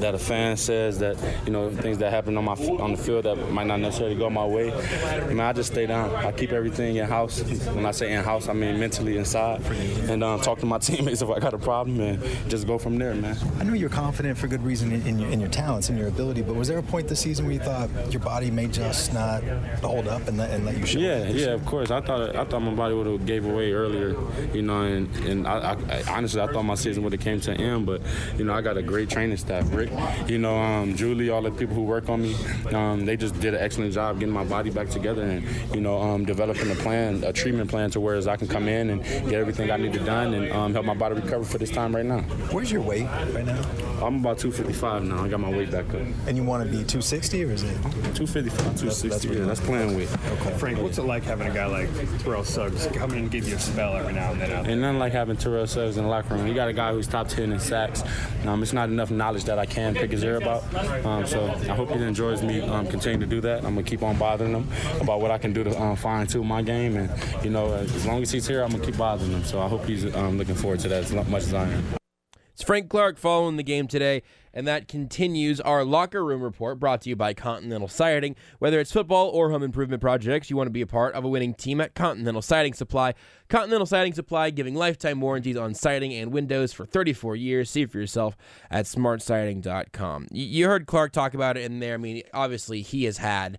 that a fan says that you know things that happen on my on the field that might not necessarily go my way. I mean, I just stay down. I keep everything in house. When I say in house, I mean mentally inside, and um, talk to my teammates if I got a problem, and just go from there, man. I know you're confident for good reason in, in in your, in your talents and your ability. But was there a point this season where you thought your body may just not hold up and let, and let you show? Yeah, yeah, of course. I thought I thought my body would have gave away earlier, you know, and and I, I, I honestly I thought my season would have came to an end, but you know I got a great training staff, Rick, you know, um, Julie, all the people who work on me, um, they just did an excellent job getting my body back together and you know um, developing a plan, a treatment plan to where I can come in and get everything I needed done and um, help my body recover for this time right now. Where's your weight right now? I'm about 255 now. I got my weight back up. And you want to be 260 or is it 255, 260? yeah, that's playing weight. Frank, what's it like having a guy like Terrell Suggs come in and give you a spell every now and then? Out there? Ain't nothing like having Terrell Suggs in the locker room. You got a guy who's top 10 in sacks. Um, it's not enough knowledge that I can pick his ear about. Um, so I hope he enjoys me um, continuing to do that. I'm to keep on bothering him about what I can do to um, fine tune my game. And, you know, as long as he's here, I'm to keep bothering him. So I hope he's um, looking forward to that as much as I am. It's Frank Clark following the game today, and that continues our locker room report brought to you by Continental Siding. Whether it's football or home improvement projects, you want to be a part of a winning team at Continental Siding Supply. Continental Siding Supply giving lifetime warranties on siding and windows for 34 years. See for yourself at smartsiding.com. You heard Clark talk about it in there. I mean, obviously, he has had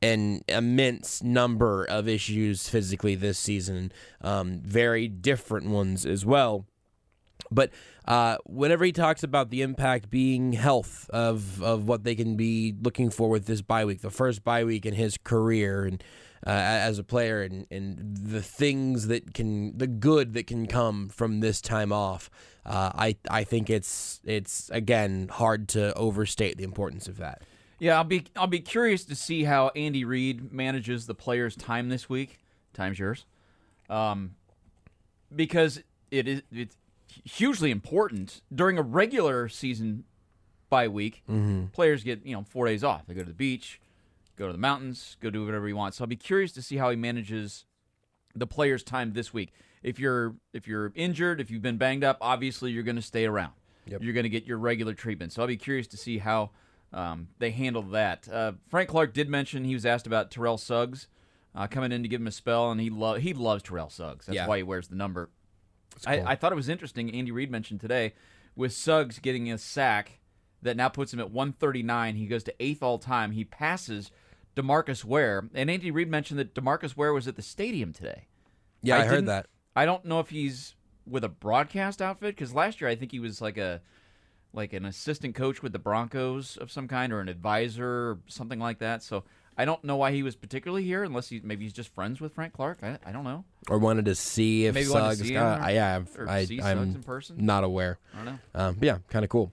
an immense number of issues physically this season, um, very different ones as well. But uh, whenever he talks about the impact being health of of what they can be looking for with this bye week, the first bye week in his career, and uh, as a player, and, and the things that can, the good that can come from this time off, uh, I I think it's it's again hard to overstate the importance of that. Yeah, I'll be I'll be curious to see how Andy Reid manages the players' time this week. Time's yours, um, because it is it's hugely important during a regular season bye week. Mhm. Players get you know four days off. They go to the beach, go to the mountains, go do whatever you want. So I'll be curious to see how he manages the players' time this week. If you're if you're injured, if you've been banged up, obviously you're going to stay around. You're going to get your regular treatment. So I'll be curious to see how um, they handle that. Uh, Frank Clark did mention he was asked about Terrell Suggs uh, coming in to give him a spell, and he lo- he loves Terrell Suggs. That's Yeah. why he wears the number. Cool. I, I thought it was interesting. Andy Reid mentioned today with Suggs getting a sack that now puts him at 139. He goes to eighth all time. He passes Demarcus Ware, and Andy Reid mentioned that Demarcus Ware was at the stadium today. Yeah, I heard didn't- that. I don't know if he's with a broadcast outfit because last year I think he was like a like an assistant coach with the Broncos of some kind or an advisor or something like that. So I don't know why he was particularly here unless he maybe he's just friends with Frank Clark. I, I don't know. Or wanted to see if Maybe Suggs. see got- or- yeah, I, Suggs in person? not aware. I don't know. Um, yeah, kind of cool.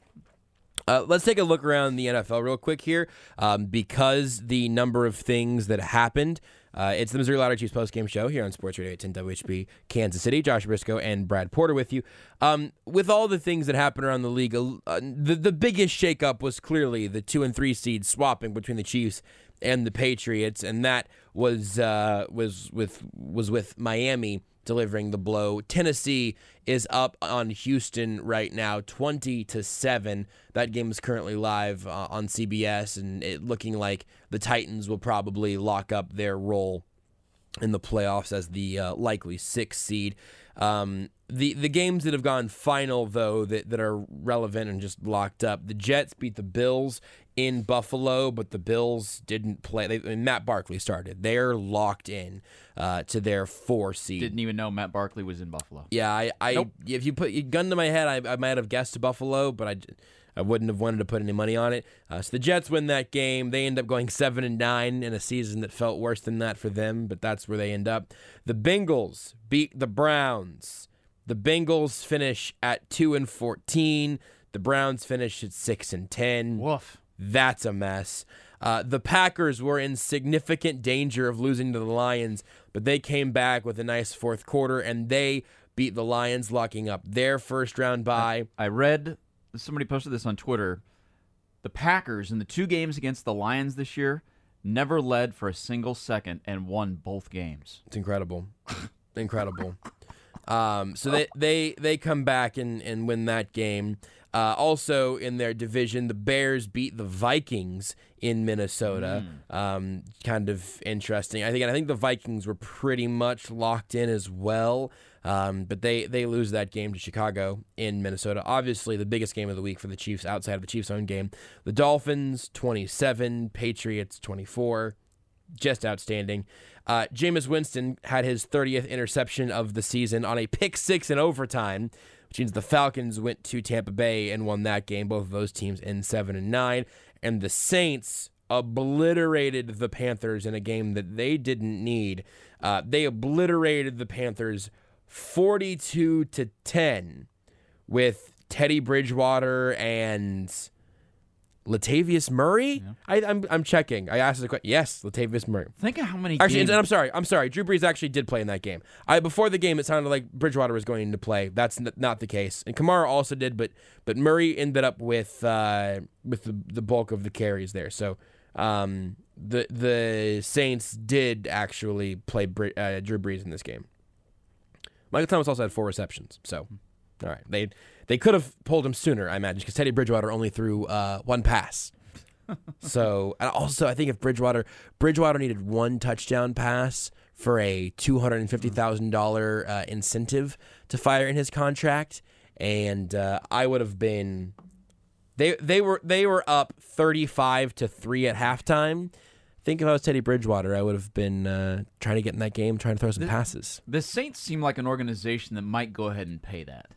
Uh, let's take a look around the NFL real quick here, um, because the number of things that happened. Uh, it's the Missouri Lottery Chiefs post game show here on Sports Radio 10 WHB Kansas City. Josh Brisco and Brad Porter with you. Um, with all the things that happened around the league, uh, the the biggest shakeup was clearly the two and three seeds swapping between the Chiefs and the Patriots, and that was uh, was with was with Miami delivering the blow. Tennessee is up on Houston right now, twenty to seven. That game is currently live uh, on CBS, and it looking like the Titans will probably lock up their role in the playoffs as the uh, likely sixth seed. Um, the the games that have gone final though that, that are relevant and just locked up. The Jets beat the Bills in Buffalo, but the Bills didn't play. They, Matt Barkley started. They're locked in uh, to their four seed. Didn't even know Matt Barkley was in Buffalo. Yeah, I, I Nope. if you put your gun to my head, I, I might have guessed Buffalo, but I, I wouldn't have wanted to put any money on it. Uh, so the Jets win that game. They end up going seven and nine in a season that felt worse than that for them, but that's where they end up. The Bengals beat the Browns. The Bengals finish at two and fourteen. The Browns finish at six and ten. Woof. That's a mess. Uh, the Packers were in significant danger of losing to the Lions, but they came back with a nice fourth quarter and they beat the Lions, locking up their first round bye. I read somebody posted this on Twitter. The Packers in the two games against the Lions this year never led for a single second and won both games. It's incredible. incredible. Um, so they, they they come back and, and win that game. Uh, also in their division, the Bears beat the Vikings in Minnesota. Um, kind of interesting. I think I think the Vikings were pretty much locked in as well. Um, but they they lose that game to Chicago in Minnesota. Obviously, the biggest game of the week for the Chiefs outside of the Chiefs' own game. The Dolphins twenty seven, Patriots twenty four just outstanding. Uh, Jameis Winston had his 30th interception of the season on a pick six in overtime, which means the Falcons went to Tampa Bay and won that game. Both of those teams in seven and nine, and the Saints obliterated the Panthers in a game that they didn't need. Uh, they obliterated the Panthers 42 to 10 with Teddy Bridgewater and Latavius Murray. I, I'm I'm checking. I asked the question. Yes, Latavius Murray. Think of how many Actually, games- and I'm sorry. I'm sorry. Drew Brees actually did play in that game. I before the game, it sounded like Bridgewater was going to play. That's n- not the case. And Kamara also did, but but Murray ended up with uh, with the, the bulk of the carries there. So um, the the Saints did actually play Bri- uh, Drew Brees in this game. Michael Thomas also had four receptions. So all right, they they could have pulled him sooner, I imagine, because Teddy Bridgewater only threw uh, one pass. so and also, I think if Bridgewater Bridgewater needed one touchdown pass for a two hundred and fifty thousand dollar uh, incentive to fire in his contract, and uh, I would have been. They they were they were up thirty five to three at halftime. Think if I was Teddy Bridgewater, I would have been uh, trying to get in that game, trying to throw some passes. The Saints seem like an organization that might go ahead and pay that.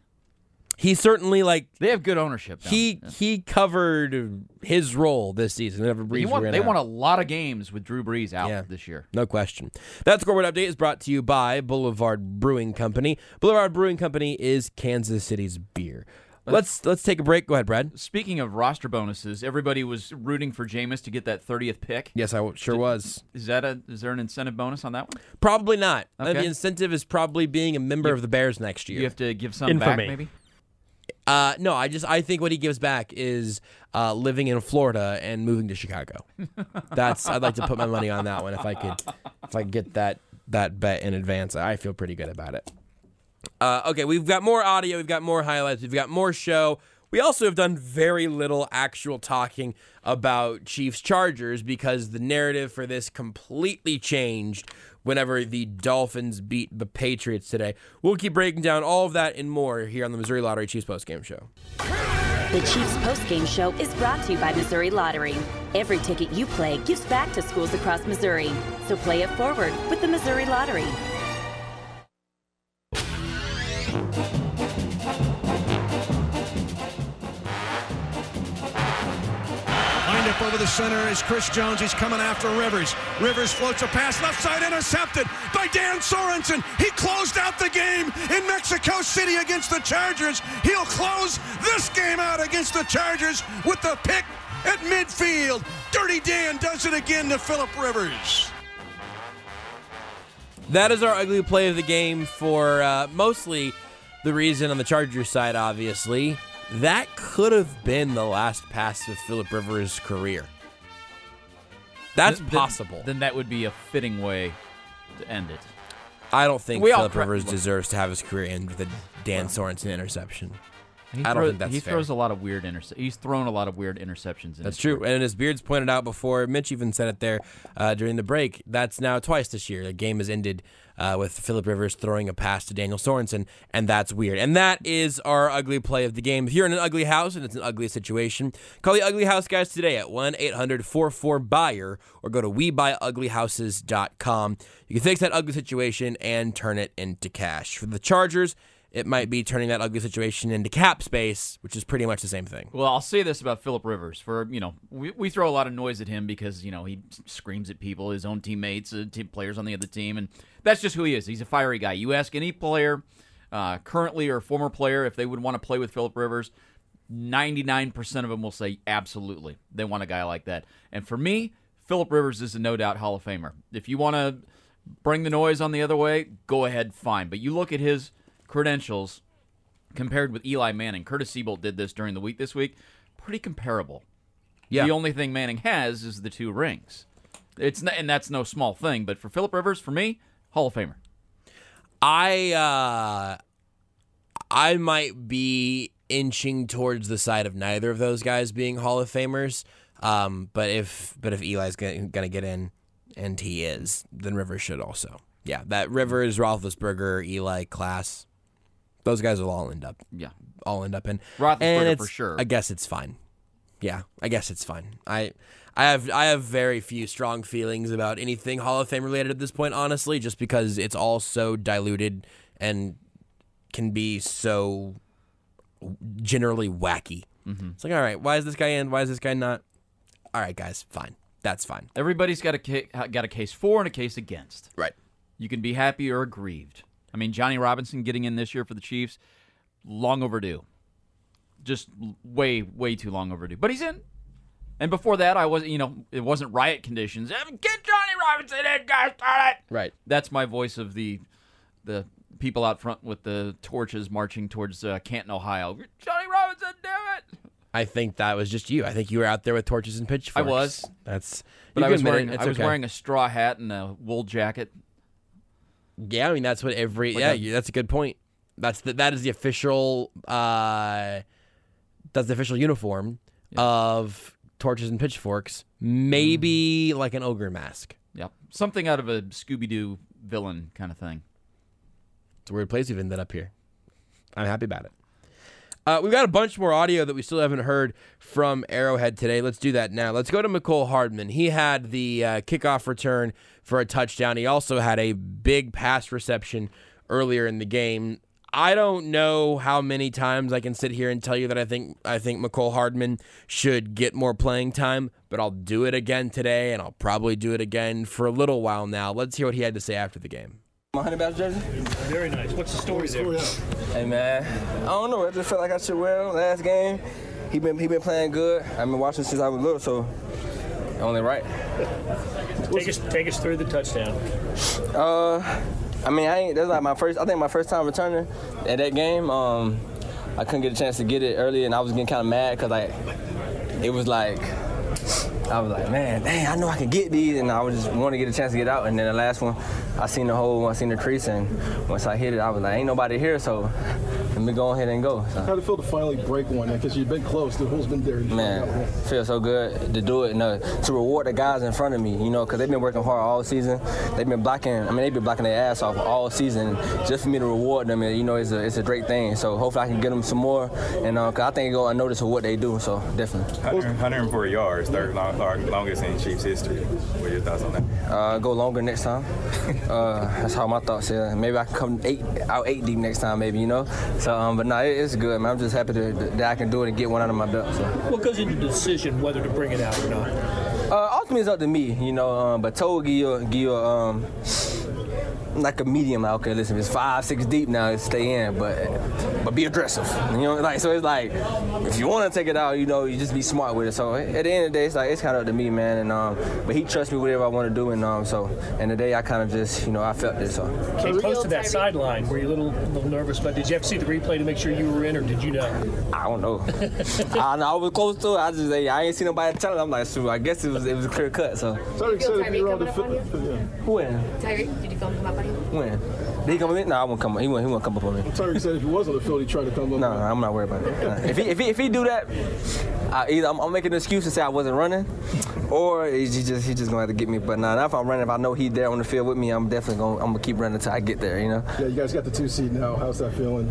He certainly like they have good ownership. down He he covered his role this season. Whenever Brees He won, ran they out. won a lot of games with Drew Brees out Yeah. this year. No question. That scoreboard update is brought to you by Boulevard Brewing Company. Boulevard Brewing Company is Kansas City's beer. Let's let's take a break. Go ahead, Brad. Speaking of roster bonuses, everybody was rooting for Jameis to get that 30th pick. Yes, I sure was. Is that a is there an incentive bonus on that one? Probably not. Okay. The incentive is probably being a member You- of the Bears next year. You have to give some back, maybe. Uh, no, I just I think what he gives back is uh, living in Florida and moving to Chicago. That's I'd like to put my money on that one if I could if I could get that that bet in advance. I feel pretty good about it. Uh, okay, we've got more audio, we've got more highlights, we've got more show. We also have done very little actual talking about Chiefs Chargers because the narrative for this completely changed whenever the Dolphins beat the Patriots today. We'll keep breaking down all of that and more here on the Missouri Lottery Chiefs Postgame Show. The Chiefs postgame show is brought to you by Missouri Lottery. Every ticket you play gives back to schools across Missouri. So play it forward with the Missouri Lottery. Up over the center is Chris Jones. He's coming after Rivers. Rivers floats a pass left side intercepted by Dan Sorensen. He closed out the game in Mexico City against the Chargers. He'll close this game out against the Chargers with the pick at midfield. Dirty Dan does it again to Philip Rivers. That is our ugly play of the game for uh, mostly the reason on the Chargers side, obviously. That could have been the last pass of Philip Rivers' career. That's then- possible. Then that would be a fitting way to end it. I don't think We Philip Rivers deserves to have his career end with a Dan Sorensen interception. He I don't throw- think that's he fair. throws a lot of weird interce- He's thrown a lot of weird interceptions. In That's true. And as Beards pointed out before, Mitch even said it there uh, during the break. That's now twice this year. The game has ended uh, with Philip Rivers throwing a pass to Daniel Sorensen, and that's weird. And that is our ugly play of the game. If you're in an ugly house and it's an ugly situation, call the Ugly House guys today at 1 800 44 Buyer or go to WeBuyUglyHouses.com. You can fix that ugly situation and turn it into cash. For the Chargers, it might be turning that ugly situation into cap space, which is pretty much the same thing. Well, I'll say this about Philip Rivers. For you know, we, we throw a lot of noise at him because you know he screams at people, his own teammates, uh, team players on the other team, and that's just who he is. He's a fiery guy. You ask any player, uh, currently or former player, if they would want to play with Philip Rivers, ninety nine percent of them will say absolutely. They want a guy like that. And for me, Philip Rivers is a no doubt Hall of Famer. If you want to bring the noise on the other way, go ahead, fine. But you look at his credentials compared with Eli Manning. Kurtis Seaboldt did this during the week this week. Pretty comparable. Yeah. The only thing Manning has is the two rings. It's n- and that's no small thing. But for Philip Rivers, for me, Hall of Famer. I uh I might be inching towards the side of neither of those guys being Hall of Famers. Um, but if but if Eli's gonna, gonna get in, and he is, then Rivers should also. Yeah, that Rivers, Roethlisberger, Eli class, those guys will all end up. Yeah, all end up in Roethlisberger for sure. I guess it's fine. Yeah, I guess it's fine. I I have I have very few strong feelings about anything Hall of Fame related at this point, honestly, just because it's all so diluted and can be so generally wacky. Mhm. It's like, all right, why is this guy in? Why is this guy not? All right, guys, fine. That's fine. Everybody's got a ca- got a case for and a case against. Right. You can be happy or aggrieved. I mean, Johnny Robinson getting in this year for the Chiefs, long overdue. Just way, way too long overdue. But he's in. And before that, I wasn't. You know, it wasn't riot conditions. Get Johnny Robinson in, guys. Darn it. Right. That's my voice of the the people out front with the torches marching towards uh, Canton, Ohio. Johnny Robinson, damn it! I think that was just you. I think you were out there with torches and pitchforks. I was. That's. But I was admit it. wearing It's I was okay. wearing a straw hat and a wool jacket. Yeah, I mean that's what every Like yeah. a- you- that's a good point. That's the, that is the official. uh That's the official uniform of torches and pitchforks. Maybe like an ogre mask. Yep, something out of a Scooby Doo villain kind of thing. It's a weird place we've ended up here. I'm happy about it. Uh, we've got a bunch more audio that we still haven't heard from Arrowhead today. Let's do that now. Let's go to Mecole Hardman. He had the uh, kickoff return for a touchdown. He also had a big pass reception earlier in the game. I don't know how many times I can sit here and tell you that I think I think Mecole Hardman should get more playing time, but I'll do it again today, and I'll probably do it again for a little while now. Let's hear what he had to say after the game. My honey badger jersey? Very nice. What's the story there? Hey man, I don't know. I just felt like I should wear him last game. He been he been playing good. I've been watching since I was little, so only right. Take us, take us through the touchdown. Uh, I mean, I ain't. That's like my first. I think my first time returning at that game. Um, I couldn't get a chance to get it early, and I was getting kind of mad because like it was like I was like, man, dang, I know I can get these, and I was just want to get a chance to get out. And then the last one, I seen the hole, I seen the crease, and once I hit it, I was like, ain't nobody here, so let me go ahead and go. So. How did it feel to finally break one? Because you've been close. The hole's been there. Man, feels so good to do it and uh, to reward the guys in front of me, you know, because they've been working hard all season. They've been blocking, I mean, they've been blocking their ass off all season. Just for me to reward them, you know, it's a, it's a great thing. So hopefully I can get them some more, and uh, 'cause I think it go unnoticed of what they do, so definitely. 100, 104 yards, third long, long- longest in Chiefs history. What are your thoughts on that? Uh, go longer next time. Uh, that's how my thoughts are. Maybe I can come eight out eight deep next time, maybe you know. So, um, but no, it, it's good, man. I'm just happy to, that I can do it and get one out of my belt. So. What goes into the decision whether to bring it out or not? Uh, ultimately, it's up to me, you know. Um, but give you, give you um, like a medium. Like, okay, listen, if it's five, six deep now, stay in, but but be aggressive. You know, like so it's like if you want to take it out, you know, you just be smart with it. So at the end of the day, it's like it's kind of up to me, man. And um, but he trusts me whatever I want to do, and um, so and the day I kind of just, you know, I felt this. So Came close to that sideline. Were you a little, little nervous? But did you have to see the replay to make sure you were in, or did you know? I don't know. I, know I was close to it. I just I ain't seen nobody tell it. I'm like, shoot, I guess it was it was a clear cut. So Sorry, Feel Tyreek coming up on you? when Tyreek, did you feel him come up on you? When did he come with me? No, I won't come. He won't. He won't come up on me. Tyreek said if he was on the field, he tried to come up. No, no, I'm not worried about it. Nah. If he if he, if he do that, I, either I'm, I'm making an excuse to say I wasn't running, or he just he just gonna have to get me. But nah, now if I'm running, if I know he's there on the field with me, I'm definitely gonna I'm gonna keep running until I get there. You know. Yeah, you guys got the two seed now. How's that feeling?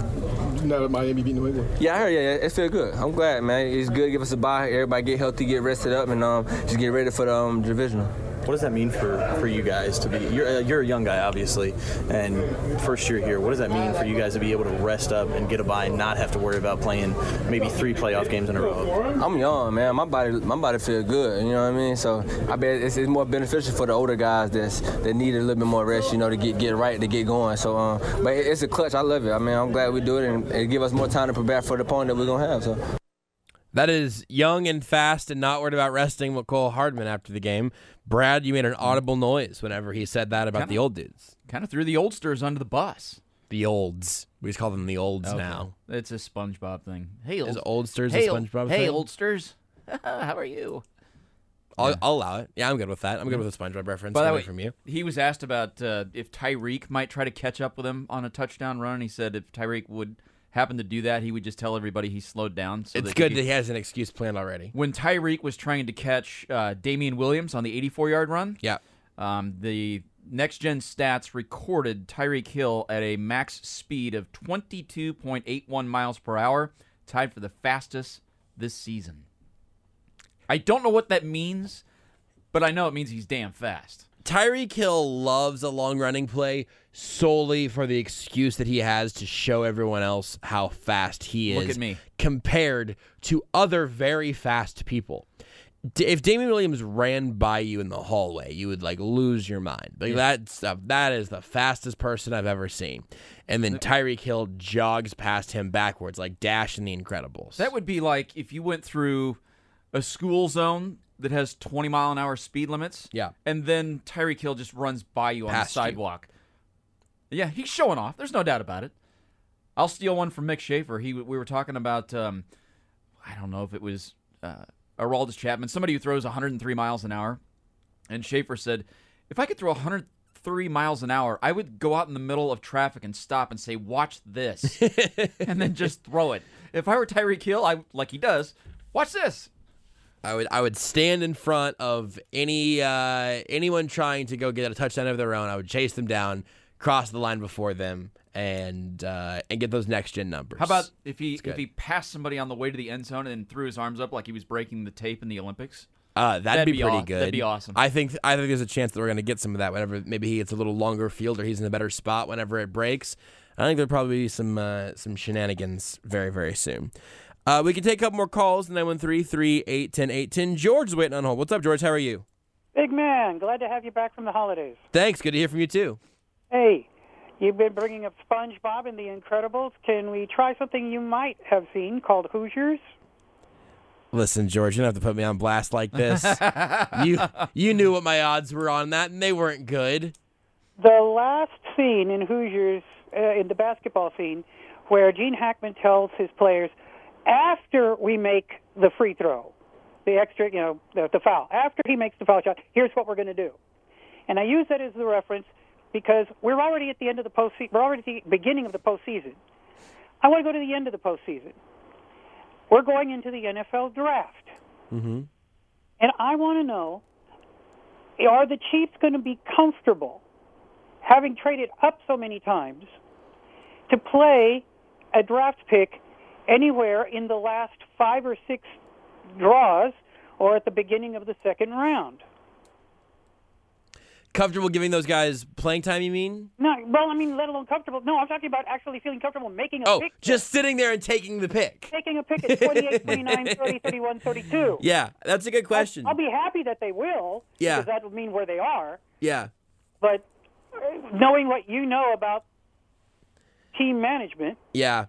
Now that Miami beat New England. Yeah, I heard. Yeah, yeah, it feel good. I'm glad, man. It's good. Give us a bye. Everybody get healthy, get rested up, and um, just get ready for the um, divisional. What does that mean for, for you guys to be? You're, uh, you're a young guy, obviously, and first year here. What does that mean for you guys to be able to rest up and get a bye and not have to worry about playing maybe three playoff games in a row? I'm young, man. My body, my body feel good. You know what I mean? So I bet it's, it's more beneficial for the older guys that's that need a little bit more rest. You know, to get get right, to get going. So, um, but it- it's a clutch. I love it. I mean, I'm glad we do it and it give us more time to prepare for the opponent that we're gonna have. So. That is young and fast and not worried about resting Mecole Hardman after the game. Brad, you made an audible noise whenever he said that about Kinda- the old dudes. Kind of threw the oldsters under the bus. The olds. We just call them the olds Okay. now. It's a SpongeBob thing. Hey, Is old- oldsters a hey, SpongeBob Hey, thing? oldsters. How are you? I'll, I'll allow it. Yeah, I'm good with that. I'm good with the SpongeBob reference By the coming way, from you. he was asked about uh, if Tyreek might try to catch up with him on a touchdown run. He said if Tyreek would happen to do that, he would just tell everybody he slowed down. So It's that good he that he has an excuse planned already. when Tyreek was trying to catch uh, Damien Williams on the 84 yard run. Yeah. Um, the next gen stats recorded Tyreek Hill at a max speed of 22.81 miles per hour, tied for the fastest this season. I don't know what that means, but I know it means he's damn fast. Tyreek Hill loves a long running play solely for the excuse that he has to show everyone else how fast he is Look at me. compared to other very fast people. D- If Damien Williams ran by you in the hallway, you would like lose your mind. Like Yeah. that stuff, that is the fastest person I've ever seen. And then Tyreek Hill jogs past him backwards like Dash in The Incredibles. That would be like if you went through a school zone that has 20 mile an hour speed limits. Yeah. And then Tyreek Hill just runs by you on Past the you. sidewalk. Yeah, he's showing off. There's no doubt about it. I'll steal one from Mick Schaefer. He we were talking about um, I don't know if it was uh, Aroldis Chapman, somebody who throws 103 miles an hour, and Schaefer said, if I could throw 103 miles an hour, I would go out in the middle of traffic and stop and say, "Watch this," and then just throw it. If I were Tyreek Hill, I like he does. Watch this. I would I would stand in front of any uh, anyone trying to go get a touchdown of their own. I would chase them down, cross the line before them, and uh, and get those next gen numbers. How about if he if he passed somebody on the way to the end zone and threw his arms up like he was breaking the tape in the Olympics? Uh, that'd, be, pretty aw- good. That'd be awesome. I think I think there's a chance that we're going to get some of that whenever maybe he gets a little longer field or he's in a better spot whenever it breaks. I think there'll probably be some uh, some shenanigans very very soon. Uh, we can take a couple more calls. 913-381-0810. George is waiting on hold. What's up, George? How are you? Big man, glad to have you back from the holidays. Thanks. Good to hear from you too. Hey, you've been bringing up SpongeBob and The Incredibles. Can we try something you might have seen called Hoosiers? Listen, George, you don't have to put me on blast like this. you you knew what my odds were on that, and they weren't good. The last scene in Hoosiers, uh, in the basketball scene, where Gene Hackman tells his players, after we make the free throw, the extra, you know, the, the foul, after he makes the foul shot, here's what we're going to do. And I use that as the reference because we're already at the end of the postseason. We're already at the beginning of the postseason. I want to go to the end of the postseason. We're going into the NFL draft. Mm-hmm. And I want to know are the Chiefs going to be comfortable having traded up so many times to play a draft pick anywhere in the last five or six draws or at the beginning of the second round? Comfortable giving those guys playing time? You mean? No, well, I mean, let alone comfortable. No, I'm talking about actually feeling comfortable making a Oh, pick. just sitting there and taking the pick. Taking a pick at 28, 29, 30, 31, 32. Yeah, that's a good question. I'll be happy that they will. Yeah. Because that would mean where they are. Yeah. But uh, knowing what you know about team management, Yeah.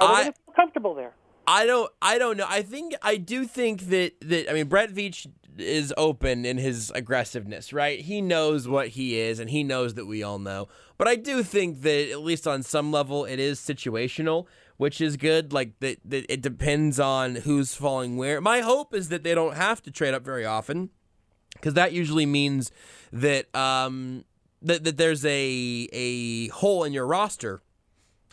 Are they I feel comfortable there? I don't I don't know. I think I do think that that I mean Brett Veach is open in his aggressiveness, right? He knows what he is and he knows that we all know. But I do think that at least on some level it is situational, which is good. Like that, that it depends on who's falling where. My hope is that they don't have to trade up very often because that usually means that um that, that there's a a hole in your roster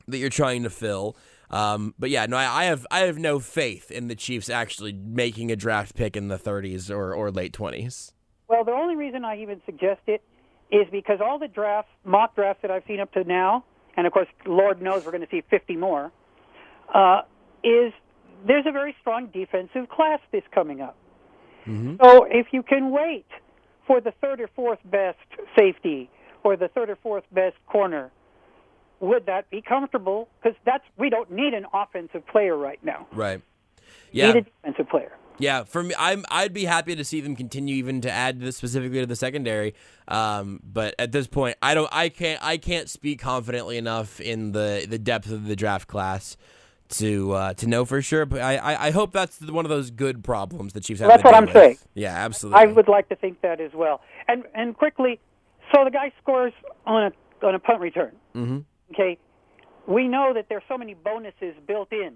that you're trying to fill. Um, but yeah, no, I, I have I have no faith in the Chiefs actually making a draft pick in the 30s or, or late 20s. Well, the only reason I even suggest it is because all the drafts, mock drafts that I've seen up to now, and of course, Lord knows we're going to see 50 more, uh, is there's a very strong defensive class this coming up. So if you can wait for the third or fourth best safety or the third or fourth best corner, would that be comfortable? Because that's we don't need an offensive player right now. Right. Yeah. Need a defensive player. Yeah, for me, I'm I'd be happy to see them continue even to add this specifically to the secondary. Um, but at this point, I don't, I can't, I can't speak confidently enough in the the depth of the draft class to uh, to know for sure. But I, I, I hope that's one of those good problems the Chiefs have. That's what I'm with. saying. Yeah, absolutely. I would like to think that as well. And and quickly, so the guy scores on a on a punt return. mm-hmm. Okay, we know that there's so many bonuses built in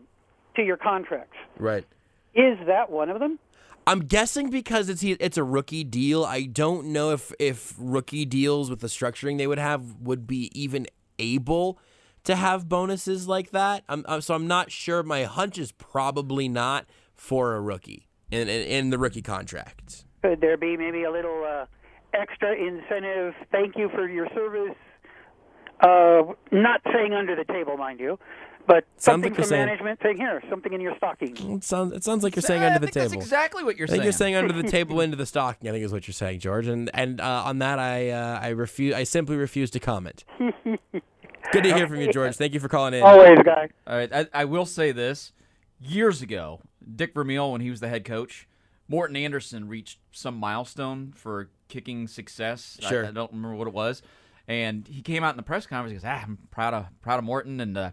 to your contracts. Right. Is that one of them? I'm guessing because it's it's a rookie deal. I don't know if if rookie deals with the structuring they would have would be even able to have bonuses like that. I'm, I'm so I'm not sure. My hunch is probably not for a rookie in in, in the rookie contract. Could there be maybe a little uh, extra incentive? Thank you for your service. Uh, not saying under the table, mind you, but Sounds something like from saying- management saying here, something in your stocking. It sounds it sounds like you're saying I under the table. that's exactly what you're I think you're saying. saying under the table into the stocking. I think is what you're saying, George. And and uh, on that, I uh, I refuse. I simply refuse to comment. Good to hear from you, George. Thank you for calling in. Always, guy. All right, I, I will say this: years ago, Dick Vermeil, when he was the head coach, Morten Andersen reached some milestone for kicking success. I- Sure. I, don't remember what it was, and he came out in the press conference. He goes, "Ah, I'm proud of proud of Morten, and uh,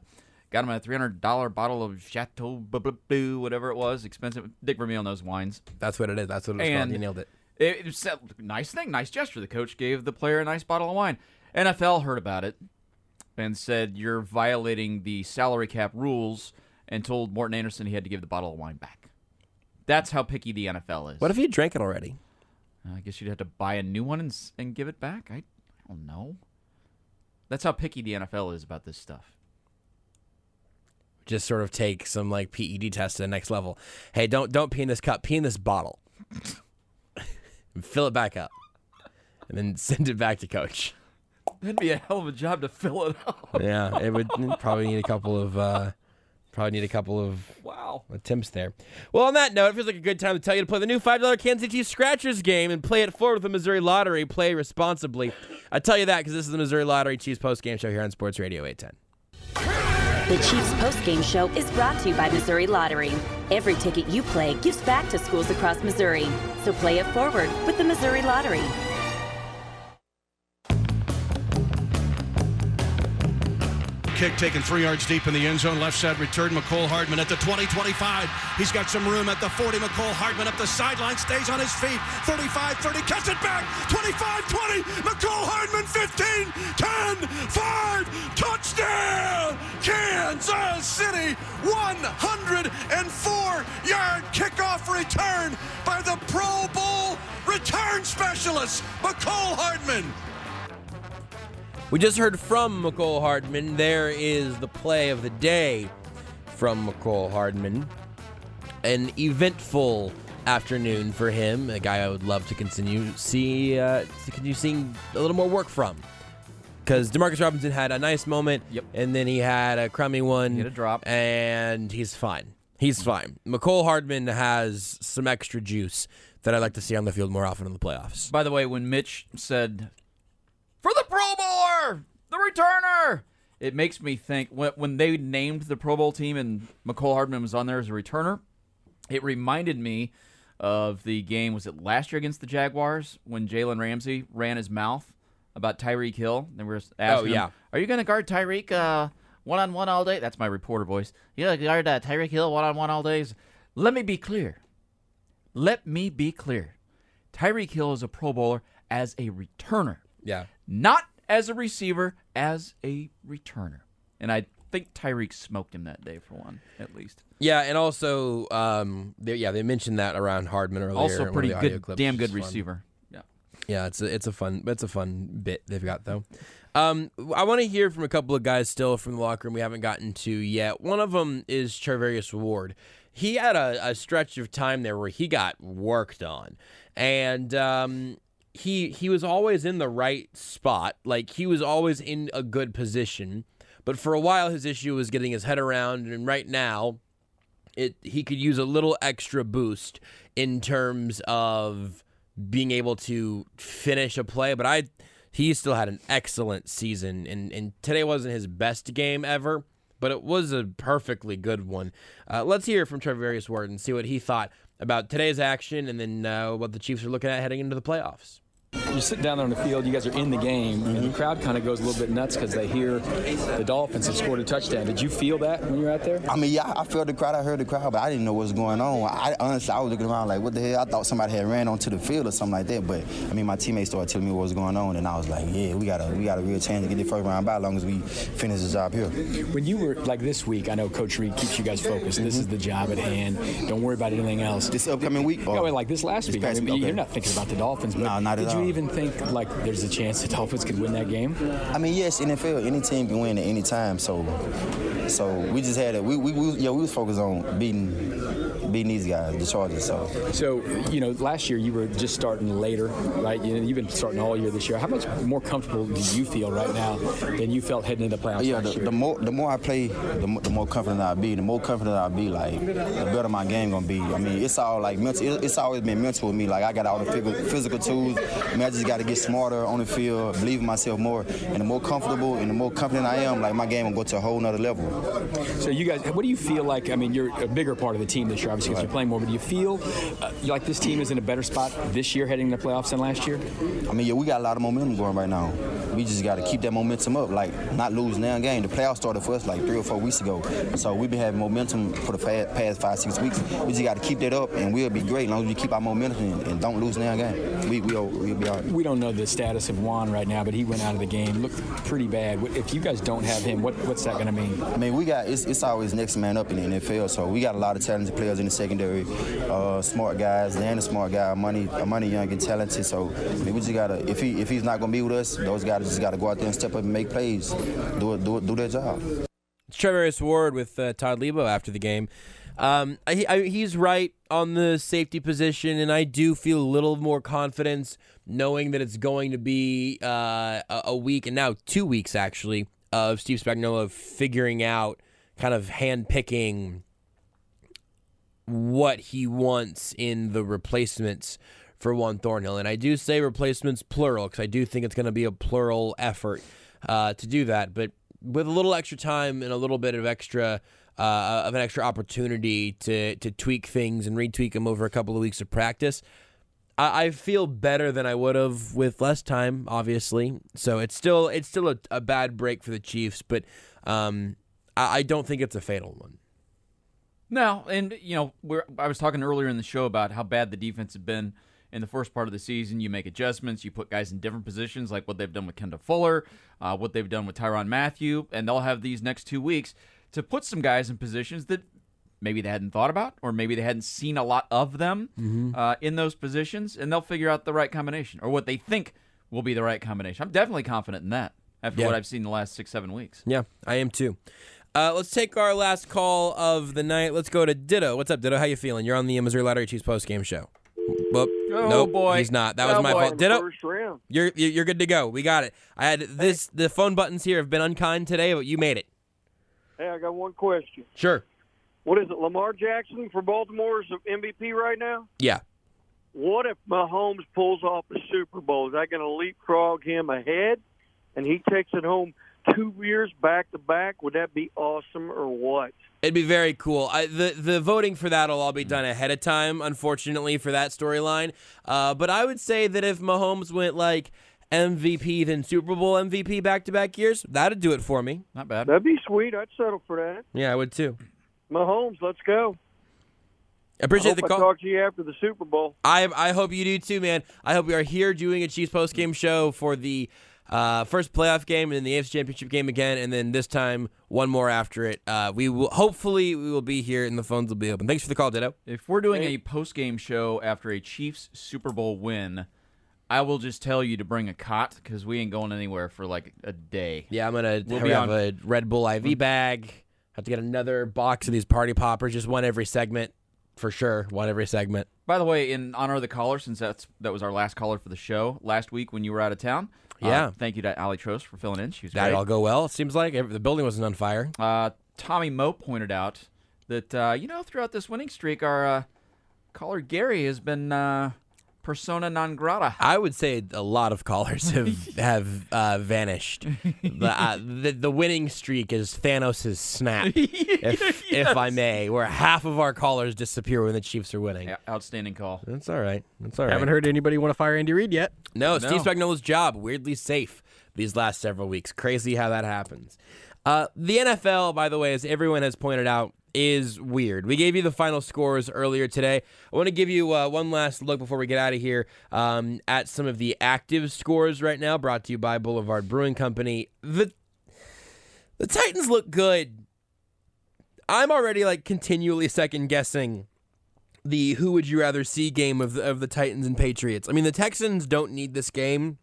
got him a three hundred dollar bottle of Chateau blah, blah, blah, whatever it was, expensive." Dick Vermeil knows wines. That's what it is. That's what it was called. And You nailed it. It, was a nice thing, nice gesture. The coach gave the player a nice bottle of wine. NFL heard about it and said you're violating the salary cap rules, and told Morten Andersen he had to give the bottle of wine back. That's how picky the NFL is. What if he drank it already? I guess you'd have to buy a new one and, and give it back. I, I don't know. That's how picky the NFL is about this stuff. Just sort of take some like PED test to the next level. Hey, don't don't pee in this cup. Pee in this bottle. fill it back up, and then send it back to coach. That'd be a hell of a job to fill it up. yeah, it would probably need a couple of uh, probably need a couple of wow attempts there. Well, on that note, it feels like a good time to tell you to play the new five dollar Kansas City Scratchers game and play it forward with the Missouri Lottery. Play responsibly. I tell you that because this is the Missouri Lottery Chiefs post game show here on Sports Radio eight ten. The Chiefs post game show is brought to you by Missouri Lottery. Every ticket you play gives back to schools across Missouri. So play it forward with the Missouri Lottery. Kick taken three yards deep in the end zone. Left side return. Mecole Hardman at the 20 25. He's got some room at the 40. Mecole Hardman up the sideline. Stays on his feet. 35 30. Cuts it back. 25 20. Mecole Hardman 15 10 5. Touchdown. Kansas City. 104 yard kickoff return by the Pro Bowl return specialist, Mecole Hardman. We just heard from Mecole Hardman. There is the play of the day from Mecole Hardman. An eventful afternoon for him. A guy I would love to continue see uh, to continue seeing a little more work from. Because Demarcus Robinson had a nice moment, Yep. and then he had a crummy one. He had a drop. and he's fine. He's fine. Mecole Hardman has some extra juice that I'd like to see on the field more often in the playoffs. By the way, when Mitch said, for the Pro Bowler, the returner, it makes me think when, when they named the Pro Bowl team and Mecole Hardman was on there as a returner, it reminded me of the game, was it last year against the Jaguars when Jalen Ramsey ran his mouth about Tyreek Hill? They were asking him, yeah. Are you going to guard Tyreek uh, one-on-one all day? That's my reporter voice. You going to guard uh, Tyreek Hill one-on-one all day? Let me be clear. Let me be clear. Tyreek Hill is a Pro Bowler as a returner, Yeah. not as a receiver, as a returner. And I think Tyreek smoked him that day for one, at least. Yeah, and also, um, they, yeah, they mentioned that around Hardman earlier. Also, in one of pretty good, clips, damn good is fun. receiver. Yeah. Yeah, it's a it's a fun it's a fun bit they've got though. Um, I want to hear from a couple of guys still from the locker room we haven't gotten to yet. One of them is Charvarius Ward. He had a, a stretch of time there where he got worked on, and um, he he was always in the right spot. Like he was always in a good position. But for a while, his issue was getting his head around, and right now, it he could use a little extra boost in terms of being able to finish a play. But I he still had an excellent season, and and today wasn't his best game ever, but it was a perfectly good one. Uh, let's hear from Charvarius Ward and see what he thought about today's action, and then uh, what the Chiefs are looking at heading into the playoffs. You're sitting down there on the field. You guys are in the game, and the crowd kind of goes a little bit nuts because they hear the Dolphins have scored a touchdown. Did you feel that when you were out there? I mean, yeah, I felt the crowd. I heard the crowd, but I didn't know what was going on. I honestly, I was looking around like, what the hell? I thought somebody had ran onto the field or something like that. But I mean, my teammates started telling me what was going on, and I was like, yeah, we got a we got a real chance to get the first round bye as long as we finish the job here. When you were like this week, I know Coach Reid keeps you guys focused. This is the job at hand. Don't worry about anything else. This upcoming week? No, like this last This week. I mean, week, You're not thinking about the Dolphins. But No, not at Did you all. Think like there's a chance the Dolphins could win that game? I mean, yes, NFL, any team can win at any time. So, so we just had it. We, we, we yeah, we was focused on beating beating these guys, the Chargers. So, So, you know, last year you were just starting later, right? You know, you've been starting all year this year. How much more comfortable do you feel right now than you felt heading into the playoffs yeah, the, year? the more the more I play, the, mo- the more confident I'll be. The more confident I'll be, like the better my game gonna be. I mean, it's all like mental. it- It's always been mental with me. Like I got all the physical, physical tools. I mean, I just got to get smarter on the field, believe in myself more, and the more comfortable and the more confident I am, like my game will go to a whole nother level. So you guys, what do you feel like? I mean, you're a bigger part of the team this year, because you're playing more. But do you feel uh, like this team is in a better spot this year heading to the playoffs than last year? I mean, yeah, we got a lot of momentum going right now. We just got to keep that momentum up, like not lose now game. The playoffs started for us like three or four weeks ago, so we've been having momentum for the past five, six weeks. We just got to keep that up, and we'll be great as long as we keep our momentum and, and don't lose now game. We we'll, we'll be all right. We don't know the status of Juan right now, but he went out of the game, looked pretty bad. If you guys don't have him, what, what's that going to mean? I mean, we got it's, it's always next man up in the NFL, so we got a lot of talented players in the secondary, uh, smart guys. Dan a smart guy, money, money young and talented. So we just gotta if he if he's not gonna be with us, those guys just gotta go out there and step up and make plays, do it, do it, do their job. It's Trevor Ward with uh, Todd Leabo after the game. Um, I, I, he's right on the safety position, and I do feel a little more confidence knowing that it's going to be uh, a, a week and now two weeks actually of Steve Spagnuolo figuring out, kind of handpicking what he wants in the replacements for Juan Thornhill. And I do say replacements plural because I do think it's going to be a plural effort uh, to do that. But with a little extra time and a little bit of extra uh, of an extra opportunity to to tweak things and retweak them over a couple of weeks of practice. I I feel better than I would have with less time, obviously. So it's still it's still a, a bad break for the Chiefs, but um, I, I don't think it's a fatal one. No, and you know, we're, I was talking earlier in the show about how bad the defense had been in the first part of the season. You make adjustments, you put guys in different positions, like what they've done with Kendall Fuller, uh, what they've done with Tyrann Mathieu, and they'll have these next two weeks to put some guys in positions that maybe they hadn't thought about, or maybe they hadn't seen a lot of them Mhm. uh, in those positions, and they'll figure out the right combination or what they think will be the right combination. I'm definitely confident in that after Yeah. what I've seen the last six, seven weeks. Yeah, I am too. Uh, let's take our last call of the night. Let's go to Ditto. What's up, Ditto? How you feeling? You're on the Missouri Lottery Chiefs post game show. Whoop. Oh, nope, boy. he's not. That Oh, was my boy. fault. Ditto, you're you're good to go. We got it. I had this. The phone buttons here have been unkind today, but you made it. Hey, I got one question. Sure. What is it, Lamar Jackson for Baltimore's MVP right now? Yeah. What if Mahomes pulls off the Super Bowl? Is that going to leapfrog him ahead, and he takes it home two years back to back? Would that be awesome or what? It'd be very cool. I, the the voting for that will all be done ahead of time, unfortunately, for that storyline. Uh, but I would say that if Mahomes went like MVP then Super Bowl MVP back to back years, that'd do it for me. Not bad. That'd be sweet. I'd settle for that. Yeah, I would too. Mahomes, let's go. I appreciate I hope the I call. talk to you after the Super Bowl. I I hope you do too, man. I hope we are here doing a Chiefs post game show for the uh, first playoff game and then the AFC Championship game again, and then this time one more after it. Uh, we will hopefully we will be here and the phones will be open. Thanks for the call, Ditto. If we're doing a post game show after a Chiefs Super Bowl win, I will just tell you to bring a cot because we ain't going anywhere for like a day. Yeah, I'm gonna We'll we be have on- a Red Bull IV bag. Have to get another box of these party poppers, just one every segment for sure. One every segment. By the way, in honor of the caller, since that's that was our last caller for the show last week when you were out of town. Uh, Yeah. thank you to Ali Trost for filling in. She was That great. all go well. It seems like the building wasn't on fire. Uh, Tommy Moe pointed out that uh, you know throughout this winning streak, our uh, caller Gary has been uh, persona non grata. I would say a lot of callers have have uh, vanished. The, uh, the the winning streak is Thanos' snap, if if I may, where half of our callers disappear when the Chiefs are winning. Yeah, outstanding call. That's all right. That's all right. Haven't heard anybody want to fire Andy Reid yet. No, No. Steve Spagnuolo's job weirdly safe these last several weeks. Crazy how that happens. Uh, the NFL, by the way, as everyone has pointed out, is weird. We gave you the final scores earlier today. I want to give you uh, one last look before we get out of here um, at some of the active scores right now, brought to you by Boulevard Brewing Company. The the Titans look good. I'm already like continually second guessing the who would you rather see game of the, of the Titans and Patriots. I mean, the Texans don't need this game.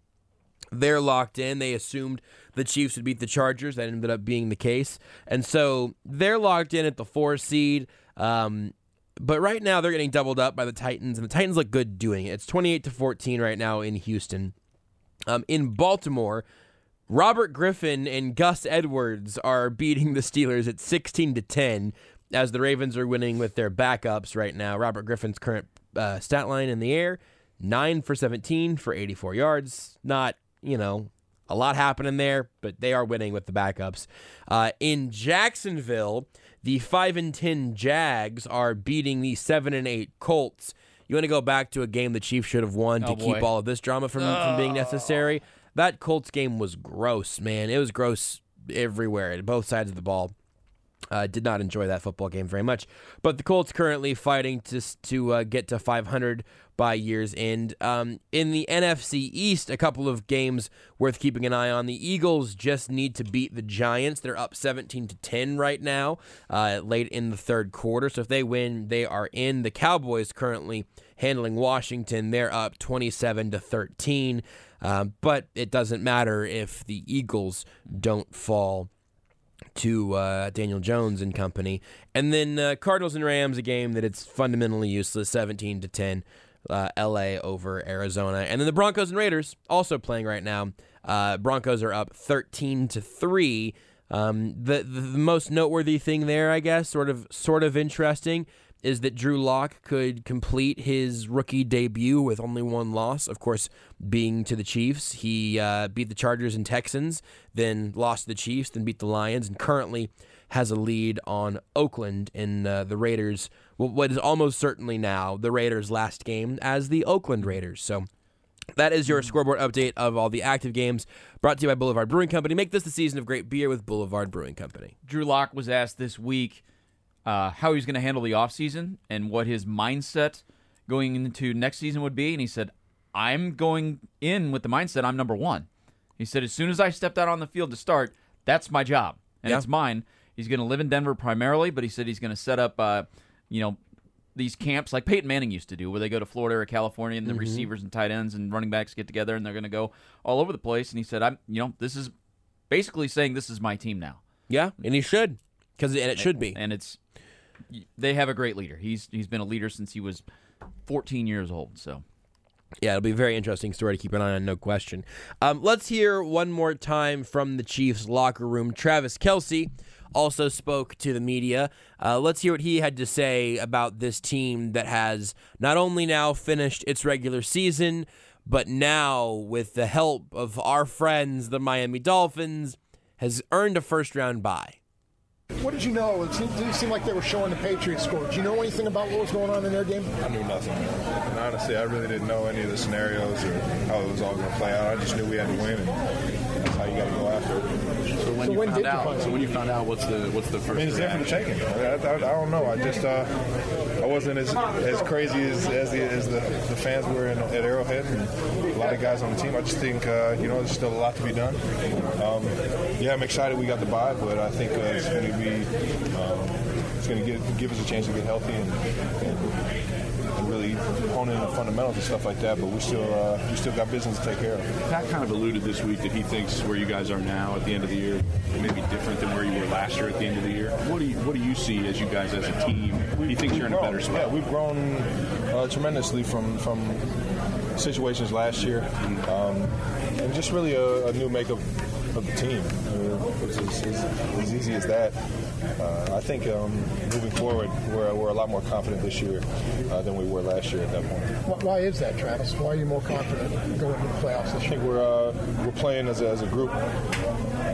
They're locked in. They assumed the Chiefs would beat the Chargers. That ended up being the case. And so they're locked in at the four seed. Um, but right now they're getting doubled up by the Titans, and the Titans look good doing it. It's 28 to 14 right now in Houston. Um, in Baltimore, Robert Griffin and Gus Edwards are beating the Steelers at 16 to 10 as the Ravens are winning with their backups right now. Robert Griffin's current uh, stat line in the air 9 for 17 for 84 yards. Not, you know, a lot happening there, but they are winning with the backups. Uh, in Jacksonville, the 5 and 10 Jags are beating the 7 and 8 Colts. You want to go back to a game the Chiefs should have won Oh, to keep all of this drama from, from being necessary. That Colts game was gross, man. It was gross everywhere, at both sides of the ball. Uh, did not enjoy that football game very much. But the Colts currently fighting to to uh, get to 500 by year's end. Um, in the NFC East, a couple of games worth keeping an eye on. The Eagles just need to beat the Giants. They're up 17 to 10 right now, uh, late in the third quarter. So if they win, they are in. The Cowboys currently handling Washington. They're up 27 to 13. Um, but it doesn't matter if the Eagles don't fall to uh, Daniel Jones and company. And then uh, Cardinals and Rams, a game that it's fundamentally useless, 17 to 10. Uh, LA over Arizona, and then the Broncos and Raiders also playing right now. Uh, Broncos are up 13 to three. Um, the, the the most noteworthy thing there, I guess, sort of sort of interesting, is that Drew Lock could complete his rookie debut with only one loss. Of course, being to the Chiefs, he uh, beat the Chargers and Texans, then lost to the Chiefs, then beat the Lions, and currently has a lead on Oakland in uh, the Raiders. well, What is almost certainly now the Raiders' last game as the Oakland Raiders. So. That is your scoreboard update of all the active games brought to you by Boulevard Brewing Company. Make this the season of great beer with Boulevard Brewing Company. Drew Lock was asked this week uh, how he's going to handle the offseason and what his mindset going into next season would be. And he said, I'm going in with the mindset I'm number one. He said, as soon as I stepped out on the field to start, that's my job and Yeah. it's mine. He's going to live in Denver primarily, but he said he's going to set up, uh, you know, these camps like Peyton Manning used to do, where they go to Florida or California, and the Mhm. receivers and tight ends and running backs get together, and they're going to go all over the place. And he said, "I'm, you know, this is basically saying this is my team now." Yeah, and he should, because and it should be. And it's they have a great leader. He's he's been a leader since he was 14 years old. So Yeah, it'll be a very interesting story to keep an eye on, no question. Um, let's hear one more time from the Chiefs locker room. Travis Kelce also spoke to the media. Uh, let's hear what he had to say about this team that has not only now finished its regular season, but now, with the help of our friends, the Miami Dolphins, has earned a first round bye. What did you know? It seemed, didn't seem like they were showing the Patriots score. Did you know anything about what was going on in their game? I knew nothing. And honestly, I really didn't know any of the scenarios or how it was all going to play out. I just knew we had to win, and that's how you got to go after it. So when So you when found did you out- so when you found out, what's the what's the first? I mean, it's there for the taking. I, I, I don't know. I just uh, I wasn't as as crazy as as the, as the, the fans were in, at Arrowhead and a lot of guys on the team. I just think uh, you know there's still a lot to be done. Um, yeah, I'm excited we got the bye, but I think uh, it's going to be um, it's going to give give us a chance to get healthy and, and, and really hone in the fundamentals and stuff like that. But we still uh, we still got business to take care of. Pat kind of alluded this week that he thinks where you guys are now at the end of the year may be different than where you were last year at the end of the year. What do you what do you see as you guys as a team? He thinks you're in a better spot. Yeah, we've grown uh, tremendously from from situations last year, um, and just really a, a new makeup of the team. I mean, it's as easy as that. Uh, I think um, moving forward, we're, we're a lot more confident this year uh, than we were last year at that point. Why is that, Travis? Why are you more confident going into the playoffs this year? I think we're uh, we're playing as a, as a group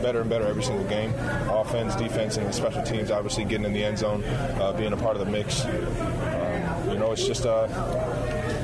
better and better every single game. Offense, defense, and special teams. Obviously, getting in the end zone, uh, being a part of the mix. Um, you know, it's just uh,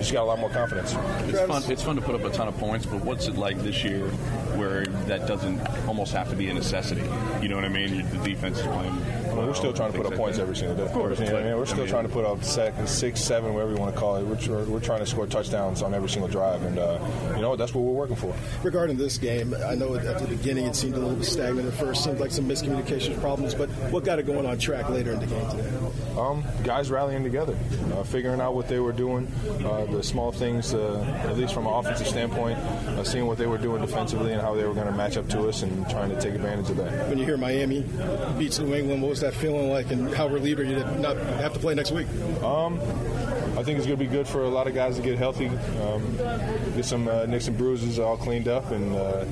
just got a lot more confidence. It's fun. It's fun to put up a ton of points, but what's it like this year, where that doesn't almost have to be a necessity? You know what I mean? The defense is playing. Well, we're still trying to put up points every single day. Of course, You know I mean? We're still I mean- trying to put up sec- six, seven, whatever you want to call it. We're, we're trying to score touchdowns on every single drive, and uh, you know? That's what we're working for. Regarding this game, I know at the beginning it seemed a little bit stagnant at first, seemed like some miscommunication problems, but what got it going on track later in the game today? Um, guys rallying together, uh, figuring out what they were doing, uh, the small things, uh, at least from an offensive standpoint, uh, seeing what they were doing defensively and how they were going to match up to us, and trying to take advantage of that. When you hear Miami beats New England, what was that feeling like, and how relieved are you to not have to play next week? Um, I think it's going to be good for a lot of guys to get healthy, um, get some uh, nicks and bruises all cleaned up, and uh,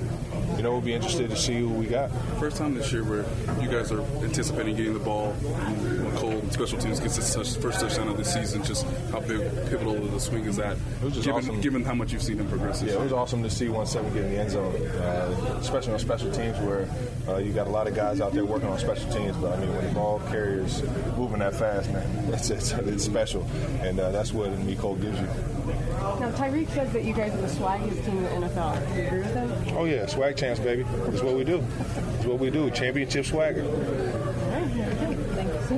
you know we'll be interested to see who we got. First time this year where you guys are anticipating getting the ball when Cole special teams gets his touch, first touchdown of the season. Just how big pivotal of the swing is that? was just given, awesome. given how much you've seen him progress. Yeah, it was awesome to see 1-7 get in the end zone, uh, especially on special teams where uh, you got a lot of guys out there working on special teams. But I mean, when the ball carriers moving that fast, man, it's it's, it's special, and uh, that's what Mecole gives you. Now, Tyreek says that you guys are the swaggiest team in the NFL. Do you agree with him? Oh yeah, swag champs, baby. That's what we do. That's what we do. Championship swagger. You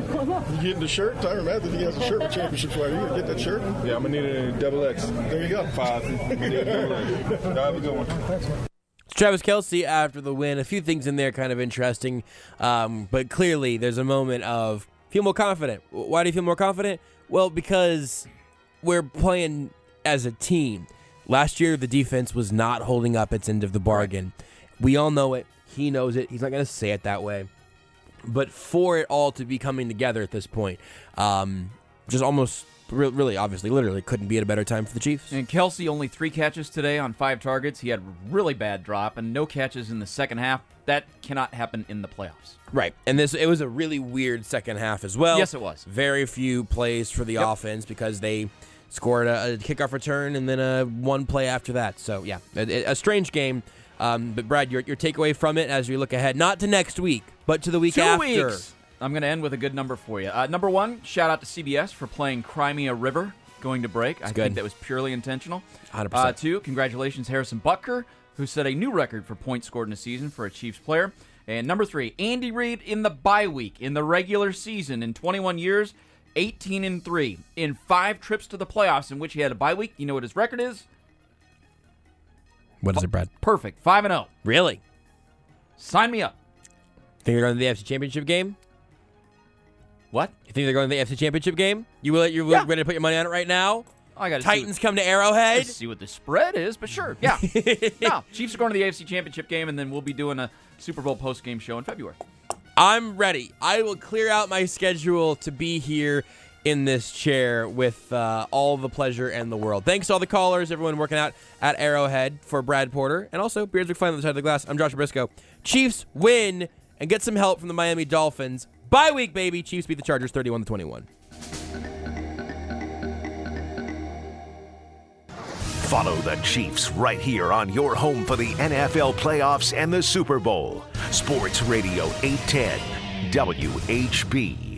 getting the shirt? Tyrann Matthews, he has a shirt with championship swag. You gonna get that shirt? Yeah, I'm gonna need it in double X. There you go. Five. I'm gonna need it in double X. Y'all have a good one. It's Travis Kelce after the win. A few things in there kind of interesting, um, but clearly there's a moment of feel more confident. Why do you feel more confident? Well, because we're playing as a team. Last year, the defense was not holding up its end of the bargain. We all know it. He knows it. He's not going to say it that way. But for it all to be coming together at this point, um, just almost re- really, obviously, literally couldn't be at a better time for the Chiefs. And Kelce only three catches today on five targets. He had really bad drop and no catches in the second half. That cannot happen in the playoffs. Right. And this it was a really weird second half as well. Yes, it was. Very few plays for the Yep. offense because they scored a, a kickoff return and then a one play after that. So yeah, a, a strange game. Um, but Brad, your your takeaway from it as we look ahead, not to next week, but to the week Two after. weeks. I'm going to end with a good number for you. Uh, number one, shout out to CBS for playing Cry Me a River going to break. I good. think that was purely intentional. 100%. Uh, two, congratulations, Harrison Butker, who set a new record for points scored in a season for a Chiefs player. And number three, Andy Reid in the bye week in the regular season in 21 years, 18 and three in five trips to the playoffs in which he had a bye week. You know what his record is? What is it, Brad? Perfect, five and zero. Really? Sign me up. Think they're going to the AFC Championship game? What? You think they're going to the AFC Championship game? You will? You're ready to put your money on it right now? I got Titans come to Arrowhead. Let's see what the spread is, but sure, yeah. no, Chiefs are going to the AFC Championship game, and then we'll be doing a Super Bowl post game show in February. I'm ready. I will clear out my schedule to be here in this chair with uh, all the pleasure and the world. Thanks to all the callers, everyone working out at Arrowhead for Brad Porter, and also Beards McFly on the side of the glass. I'm Josh Brisco. Chiefs win and get some help from the Miami Dolphins. Bye week, baby. Chiefs beat the Chargers 31 to 21. Follow the Chiefs right here on your home for the NFL playoffs and the Super Bowl. Sports Radio 810 WHB.